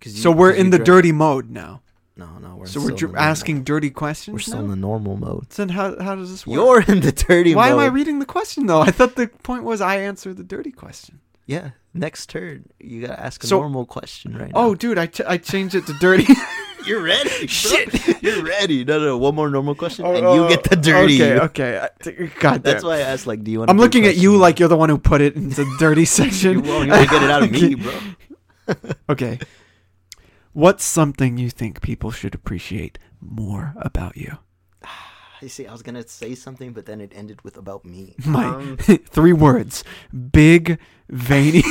[SPEAKER 2] 'Cause you-
[SPEAKER 1] so we're
[SPEAKER 2] 'cause
[SPEAKER 1] in the dirty mode now.
[SPEAKER 2] No, no, we're
[SPEAKER 1] So we're dr- asking dirty questions.
[SPEAKER 2] We're still
[SPEAKER 1] now?
[SPEAKER 2] in the normal mode.
[SPEAKER 1] Then how how does this work?
[SPEAKER 2] You're in the dirty
[SPEAKER 1] Why
[SPEAKER 2] mode.
[SPEAKER 1] am I reading the question though? I thought the point was I answered the dirty question.
[SPEAKER 2] Yeah, next turn. You gotta ask a
[SPEAKER 1] So-
[SPEAKER 2] normal question right
[SPEAKER 1] Oh,
[SPEAKER 2] now.
[SPEAKER 1] dude, I, ch- I changed it to dirty.
[SPEAKER 2] you're ready. bro.
[SPEAKER 1] Shit.
[SPEAKER 2] you're ready. No, no, one more normal question,
[SPEAKER 1] Oh,
[SPEAKER 2] and
[SPEAKER 1] oh,
[SPEAKER 2] you get the dirty.
[SPEAKER 1] Okay, okay. God,
[SPEAKER 2] That's why I asked, like, do you want?
[SPEAKER 1] I'm looking at you like you're the one who put it in the dirty section.
[SPEAKER 2] you won't get it out of me, bro.
[SPEAKER 1] Okay. What's something you think people should appreciate more about you?
[SPEAKER 2] I see. I was gonna say something, but then it ended with about me.
[SPEAKER 1] My
[SPEAKER 2] Um,
[SPEAKER 1] three words: big, veiny.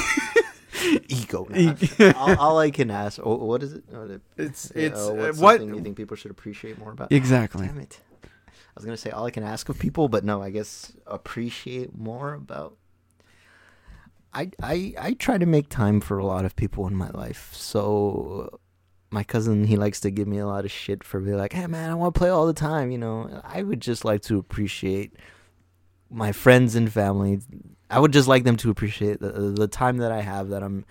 [SPEAKER 2] Ego. All, all I can ask. What is it?
[SPEAKER 1] It's it's
[SPEAKER 2] uh,
[SPEAKER 1] uh,
[SPEAKER 2] what's
[SPEAKER 1] what
[SPEAKER 2] something you think people should appreciate more about?
[SPEAKER 1] exactly.
[SPEAKER 2] Damn it. I was gonna say all I can ask of people, but no, I guess appreciate more about. I I I try to make time for a lot of people in my life. So my cousin he likes to give me a lot of shit for being like, "Hey man, I want to play all the time." You know, I would just like to appreciate my friends and family. I would just like them to appreciate the the time that I have that I'm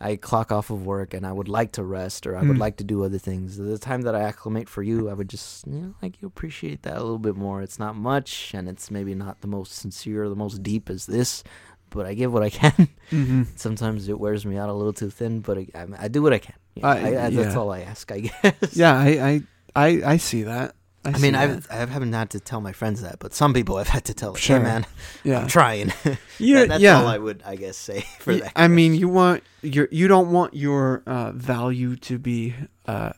[SPEAKER 2] I clock off of work and I would like to rest or I would
[SPEAKER 1] Mm.
[SPEAKER 2] like to do other things. The time that I acclimate for you, I would just you know like you appreciate that a little bit more. It's not much and it's maybe not the most sincere or the most deep as this, but I give what I can.
[SPEAKER 1] hmm
[SPEAKER 2] Sometimes it wears me out a little too thin, but I, I, I do what I can. Yeah,
[SPEAKER 1] I-
[SPEAKER 2] I, I, That's all I ask, I guess.
[SPEAKER 1] Yeah, I, I I I see that. I,
[SPEAKER 2] I mean. I've I haven't had to tell my friends that, but some people I've had to tell.
[SPEAKER 1] Sure.
[SPEAKER 2] Hey, man,
[SPEAKER 1] yeah
[SPEAKER 2] I'm trying.
[SPEAKER 1] yeah
[SPEAKER 2] That- that's
[SPEAKER 1] yeah.
[SPEAKER 2] all I would, I guess, say for that.
[SPEAKER 1] I mean, you want your you don't want your uh, value to be uh,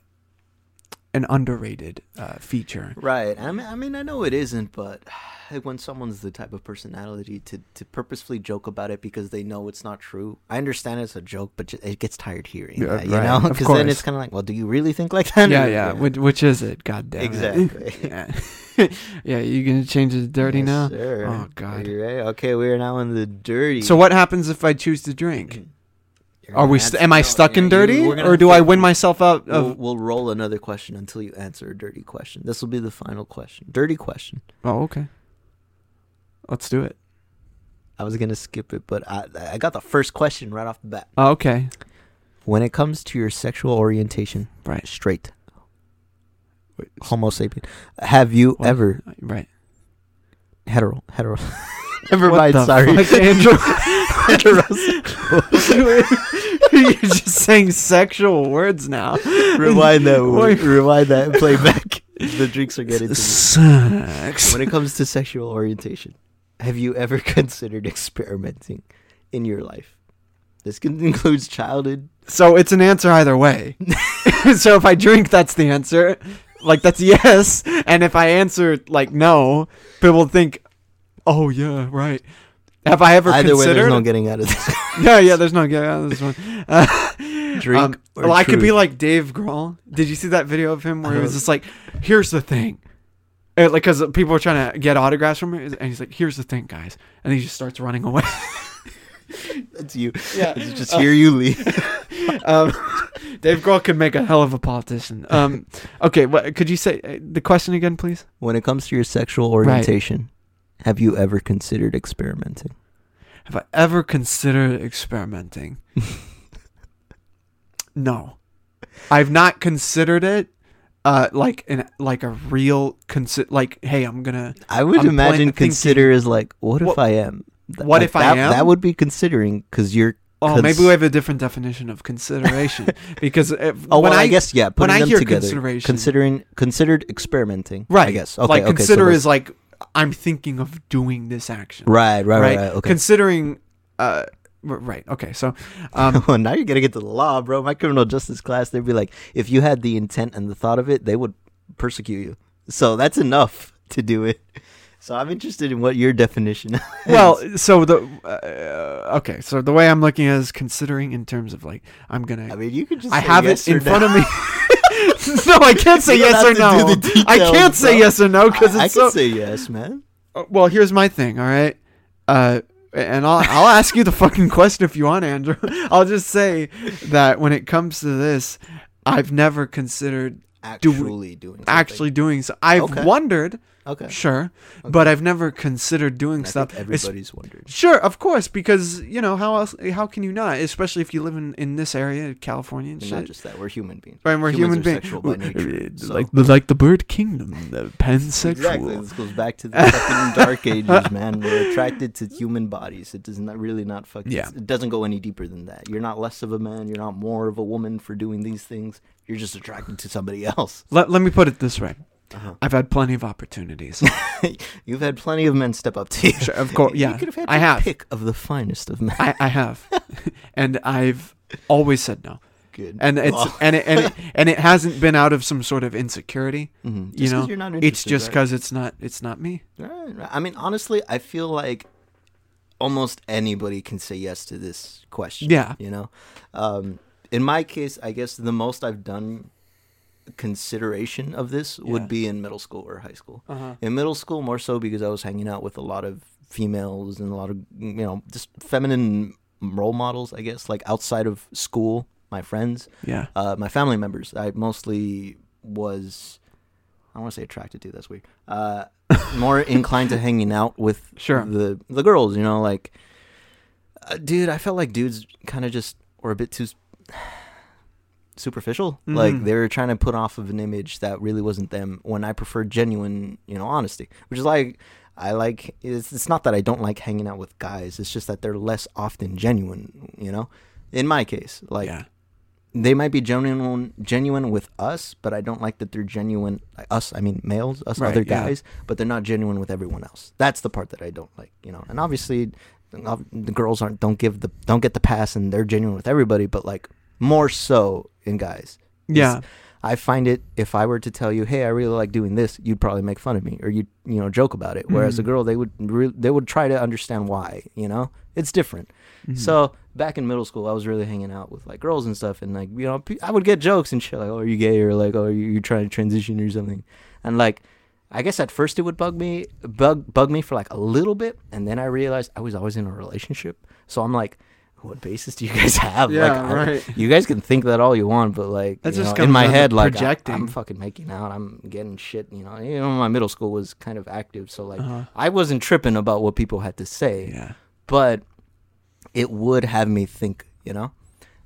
[SPEAKER 1] an underrated uh, feature.
[SPEAKER 2] Right. I mean, I mean, I know it isn't, but when someone's the type of personality to, to purposefully joke about it because they know it's not true, I understand it's a joke, but it gets tired hearing
[SPEAKER 1] Yeah,
[SPEAKER 2] that, you
[SPEAKER 1] right,
[SPEAKER 2] know? Because then it's kind of like, well, do you really think like that?
[SPEAKER 1] Yeah,
[SPEAKER 2] Or-
[SPEAKER 1] yeah. Which, which is it? God damn it.
[SPEAKER 2] Exactly.
[SPEAKER 1] yeah. yeah. You gonna change it to dirty
[SPEAKER 2] Yes,
[SPEAKER 1] now?
[SPEAKER 2] sir.
[SPEAKER 1] Oh, God.
[SPEAKER 2] Are you ready? Okay, we are now in the dirty.
[SPEAKER 1] So what happens if I choose to drink? Are we? St- am I stuck in dirty, or do I win myself out
[SPEAKER 2] We'll, we'll roll another question until you answer a dirty question. This will be the final question. Dirty question.
[SPEAKER 1] Oh, okay. Let's do it.
[SPEAKER 2] I was gonna skip it, but I I got the first question right off the bat.
[SPEAKER 1] Oh, okay.
[SPEAKER 2] When it comes to your sexual orientation,
[SPEAKER 1] Right.
[SPEAKER 2] straight,
[SPEAKER 1] Wait,
[SPEAKER 2] Homo sapien, have you
[SPEAKER 1] What?
[SPEAKER 2] ever
[SPEAKER 1] Right.
[SPEAKER 2] hetero hetero? Never
[SPEAKER 1] What
[SPEAKER 2] mind. Sorry,
[SPEAKER 1] fuck, Andrew? You're just saying sexual words now.
[SPEAKER 2] rewind that. Rewind that and play back. the drinks are getting to me.
[SPEAKER 1] Sex.
[SPEAKER 2] When it comes to sexual orientation, have you ever considered experimenting in your life? This can includes childhood.
[SPEAKER 1] So it's an answer either way. so if I drink, that's the answer. Like that's yes. And if I answer like no, people think, oh yeah, right. Have I ever
[SPEAKER 2] Either way,
[SPEAKER 1] considered?
[SPEAKER 2] there's no getting out of this.
[SPEAKER 1] no, yeah, there's no getting out of this one. Uh,
[SPEAKER 2] Drink
[SPEAKER 1] um, well, I could be like Dave Grohl. Did you see that video of him where he was
[SPEAKER 2] Uh,
[SPEAKER 1] just like, "Here's the thing," Uh, like because people were trying to get autographs from him, and he's like, "Here's the thing, guys," and he just starts running away.
[SPEAKER 2] That's you.
[SPEAKER 1] Yeah.
[SPEAKER 2] It's just hear you leave.
[SPEAKER 1] um, Dave Grohl could make a hell of a politician. Um, okay, what could you say uh, the question again, please?
[SPEAKER 2] When it comes to your sexual orientation, have you ever considered experimenting?
[SPEAKER 1] Have I ever considered experimenting? no, I've not considered it. Uh, like an like a real consi- like, hey, I'm gonna.
[SPEAKER 2] I would
[SPEAKER 1] I'm
[SPEAKER 2] imagine
[SPEAKER 1] playing-
[SPEAKER 2] consider is like, what if
[SPEAKER 1] What-
[SPEAKER 2] I am? Th-
[SPEAKER 1] what
[SPEAKER 2] like
[SPEAKER 1] if I
[SPEAKER 2] that,
[SPEAKER 1] am?
[SPEAKER 2] That would be considering because you're.
[SPEAKER 1] Oh, maybe we have a different definition of consideration because if,
[SPEAKER 2] Oh
[SPEAKER 1] when
[SPEAKER 2] well, I,
[SPEAKER 1] I,
[SPEAKER 2] guess yeah. Putting
[SPEAKER 1] I
[SPEAKER 2] them
[SPEAKER 1] hear
[SPEAKER 2] together,
[SPEAKER 1] consideration-
[SPEAKER 2] considering considered experimenting.
[SPEAKER 1] right,
[SPEAKER 2] I guess. Okay.
[SPEAKER 1] like
[SPEAKER 2] okay,
[SPEAKER 1] consider
[SPEAKER 2] let's-
[SPEAKER 1] is like I'm thinking of doing this action.
[SPEAKER 2] right, right, right,
[SPEAKER 1] right?
[SPEAKER 2] right. Okay.
[SPEAKER 1] Considering, uh, Right. Okay. So, um,
[SPEAKER 2] well, now you're gonna get to the law, bro. My criminal justice class, they'd be like, if you had the intent and the thought of it, they would persecute you. So that's enough to do it. So I'm interested in what your definition.
[SPEAKER 1] well,
[SPEAKER 2] is.
[SPEAKER 1] so the uh, okay. So the way I'm looking at it is considering in terms of like I'm gonna.
[SPEAKER 2] I mean, you could just.
[SPEAKER 1] I have
[SPEAKER 2] yes
[SPEAKER 1] it in
[SPEAKER 2] or
[SPEAKER 1] front of me. no, I can't say yes or no.
[SPEAKER 2] do
[SPEAKER 1] I can't say
[SPEAKER 2] bro.
[SPEAKER 1] yes or no because
[SPEAKER 2] I, I can
[SPEAKER 1] so.
[SPEAKER 2] say yes, man.
[SPEAKER 1] Uh, well, here's my thing. All right. Uh, and I'll I'll ask you the fucking question if you want, Andrew. I'll just say that when it comes to this, I've never considered
[SPEAKER 2] Actually doing. Something.
[SPEAKER 1] actually doing so. I've
[SPEAKER 2] Okay.
[SPEAKER 1] wondered,
[SPEAKER 2] Okay.
[SPEAKER 1] sure, but I've never considered doing
[SPEAKER 2] I
[SPEAKER 1] stuff.
[SPEAKER 2] everybody's wondered.
[SPEAKER 1] Sure, of course, because you know how else? How can you not? Especially if you live in, in this area, California and
[SPEAKER 2] And not just that, we're human beings.
[SPEAKER 1] Right, we're
[SPEAKER 2] Humans
[SPEAKER 1] human beings,
[SPEAKER 2] by nature. so-
[SPEAKER 1] like the like the bird kingdom, the pansexual.
[SPEAKER 2] Exactly. This goes back to the fucking dark ages, man. We're attracted to human bodies. It does not really not fucking.
[SPEAKER 1] Yeah.
[SPEAKER 2] It doesn't go any deeper than that. You're not less of a man. You're not more of a woman for doing these things. You're just attracted to somebody else.
[SPEAKER 1] Let let me put it this way:
[SPEAKER 2] Uh-huh.
[SPEAKER 1] I've had plenty of opportunities.
[SPEAKER 2] You've had plenty of men step up to you.
[SPEAKER 1] Sure, of course, yeah,
[SPEAKER 2] You could have had
[SPEAKER 1] I have.
[SPEAKER 2] pick of the finest of men.
[SPEAKER 1] I, I have, and I've always said no,
[SPEAKER 2] Good.
[SPEAKER 1] and it's and it, and it, and it hasn't been out of some sort of insecurity.
[SPEAKER 2] mhm.
[SPEAKER 1] You know, it's just
[SPEAKER 2] right?
[SPEAKER 1] because it's not it's not me.
[SPEAKER 2] Right, right. I mean, honestly, I feel like almost anybody can say yes to this question.
[SPEAKER 1] Yeah.
[SPEAKER 2] You know, um, in my case, I guess the most I've done consideration of this
[SPEAKER 1] Yeah.
[SPEAKER 2] would be in middle school or high school.
[SPEAKER 1] Uh-huh.
[SPEAKER 2] In middle school, more so because I was hanging out with a lot of females and a lot of you know just feminine role models. I guess like outside of school, my friends
[SPEAKER 1] Yeah.
[SPEAKER 2] uh, my family members. I mostly was, I don't want to say attracted to. That's weird. Uh, more inclined to hanging out with
[SPEAKER 1] Sure.
[SPEAKER 2] the the girls. You know, like, uh, dude, I felt like dudes kind of just were a bit too superficial. Like
[SPEAKER 1] Mhm.
[SPEAKER 2] they were trying to put off of an image that really wasn't them. When I prefer genuine, you know, honesty, which is like. I like it's, it's not that I don't like hanging out with guys. It's just that they're less often genuine, you know. In my case, like
[SPEAKER 1] yeah.
[SPEAKER 2] they might be genuine genuine with us, but I don't like that they're genuine like us. I mean males, us
[SPEAKER 1] Right,
[SPEAKER 2] other
[SPEAKER 1] yeah.
[SPEAKER 2] guys, but they're not genuine with everyone else. That's the part that I don't like, you know. And obviously, the girls aren't don't give the don't get the pass, and they're genuine with everybody, but like more so in guys.
[SPEAKER 1] Yeah.
[SPEAKER 2] I find it if I were to tell you, "Hey, I really like doing this," you'd probably make fun of me or you you know joke about it. Whereas a
[SPEAKER 1] Mhm.
[SPEAKER 2] girl, they would re- they would try to understand why. You know, it's different.
[SPEAKER 1] Mhm.
[SPEAKER 2] So back in middle school, I was really hanging out with like girls and stuff, and like you know, I would get jokes and shit like, "Oh, are you gay?" or like, "Oh, are you you trying to transition or something?" And like, I guess at first it would bug me, bug bug me for like a little bit, and then I realized I was always in a relationship, so I'm like. What basis do you guys have?
[SPEAKER 1] Yeah,
[SPEAKER 2] like, I-
[SPEAKER 1] right.
[SPEAKER 2] you guys can think that all you want, but like,
[SPEAKER 1] That
[SPEAKER 2] you
[SPEAKER 1] just
[SPEAKER 2] know, in my head, like, I, am fucking making out. I'm getting shit. You know, you know, my middle school was kind of active, so like,
[SPEAKER 1] Uh-huh.
[SPEAKER 2] I wasn't tripping about what people had to say
[SPEAKER 1] Yeah.
[SPEAKER 2] but it would have me think, you know.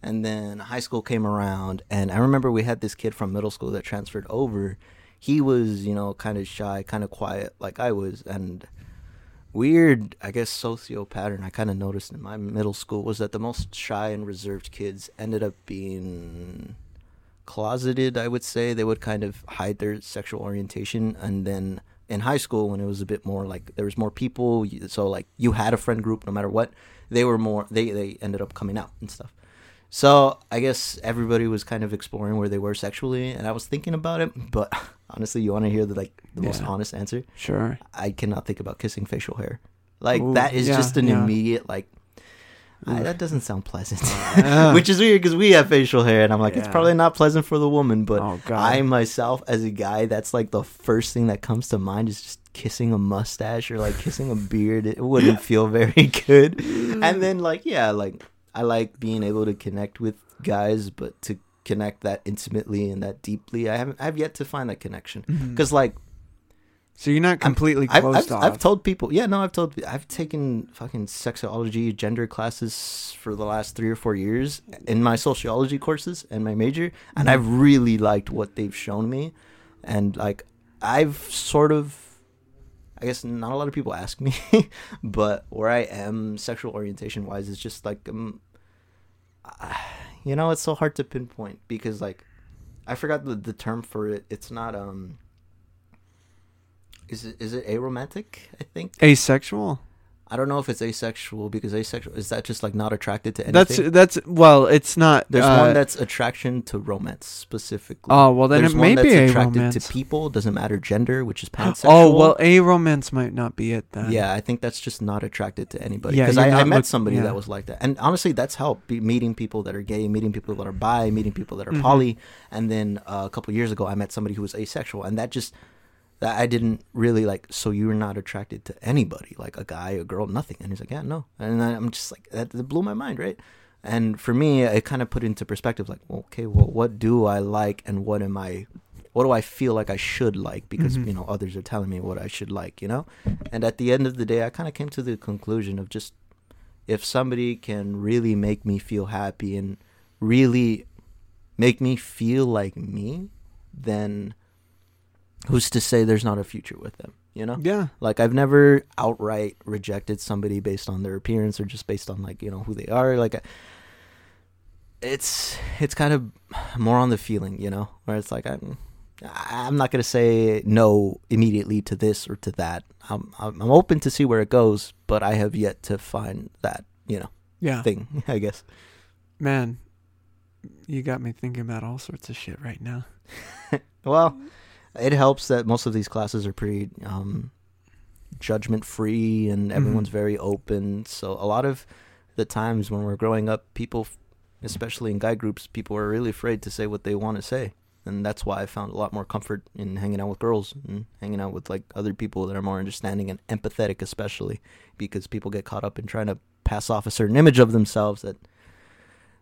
[SPEAKER 2] And then high school came around, and I remember we had this kid from middle school that transferred over. He was, you know, kind of shy, kind of quiet, like I was, and weird, I guess, socio pattern I kind of noticed in my middle school was that the most shy and reserved kids ended up being closeted. I would say they would kind of hide their sexual orientation, and then in high school when it was a bit more like there was more people, so like you had a friend group no matter what. They were more they they ended up coming out and stuff. So I guess everybody was kind of exploring where they were sexually, and I was thinking about it. But honestly, you want to hear the like the most honest answer?
[SPEAKER 1] Sure.
[SPEAKER 2] I cannot think about kissing facial hair. Like
[SPEAKER 1] Ooh,
[SPEAKER 2] that is
[SPEAKER 1] yeah,
[SPEAKER 2] just an
[SPEAKER 1] yeah.
[SPEAKER 2] immediate like. I, that doesn't sound pleasant, which is weird because we have facial hair, and I'm like, it's probably not pleasant for the woman, but
[SPEAKER 1] Oh,
[SPEAKER 2] I myself, as a guy, that's like the first thing that comes to mind is just kissing a mustache or like kissing a beard. It wouldn't feel very good. And then like yeah, like I like being able to connect with guys, but to connect that intimately and that deeply, I haven't. I've yet to find that connection because like
[SPEAKER 1] So you're not completely
[SPEAKER 2] I've,
[SPEAKER 1] closed
[SPEAKER 2] I've,
[SPEAKER 1] off.
[SPEAKER 2] I've told people, yeah, no, I've told, I've taken fucking sexology, gender classes for the last three or four years in my sociology courses and my major, and
[SPEAKER 1] Mhm.
[SPEAKER 2] I've really liked what they've shown me, and like I've sort of, I guess not a lot of people ask me, but where I am sexual orientation wise is just like, um, you know, it's so hard to pinpoint because like, I forgot the the term for it. It's not um. Is it is it aromantic? I think.
[SPEAKER 1] Asexual.
[SPEAKER 2] I don't know if it's asexual because asexual is that just like not attracted to anything.
[SPEAKER 1] That's that's well, it's not.
[SPEAKER 2] There's
[SPEAKER 1] uh,
[SPEAKER 2] one that's attraction to romance specifically.
[SPEAKER 1] Oh well, then
[SPEAKER 2] There's
[SPEAKER 1] it may be
[SPEAKER 2] attracted
[SPEAKER 1] romance.
[SPEAKER 2] to people, doesn't matter gender, which is pansexual.
[SPEAKER 1] Oh well, a romance might not be it then.
[SPEAKER 2] yeah, I think that's just not attracted to anybody.
[SPEAKER 1] Yeah,
[SPEAKER 2] Because
[SPEAKER 1] you're
[SPEAKER 2] I, I met
[SPEAKER 1] look-
[SPEAKER 2] somebody
[SPEAKER 1] yeah.
[SPEAKER 2] that was like that, and honestly, that's helped. Be meeting people that are gay, meeting people that are bi, meeting people that are
[SPEAKER 1] Mhm.
[SPEAKER 2] poly, and then uh, a couple years ago, I met somebody who was asexual, and that just that I didn't really like. So you were not attracted to anybody, like a guy, a girl, nothing. And he's like, yeah, no. And then I'm just like, that, that blew my mind, right? And for me, it kind of put into perspective, like, okay, well, what do I like, and what am I, what do I feel like I should like? Because
[SPEAKER 1] Mhm.
[SPEAKER 2] you know, others are telling me what I should like, you know. And at the end of the day, I kind of came to the conclusion of just if somebody can really make me feel happy and really make me feel like me, then who's to say there's not a future with them, you know?
[SPEAKER 1] Yeah.
[SPEAKER 2] Like I've never outright rejected somebody based on their appearance or just based on like, you know, who they are. Like I- it's it's kind of more on the feeling, you know, where it's like I'm I'm not gonna say no immediately to this or to that. I'm I'm I'm open to see where it goes, but I have yet to find that you know
[SPEAKER 1] Yeah.
[SPEAKER 2] thing. I guess.
[SPEAKER 1] Man, you got me thinking about all sorts of shit right now.
[SPEAKER 2] Well, it helps that most of these classes are pretty um, judgment free and everyone's very open. So a lot of the times when we're growing up, people, especially in guy groups, people are really afraid to say what they want to say. And that's why I found a lot more comfort in hanging out with girls and hanging out with like other people that are more understanding and empathetic, especially because people get caught up in trying to pass off a certain image of themselves that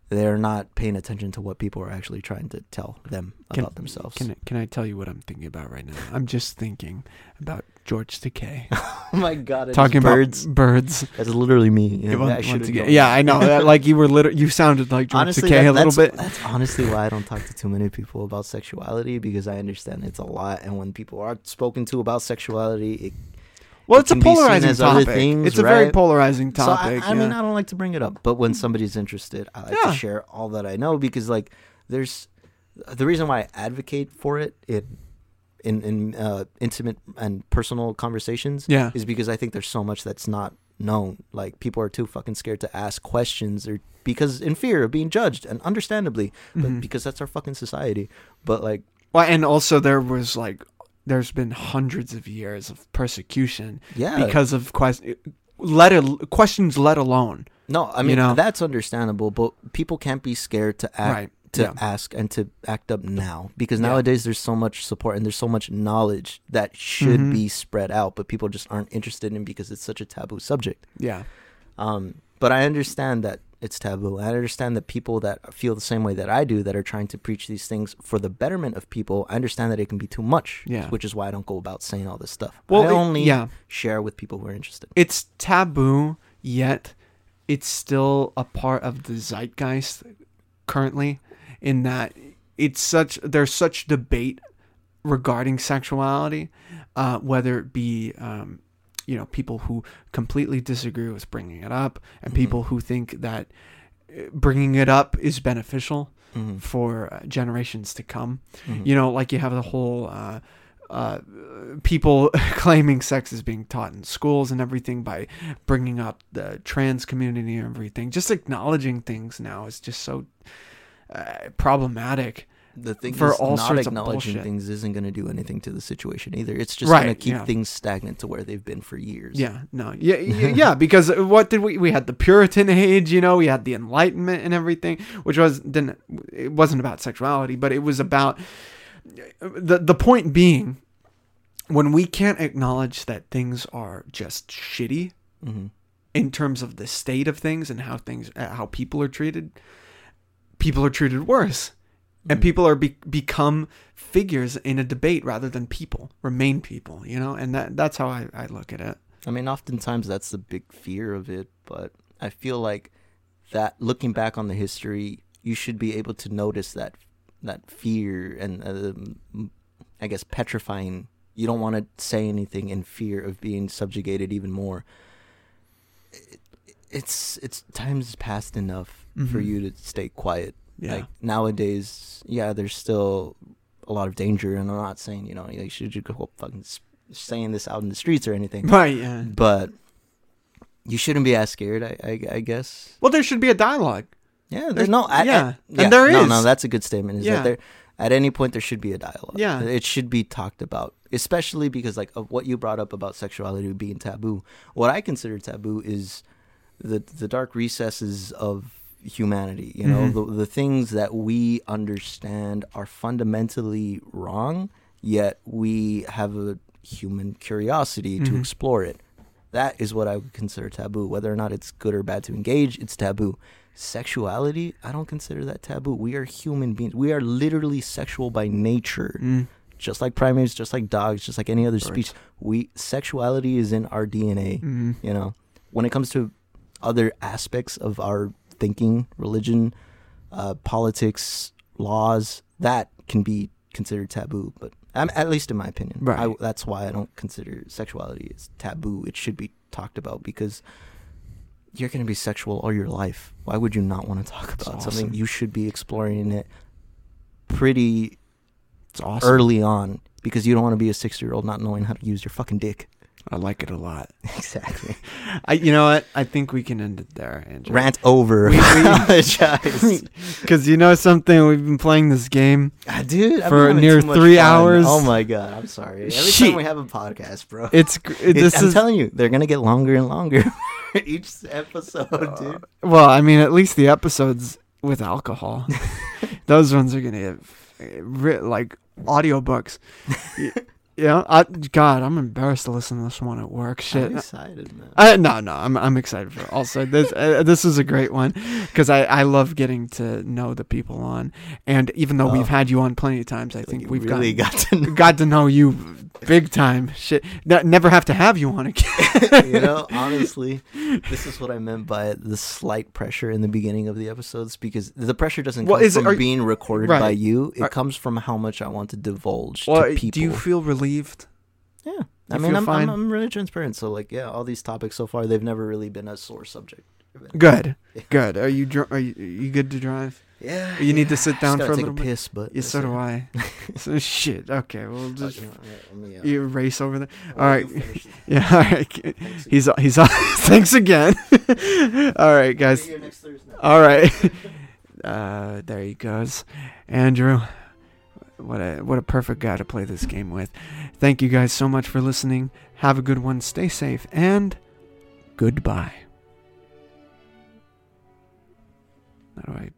[SPEAKER 2] they're not paying attention to what people are actually trying to tell them
[SPEAKER 1] Can-
[SPEAKER 2] about themselves.
[SPEAKER 1] Can I- can I tell you what I'm thinking about right now? I'm just thinking about George Takei
[SPEAKER 2] Oh my god!
[SPEAKER 1] talking
[SPEAKER 2] birds.
[SPEAKER 1] about birds.
[SPEAKER 2] That's literally me. Yeah,
[SPEAKER 1] Once-
[SPEAKER 2] I
[SPEAKER 1] once
[SPEAKER 2] should've
[SPEAKER 1] again- yeah, I know. that, like you were literally, you sounded like George
[SPEAKER 2] honestly,
[SPEAKER 1] Takei
[SPEAKER 2] that-
[SPEAKER 1] a little bit.
[SPEAKER 2] That's honestly why I don't talk to too many people about sexuality because I understand it's a lot, and when people are spoken to about sexuality, it,
[SPEAKER 1] Well,
[SPEAKER 2] it
[SPEAKER 1] it's a
[SPEAKER 2] can be seen
[SPEAKER 1] polarizing topic.
[SPEAKER 2] things,
[SPEAKER 1] it's a very
[SPEAKER 2] right?
[SPEAKER 1] polarizing
[SPEAKER 2] so
[SPEAKER 1] topic.
[SPEAKER 2] I, I mean. I don't like to bring it up, but when somebody's interested, I like
[SPEAKER 1] Yeah.
[SPEAKER 2] to share all that I know because, like, there's the reason why I advocate for it in in, in uh, intimate and personal conversations
[SPEAKER 1] yeah.
[SPEAKER 2] is because I think there's so much that's not known. Like people are too fucking scared to ask questions or because in fear of being judged and understandably, but
[SPEAKER 1] Mhm.
[SPEAKER 2] because that's our fucking society. But like
[SPEAKER 1] Well, and also there was like, there's been hundreds of years of persecution
[SPEAKER 2] yeah,
[SPEAKER 1] because of quest- let al- questions let alone.
[SPEAKER 2] no, I mean
[SPEAKER 1] know?
[SPEAKER 2] that's understandable, but people can't be scared to act
[SPEAKER 1] right.
[SPEAKER 2] to
[SPEAKER 1] yeah.
[SPEAKER 2] ask and to act up now because
[SPEAKER 1] Yeah.
[SPEAKER 2] nowadays there's so much support and there's so much knowledge that should
[SPEAKER 1] Mhm.
[SPEAKER 2] be spread out, but people just aren't interested in because it's such a taboo subject.
[SPEAKER 1] Yeah.
[SPEAKER 2] Um, but I understand that it's taboo. I understand that people that feel the same way that I do, that are trying to preach these things for the betterment of people, I understand that it can be too much.
[SPEAKER 1] Yeah.
[SPEAKER 2] Which is why I don't go about saying all this stuff.
[SPEAKER 1] Well,
[SPEAKER 2] I
[SPEAKER 1] it-
[SPEAKER 2] only
[SPEAKER 1] yeah.
[SPEAKER 2] share with people who are interested.
[SPEAKER 1] it's taboo yet it's still a part of the zeitgeist currently in that it's such there's such debate regarding sexuality uh, whether it be um, you know people who completely disagree with bringing it up and
[SPEAKER 2] Mhm.
[SPEAKER 1] people who think that uh, bringing it up is beneficial
[SPEAKER 2] Mhm.
[SPEAKER 1] for uh, generations to come
[SPEAKER 2] Mhm.
[SPEAKER 1] you know, like you have the whole uh, uh, people claiming sex is being taught in schools and everything by bringing up the trans community and everything. Just acknowledging things now is just so uh, problematic.
[SPEAKER 2] The thing
[SPEAKER 1] for
[SPEAKER 2] is,
[SPEAKER 1] all
[SPEAKER 2] not
[SPEAKER 1] sorts of
[SPEAKER 2] acknowledging things isn't going to do anything to the situation either. It's just
[SPEAKER 1] Right,
[SPEAKER 2] going to keep
[SPEAKER 1] yeah.
[SPEAKER 2] things stagnant to where they've been for years.
[SPEAKER 1] Yeah, no, yeah, yeah, because what did we? We had the Puritan age, you know, we had the Enlightenment and everything, which was didn't. It wasn't about sexuality, but it was about the the point being when we can't acknowledge that things are just shitty
[SPEAKER 2] hmm
[SPEAKER 1] in terms of the state of things and how things uh, how people are treated people are treated worse and
[SPEAKER 2] Mhm.
[SPEAKER 1] people are be- become figures in a debate rather than people remain people you know and that that's how I, I look at it
[SPEAKER 2] I mean, oftentimes that's the big fear of it, but I feel like that looking back on the history, you should be able to notice that that fear and um, I guess petrifying. You don't want to say anything in fear of being subjugated even more. It, it's it's times passed enough for
[SPEAKER 1] Mhm.
[SPEAKER 2] you to stay quiet.
[SPEAKER 1] Yeah
[SPEAKER 2] Like nowadays, yeah, there's still a lot of danger, and I'm not saying you know you should you go fucking saying this out in the streets or anything
[SPEAKER 1] right yeah
[SPEAKER 2] but you shouldn't be as scared. I, I, I guess.
[SPEAKER 1] Well, there should be a dialogue.
[SPEAKER 2] Yeah, there's no. I,
[SPEAKER 1] yeah,
[SPEAKER 2] I,
[SPEAKER 1] and there
[SPEAKER 2] no,
[SPEAKER 1] is.
[SPEAKER 2] No, that's a good statement. Is
[SPEAKER 1] Yeah.
[SPEAKER 2] that there at any point there should be a dialogue.
[SPEAKER 1] Yeah.
[SPEAKER 2] it should be talked about, especially because like of what you brought up about sexuality being taboo. What I consider taboo is the the dark recesses of humanity. You know,
[SPEAKER 1] Mhm.
[SPEAKER 2] the the things that we understand are fundamentally wrong, yet we have a human curiosity to
[SPEAKER 1] Mhm.
[SPEAKER 2] explore it. That is what I would consider taboo. Whether or not it's good or bad to engage, it's taboo. Sexuality, I don't consider that taboo. We are human beings. We are literally sexual by nature.
[SPEAKER 1] Mm.
[SPEAKER 2] Just like primates, just like dogs, just like any other
[SPEAKER 1] Birds.
[SPEAKER 2] species. We sexuality is in our DNA.
[SPEAKER 1] Mm.
[SPEAKER 2] You know, when it comes to other aspects of our thinking, religion, uh, politics, laws, that can be considered taboo. But um, at least in my opinion,
[SPEAKER 1] Right.
[SPEAKER 2] I, that's why I don't consider sexuality as taboo. It should be talked about because you're going to be sexual all your life. Why would you not want to talk about something? You should be exploring it pretty
[SPEAKER 1] It's awesome.
[SPEAKER 2] early on because you don't want to be a six year old not knowing how to use your fucking dick.
[SPEAKER 1] I like it a lot.
[SPEAKER 2] exactly.
[SPEAKER 1] I, you know what? I think we can end it there, Andrew.
[SPEAKER 2] Rant over.
[SPEAKER 1] We- we-
[SPEAKER 2] Apologize.
[SPEAKER 1] Because you know something, we've been playing this game.
[SPEAKER 2] Ah, Dude, I've
[SPEAKER 1] For near three
[SPEAKER 2] fun.
[SPEAKER 1] hours.
[SPEAKER 2] Oh my god, I'm sorry. Every
[SPEAKER 1] Shit.
[SPEAKER 2] time we have a podcast, bro,
[SPEAKER 1] It's
[SPEAKER 2] it-
[SPEAKER 1] this
[SPEAKER 2] I'm
[SPEAKER 1] is
[SPEAKER 2] telling you, they're gonna get longer and longer each episode, dude.
[SPEAKER 1] well. I mean, at least the episodes with alcohol, those ones are gonna get uh, ri- like audiobooks. Yeah, I, God, I'm embarrassed to listen to this one at work. Shit.
[SPEAKER 2] I'm excited, man.
[SPEAKER 1] Uh, no, no, I'm I'm excited for it. Also, this uh, this is a great one because I, I love getting to know the people on, and even though
[SPEAKER 2] Oh.
[SPEAKER 1] we've had you on plenty of times, I think
[SPEAKER 2] you
[SPEAKER 1] we've
[SPEAKER 2] really
[SPEAKER 1] got
[SPEAKER 2] got to know.
[SPEAKER 1] got to know you big time. Shit, Ne- never have to have you on again.
[SPEAKER 2] you know, honestly, this is what I meant by the slight pressure in the beginning of the episodes because the pressure doesn't
[SPEAKER 1] Well,
[SPEAKER 2] come
[SPEAKER 1] is
[SPEAKER 2] from
[SPEAKER 1] you-
[SPEAKER 2] being recorded
[SPEAKER 1] Right.
[SPEAKER 2] by you. It
[SPEAKER 1] Are-
[SPEAKER 2] comes from how much I want to divulge
[SPEAKER 1] Well,
[SPEAKER 2] to people.
[SPEAKER 1] do you feel relieved?
[SPEAKER 2] Yeah, I mean, I'm? I'm I'm really transparent. So like, yeah, all these topics so far, they've never really been a sore subject.
[SPEAKER 1] Good,
[SPEAKER 2] Yeah.
[SPEAKER 1] good. Are you dr- are you, are you good to drive?
[SPEAKER 2] Yeah,
[SPEAKER 1] You need to sit down for a little bit?
[SPEAKER 2] piss, but
[SPEAKER 1] Yeah, so do I. so shit. Okay, well
[SPEAKER 2] Oh,
[SPEAKER 1] just
[SPEAKER 2] you know, yeah, me, uh,
[SPEAKER 1] race over there. all right.
[SPEAKER 2] you finish this.
[SPEAKER 1] Yeah, all right.
[SPEAKER 2] Thanks.
[SPEAKER 1] He's he's thanks again. all right, guys. All right. Uh, there he goes, Andrew. What a what a perfect guy to play this game with. Thank you guys so much for listening. Have a good one. Stay safe and goodbye. How do I